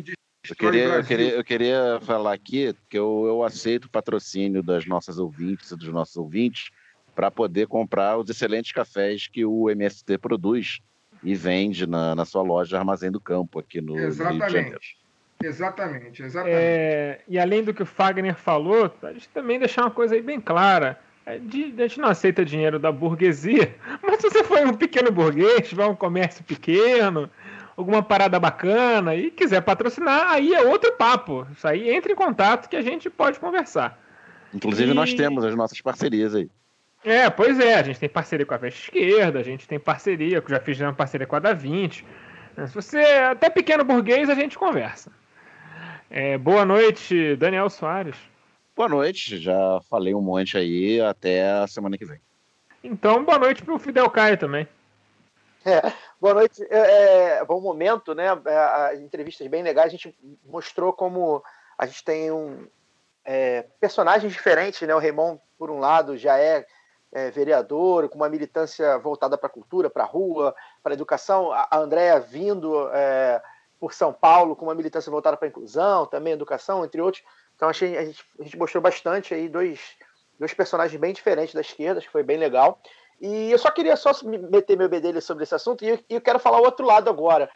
eu queria, eu, queria, eu queria falar aqui que eu, eu aceito o patrocínio das nossas ouvintes e dos nossos ouvintes para poder comprar os excelentes cafés que o MST produz e vende na, na sua loja Armazém do Campo aqui no exatamente. Rio de Janeiro. Exatamente, exatamente. É, e além do que o Fagner falou, a gente também deixar uma coisa aí bem clara. É de, a gente não aceita dinheiro da burguesia, mas se você for um pequeno burguês, tiver um comércio pequeno, alguma parada bacana e quiser patrocinar, aí é outro papo. Isso aí entra em contato que a gente pode conversar. Inclusive, e... nós temos as nossas parcerias aí. É, pois é, a gente tem parceria com a Veste Esquerda, a gente tem parceria, já fiz uma parceria com a Da Vinci. Se você é até pequeno burguês, a gente conversa. É, boa noite, Daniel Soares. Boa noite, já falei um monte aí, até a semana que vem. Então, boa noite para o Fidel Caio também. É, boa noite. É, é, bom momento, né? É, as entrevistas bem legais. A gente mostrou como a gente tem um, é, personagens diferentes, né? O Raymond, por um lado, já é é, vereador, com uma militância voltada para a cultura, para a rua, para a educação. A Andréa vindo é, por São Paulo com uma militância voltada para a inclusão, também educação, entre outros. Então a, gente, a gente mostrou bastante aí dois, dois personagens bem diferentes da esquerda, acho que foi bem legal. E eu só queria só meter meu bedelho sobre esse assunto e eu, eu quero falar o outro lado agora.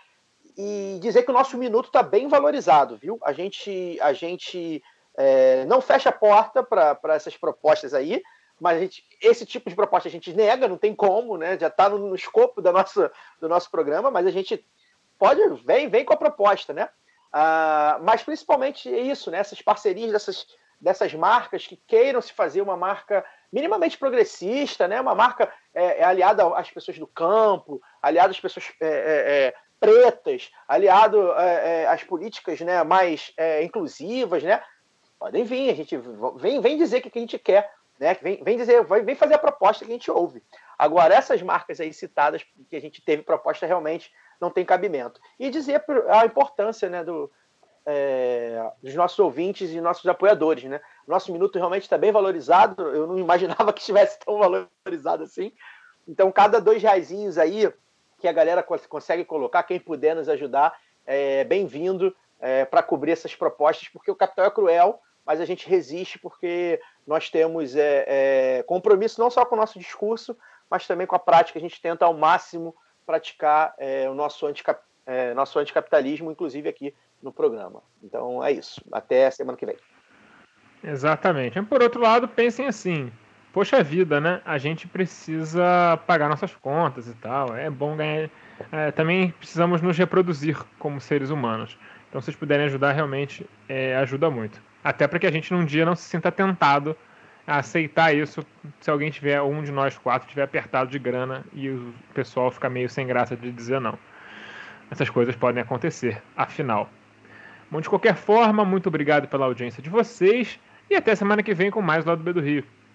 E dizer que o nosso minuto está bem valorizado, viu? A gente, a gente é, não fecha a porta para essas propostas aí, mas gente, esse tipo de proposta a gente nega, não tem como, né? Já está no, no, escopo da nossa, do nosso programa, mas a gente pode, vem, vem com a proposta, né? Ah, mas principalmente é isso, né? Essas parcerias dessas, dessas marcas que queiram se fazer uma marca minimamente progressista, né? Uma marca é, é aliada às pessoas do campo, aliada às pessoas é, é, é pretas, aliado é, às políticas, né? Mais inclusivas, né? Podem vir, a gente vem, vem dizer o que a gente quer né? Vem, vem dizer, vem fazer a proposta que a gente ouve. Agora, essas marcas aí citadas, que a gente teve proposta, realmente não tem cabimento. E dizer a importância né, do, é, dos nossos ouvintes e nossos apoiadores. Né? Nosso minuto realmente está bem valorizado, eu não imaginava que estivesse tão valorizado assim. Então, cada dois reais aí que a galera consegue colocar, quem puder nos ajudar, é bem-vindo é, para cobrir essas propostas, porque o capital é cruel, mas a gente resiste porque nós temos é, é, compromisso não só com o nosso discurso, mas também com a prática. A gente tenta ao máximo praticar é, o nosso, anticap, é, nosso anticapitalismo, inclusive aqui no programa. Então é isso. Até semana que vem. Exatamente. Por outro lado, pensem assim: poxa vida, né? A gente precisa pagar nossas contas e tal. É bom ganhar. É, também precisamos nos reproduzir como seres humanos. Então, se vocês puderem ajudar, realmente é, ajuda muito. Até para que a gente num dia não se sinta tentado aceitar isso se alguém tiver, um de nós quatro, tiver apertado de grana e o pessoal ficar meio sem graça de dizer não. Essas coisas podem acontecer, afinal. Bom, de qualquer forma, muito obrigado pela audiência de vocês e até semana que vem com mais Lado B do Rio.